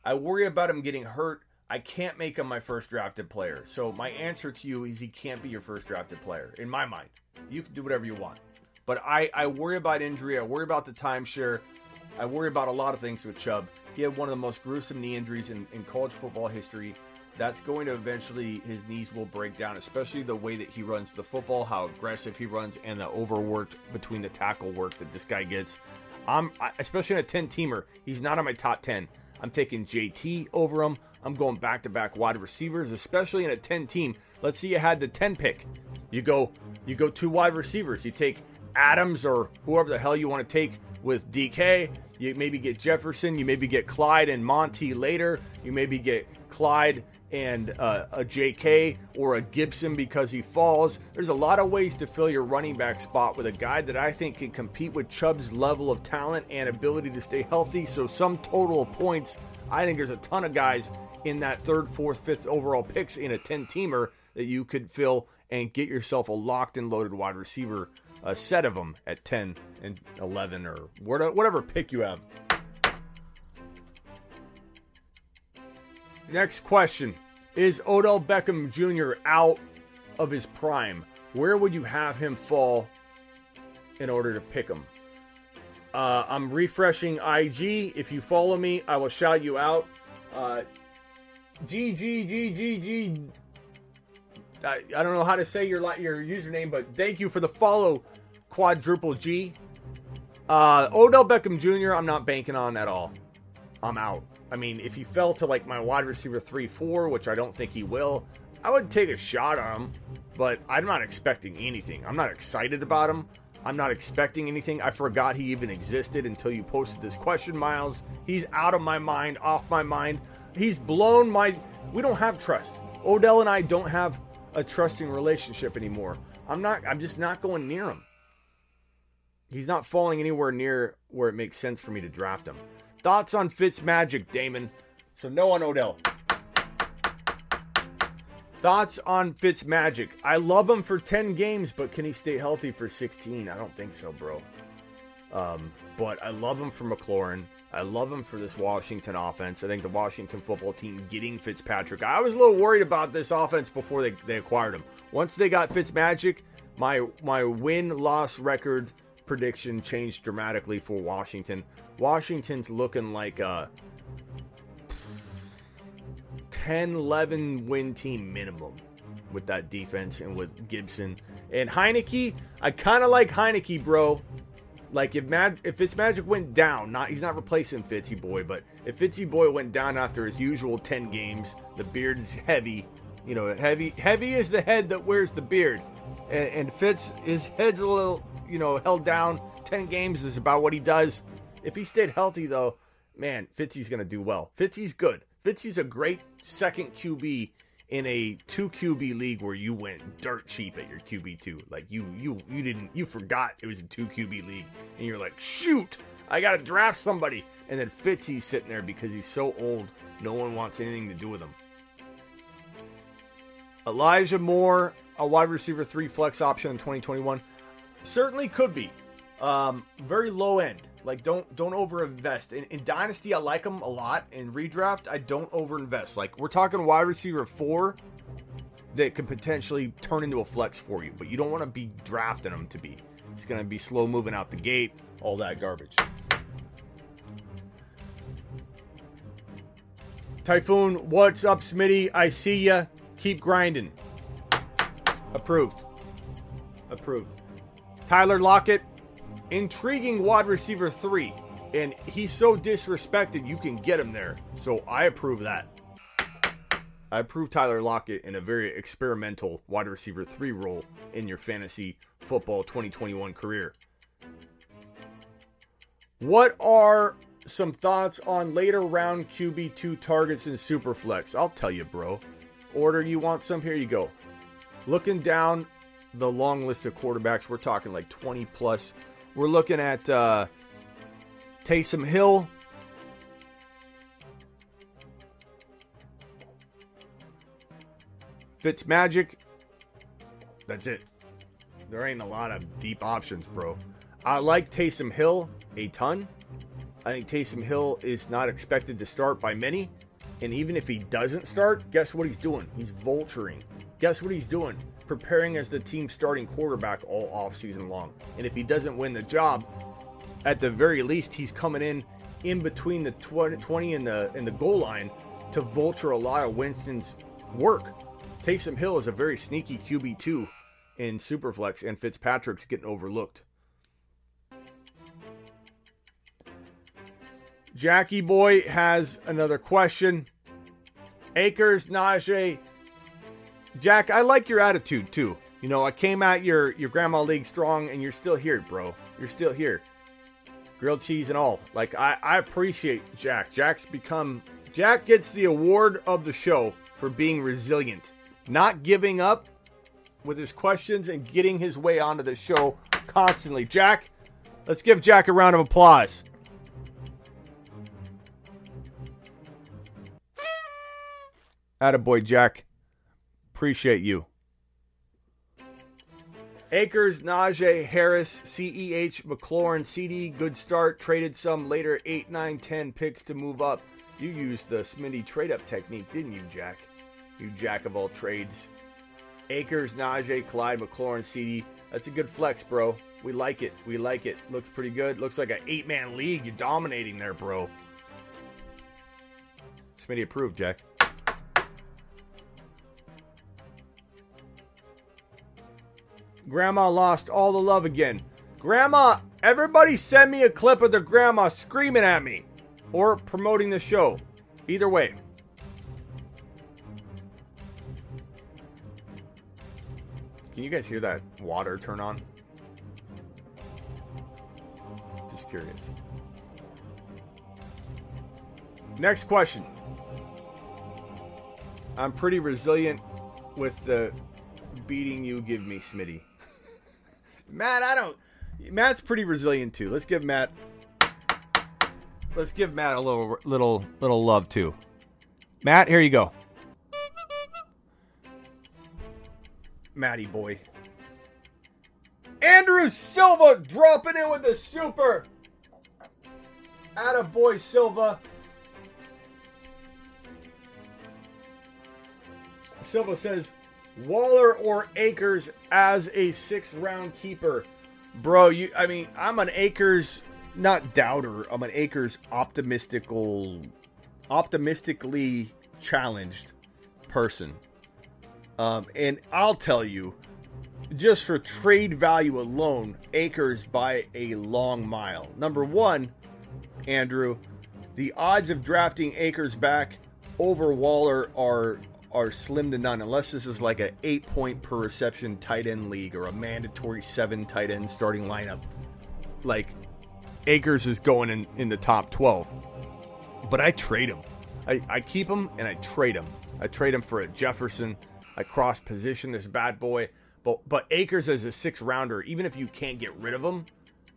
I worry about him getting hurt. I can't make him my first drafted player. So my answer to you is he can't be your first drafted player, in my mind. You can do whatever you want. But I, I worry about injury. I worry about the timeshare. I worry about a lot of things with Chubb. He had one of the most gruesome knee injuries in, in college football history. That's going to eventually, his knees will break down, especially the way that he runs the football, how aggressive he runs, and the overworked between the tackle work that this guy gets. I'm, especially in a 10 teamer, he's not on my top 10. I'm taking JT over him. I'm going back to back wide receivers, especially in a 10 team. Let's see you had the 10 pick. You go you go two wide receivers. You take Adams or whoever the hell you want to take with DK. You maybe get Jefferson. You maybe get Clyde and Monty later. You maybe get Clyde and uh, a JK or a Gibson because he falls. There's a lot of ways to fill your running back spot with a guy that I think can compete with Chubb's level of talent and ability to stay healthy. So, some total of points, I think there's a ton of guys in that third, fourth, fifth overall picks in a 10 teamer that you could fill and get yourself a locked and loaded wide receiver a set of them at 10 and 11 or whatever pick you have. Next question Is Odell Beckham Jr. out of his prime? Where would you have him fall in order to pick him? Uh, I'm refreshing IG. If you follow me, I will shout you out. Uh, G G G G G I, I don't know how to say your your username, but thank you for the follow, quadruple G. Uh, Odell Beckham Jr. I'm not banking on at all. I'm out. I mean, if he fell to like my wide receiver three four, which I don't think he will, I would take a shot on him. But I'm not expecting anything. I'm not excited about him. I'm not expecting anything. I forgot he even existed until you posted this question, Miles. He's out of my mind, off my mind. He's blown my. We don't have trust. Odell and I don't have a trusting relationship anymore. I'm not I'm just not going near him. He's not falling anywhere near where it makes sense for me to draft him. Thoughts on Fitz Magic, Damon? So no on Odell. Thoughts on Fitz Magic? I love him for 10 games, but can he stay healthy for 16? I don't think so, bro. Um, but I love him for McLaurin. I love him for this Washington offense. I think the Washington football team getting Fitzpatrick. I was a little worried about this offense before they, they acquired him. Once they got Fitzmagic, my my win loss record prediction changed dramatically for Washington. Washington's looking like a 10 11 win team minimum with that defense and with Gibson. And Heinicke, I kind of like Heinicke, bro. Like if Mag- if Fitzmagic went down, not he's not replacing Fitzy Boy, but if Fitzy Boy went down after his usual ten games, the beard is heavy. You know, heavy heavy is the head that wears the beard, and, and Fitz his head's a little you know held down. Ten games is about what he does. If he stayed healthy though, man, Fitzy's gonna do well. Fitzy's good. Fitzy's a great second QB in a two QB league where you went dirt cheap at your QB two. Like you you you didn't you forgot it was a two QB league, and you're like, shoot, I gotta draft somebody. And then Fitzy's sitting there because he's so old, no one wants anything to do with him. Elijah Moore, a wide receiver three flex option in 2021, certainly could be. Um, very low end. Like don't don't overinvest. In, in dynasty, I like them a lot. In redraft, I don't overinvest. Like we're talking wide receiver four that could potentially turn into a flex for you, but you don't want to be drafting them to be. It's going to be slow moving out the gate, all that garbage. Typhoon, what's up, Smitty? I see ya. Keep grinding. Approved. Approved. Tyler Lockett, intriguing wide receiver three, and he's so disrespected you can get him there. So I approve that. I approve Tyler Lockett in a very experimental wide receiver three role in your fantasy football 2021 career. What are some thoughts on later round QB2 targets in Superflex. I'll tell you, bro. Order you want some? Here you go. Looking down the long list of quarterbacks, we're talking like 20 plus. We're looking at uh, Taysom Hill. Fitzmagic. That's it. There ain't a lot of deep options, bro. I like Taysom Hill a ton. I think Taysom Hill is not expected to start by many. And even if he doesn't start, guess what he's doing? He's vulturing. Guess what he's doing? Preparing as the team's starting quarterback all offseason long. And if he doesn't win the job, at the very least, he's coming in in between the 20, 20 and the and the goal line to vulture a lot of Winston's work. Taysom Hill is a very sneaky QB2 in Superflex, and Fitzpatrick's getting overlooked. Jackie Boy has another question. Akers, Najee. Jack, I like your attitude too. You know, I came at your your grandma league strong and you're still here, bro. You're still here. Grilled cheese and all. Like I, I appreciate Jack. Jack's become Jack gets the award of the show for being resilient. Not giving up with his questions and getting his way onto the show constantly. Jack, let's give Jack a round of applause. Attaboy, Jack. Appreciate you. Akers, Najee, Harris, CEH, McLaurin, CeeDee, good start. Traded some later 8, 9, 10 picks to move up. You used the Smitty trade up technique, didn't you, Jack? You jack of all trades. Akers, Najee, Clyde, McLaurin, CeeDee. That's a good flex, bro. We like it. We like it. Looks pretty good. Looks like an eight man league. You're dominating there, bro. Smitty approved, Jack. Grandma lost all the love again. Grandma, everybody send me a clip of their grandma screaming at me or promoting the show. Either way. Can you guys hear that water turn on? Just curious. Next question. I'm pretty resilient with the beating you give me, Smitty. Matt, I don't. Matt's pretty resilient too. Let's give Matt. Let's give Matt a little, little, little love too. Matt, here you go. Matty boy. Andrew Silva dropping in with the super. Atta boy Silva. Silva says, Waller or Akers as a sixth round keeper. Bro, you I mean, I'm an Akers not doubter, I'm an Akers optimistical optimistically challenged person. Um, and I'll tell you, just for trade value alone, Akers by a long mile. Number one, Andrew, the odds of drafting Akers back over Waller are are slim to none unless this is like a eight point per reception tight end league or a mandatory seven tight end starting lineup. Like Akers is going in, in the top 12. But I trade him. I, I keep him and I trade him. I trade him for a Jefferson. I cross position this bad boy. But but Akers as a six rounder, even if you can't get rid of him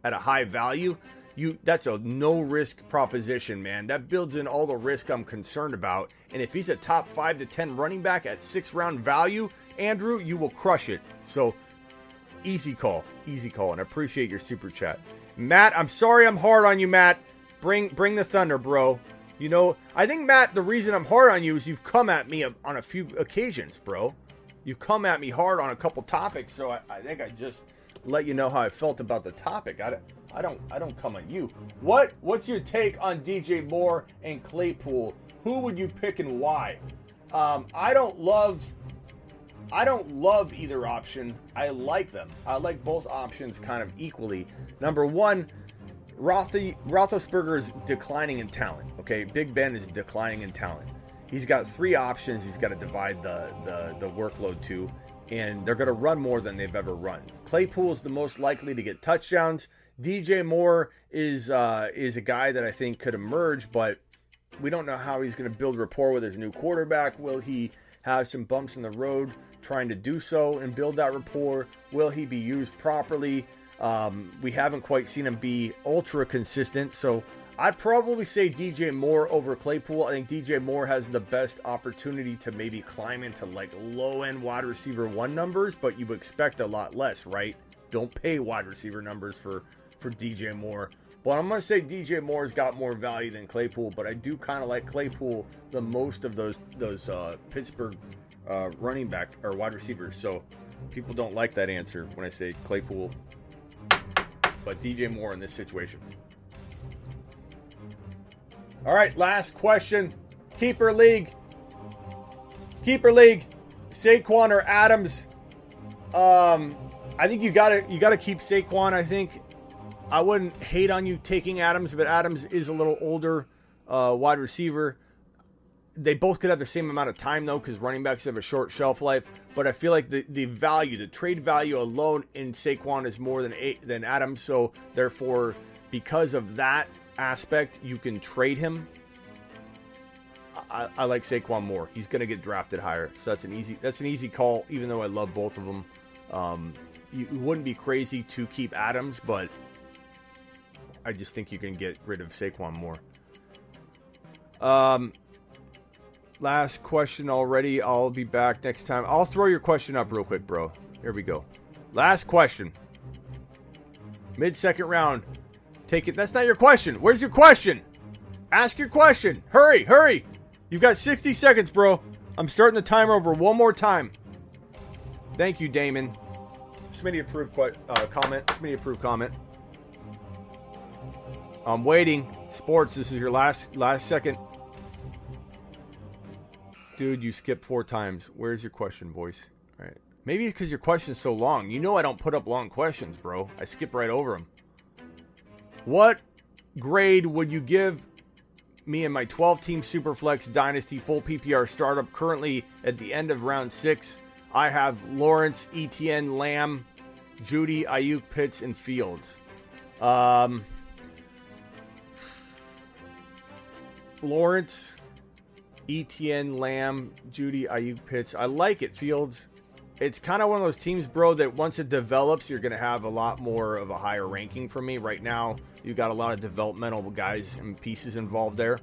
at a high value, you that's a no risk proposition, man. That builds in all the risk I'm concerned about. And if he's a top five to ten running back at six round value, Andrew, you will crush it. So easy call, easy call, and I appreciate your super chat, Matt. I'm sorry I'm hard on you, Matt. Bring bring the thunder, bro. You know, I think Matt, the reason I'm hard on you is you've come at me on a few occasions, bro. You've come at me hard on a couple topics, so I, I think I just let you know how I felt about the topic. I, I don't I don't come at you. What what's your take on DJ Moore and Claypool? Who would you pick and why? Um, I don't love I don't love either option. I like them. I like both options kind of equally. Number one, Rothy, Roethlisberger is declining in talent. Okay, Big Ben is declining in talent. He's got three options. He's got to divide the the, the workload to, and they're going to run more than they've ever run. Claypool is the most likely to get touchdowns. DJ Moore is uh, is a guy that I think could emerge, but we don't know how he's going to build rapport with his new quarterback. Will he have some bumps in the road trying to do so and build that rapport? Will he be used properly? Um, we haven't quite seen him be ultra consistent, so I'd probably say DJ Moore over Claypool. I think DJ Moore has the best opportunity to maybe climb into like low end wide receiver one numbers, but you expect a lot less, right? Don't pay wide receiver numbers for for DJ Moore. But I'm gonna say DJ Moore's got more value than Claypool, but I do kind of like Claypool the most of those those uh, Pittsburgh uh, running back or wide receivers. So people don't like that answer when I say Claypool, but DJ Moore in this situation. All right, last question. Keeper league. Keeper league. Saquon or Adams? Um, I think you gotta you gotta keep Saquon. I think I wouldn't hate on you taking Adams, but Adams is a little older uh, wide receiver. They both could have the same amount of time though, because running backs have a short shelf life. But I feel like the, the value, the trade value alone in Saquon is more than eight, than Adams. So therefore, because of that aspect, you can trade him. I, I like Saquon more. He's going to get drafted higher, so that's an easy that's an easy call. Even though I love both of them, um, you, you wouldn't be crazy to keep Adams, but I just think you can get rid of Saquon more. Um, last question already. I'll be back next time. I'll throw your question up real quick, bro. Here we go. Last question. Mid second round. Take it. That's not your question. Where's your question? Ask your question. Hurry, hurry. You've got 60 seconds, bro. I'm starting the timer over one more time. Thank you, Damon. Smitty approved uh, comment. Smitty approved comment. I'm waiting. Sports, this is your last last second. Dude, you skipped four times. Where's your question, voice? All right. Maybe because your question's so long. You know I don't put up long questions, bro. I skip right over them. What grade would you give me and my 12 team Superflex Dynasty full PPR startup currently at the end of round six? I have Lawrence, Etienne, Lamb, Jeudy, Aiyuk, Pitts, and Fields. Um, Lawrence, Etienne, Lamb, Jeudy, Aiyuk, Pitts. I like it, Fields. It's kind of one of those teams, bro, that once it develops, you're going to have a lot more of a higher ranking for me. Right now, you've got a lot of developmental guys and pieces involved there.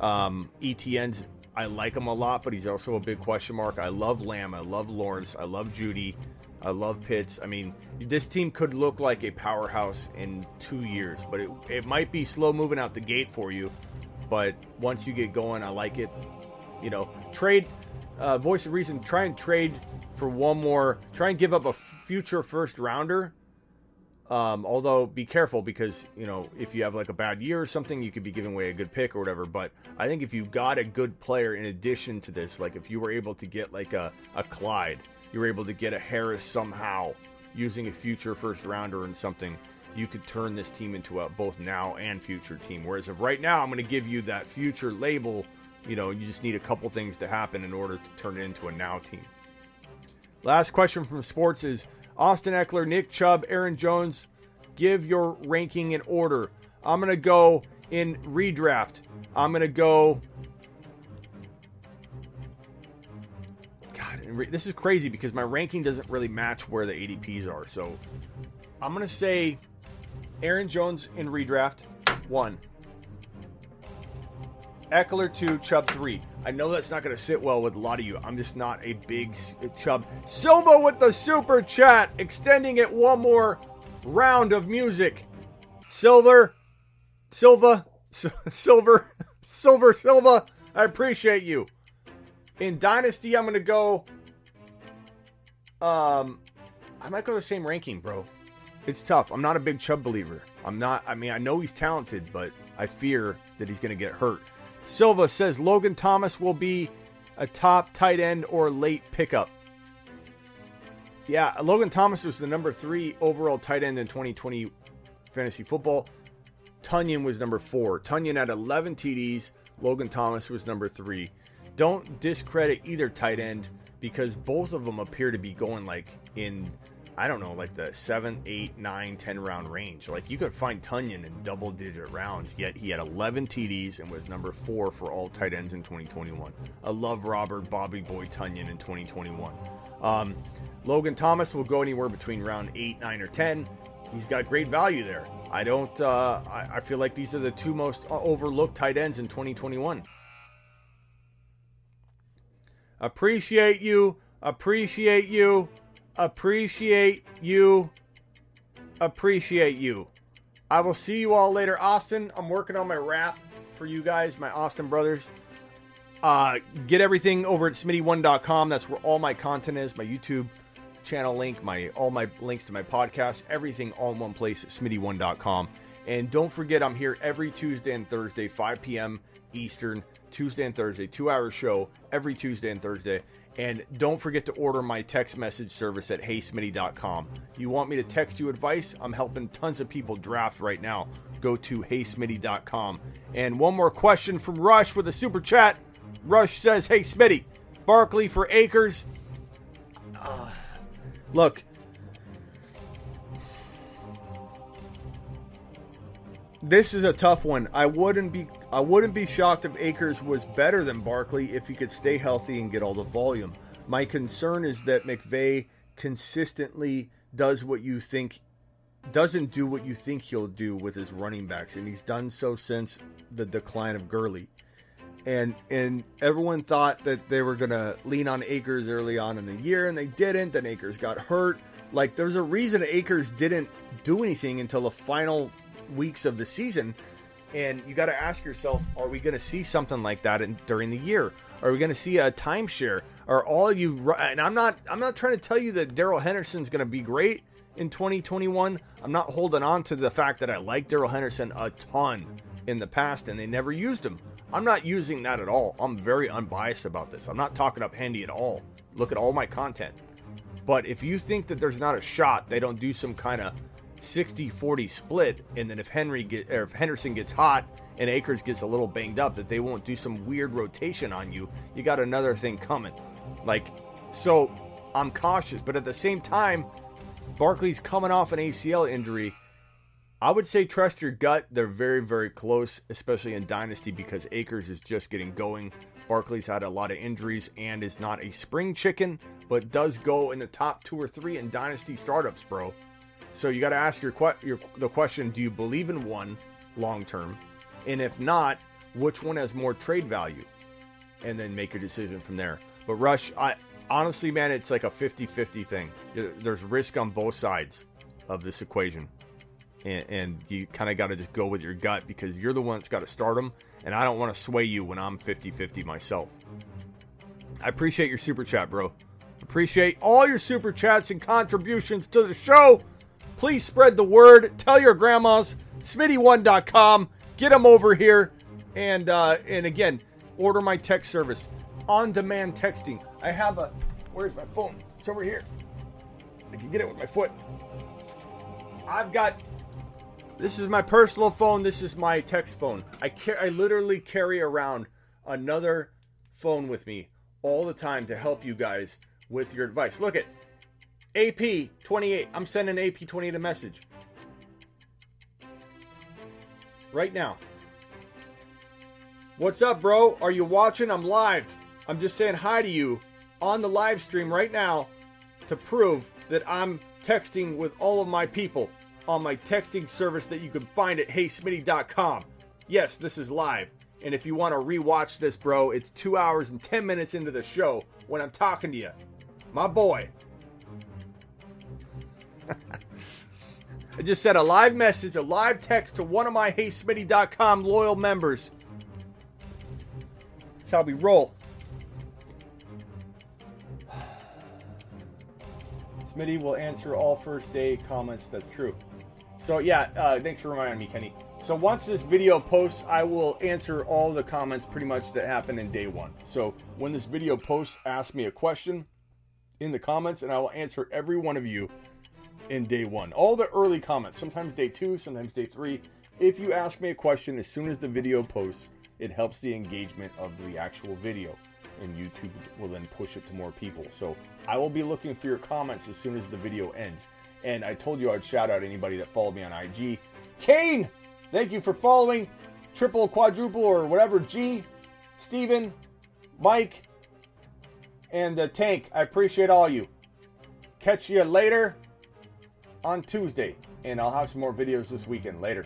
Um, Etienne's, I like him a lot, but he's also a big question mark. I love Lamb. I love Lawrence. I love Jeudy. I love Pitts. I mean, this team could look like a powerhouse in two years, but it, it might be slow moving out the gate for you. But once you get going, I like it. You know, trade, uh, voice of reason, try and trade for one more, try and give up a future first rounder. Um, although be careful because you know if you have like a bad year or something, you could be giving away a good pick or whatever. But I think if you got a good player in addition to this, like if you were able to get like a, a Clyde, you were able to get a Harris somehow using a future first rounder and something, you could turn this team into a both now and future team. Whereas of right now, I'm going to give you that future label. You know, you just need a couple things to happen in order to turn it into a now team. Last question from sports is Austin Ekeler, Nick Chubb, Aaron Jones. Give your ranking in order. I'm going to go in redraft. I'm going to go. God, this is crazy because my ranking doesn't really match where the ADPs are. So I'm going to say Aaron Jones in redraft, one. Ekeler two, Chubb three. I know that's not going to sit well with a lot of you. I'm just not a big Chubb. Silva with the super chat, extending it one more round of music. Silver, Silva, (laughs) Silver, Silver, Silva. I appreciate you. In Dynasty, I'm going to go. Um, I might go the same ranking, bro. It's tough. I'm not a big Chubb believer. I'm not. I mean, I know he's talented, but I fear that he's going to get hurt. Silva says Logan Thomas will be a top tight end or late pickup. Yeah, Logan Thomas was the number three overall tight end in 2020 fantasy football. Tonyan was number four. Tonyan had 11 TDs. Logan Thomas was number three. Don't discredit either tight end because both of them appear to be going like in I don't know, like the seven, eight, nine, ten round range. Like you could find Tonyan in double digit rounds, yet he had 11 TDs and was number four for all tight ends in 2021. I love Robert Bobby Boy Tonyan in 2021. Um, Logan Thomas will go anywhere between round eight, nine, or 10. He's got great value there. I don't, uh, I, I feel like these are the two most overlooked tight ends in 2021. Appreciate you. Appreciate you appreciate you. Appreciate you. I will see you all later. Austin, I'm working on my rap for you guys, my Austin brothers. Uh, get everything over at smitty1.com. That's where all my content is, my YouTube channel link, my all my links to my podcast, everything all in one place at smitty1.com. And don't forget, I'm here every Tuesday and Thursday, 5 p.m. Eastern, Tuesday and Thursday, two hour show every Tuesday and Thursday. And don't forget to order my text message service at heysmitty.com. You want me to text you advice? I'm helping tons of people draft right now. Go to heysmitty.com. And one more question from Rush with a super chat. Rush says, Hey Smitty, Barkley for Akers. Uh, look, this is a tough one. I wouldn't be I wouldn't be shocked if Akers was better than Barkley if he could stay healthy and get all the volume. My concern is that McVay consistently does what you think doesn't do what you think he'll do with his running backs, and he's done so since the decline of Gurley. And and everyone thought that they were gonna lean on Akers early on in the year, and they didn't. Then Akers got hurt. Like there's a reason Akers didn't do anything until the final weeks of the season. And you got to ask yourself, are we going to see something like that in, during the year? Are we going to see a timeshare? Are all you? And I'm not. I'm not trying to tell you that Darrell Henderson's going to be great in 2021. I'm not holding on to the fact that I like Darrell Henderson a ton in the past, and they never used him. I'm not using that at all. I'm very unbiased about this. I'm not talking up Hendy at all. Look at all my content. But if you think that there's not a shot, they don't do some kind of 60-40 split, and then if Henry get or if Henderson gets hot and Akers gets a little banged up, that they won't do some weird rotation on you. You got another thing coming. Like, so I'm cautious, but at the same time, Barkley's coming off an ACL injury. I would say trust your gut. They're very, very close, especially in Dynasty because Akers is just getting going. Barkley's had a lot of injuries and is not a spring chicken, but does go in the top two or three in Dynasty startups, bro. So you got to ask your, your the question: Do you believe in one long term? And if not, which one has more trade value? And then make your decision from there. But Rush, I honestly, man, it's like a 50-50 thing. There's risk on both sides of this equation. And, and you kind of got to just go with your gut because you're the one that's got to start them. And I don't want to sway you when I'm 50 50 myself. I appreciate your super chat, bro. Appreciate all your super chats and contributions to the show. Please spread the word. Tell your grandmas. Smitty1.com. Get them over here. And uh, and again, order my text service. On demand texting. I have a. Where's my phone? It's over here. I can get it with my foot. I've got. This is my personal phone. This is my text phone. I car- I literally carry around another phone with me all the time to help you guys with your advice. Look at AP28. I'm sending AP28 a message. Right now. What's up, bro? Are you watching? I'm live. I'm just saying hi to you on the live stream right now to prove that I'm texting with all of my people on my texting service that you can find at heysmitty.com. Yes, this is live. And if you want to rewatch this, bro, it's two hours and 10 minutes into the show when I'm talking to you. My boy, I just sent a live message, a live text to one of my HeySmitty.com loyal members. That's how we roll. (sighs) Smitty will answer all first day comments. That's true. So yeah, uh, thanks for reminding me, Kenny. So once this video posts, I will answer all the comments pretty much that happened in day one. So when this video posts, ask me a question in the comments, and I will answer every one of you in day one. All the early comments, sometimes day two, sometimes day three. If you ask me a question as soon as the video posts, it helps the engagement of the actual video, and YouTube will then push it to more people. So I will be looking for your comments as soon as the video ends. And I told you I'd shout out anybody that followed me on IG. Kane, thank you for following. Triple, quadruple, or whatever. G, Steven, Mike, and uh, Tank. I appreciate all you. Catch you later on Tuesday, and I'll have some more videos this weekend. Later.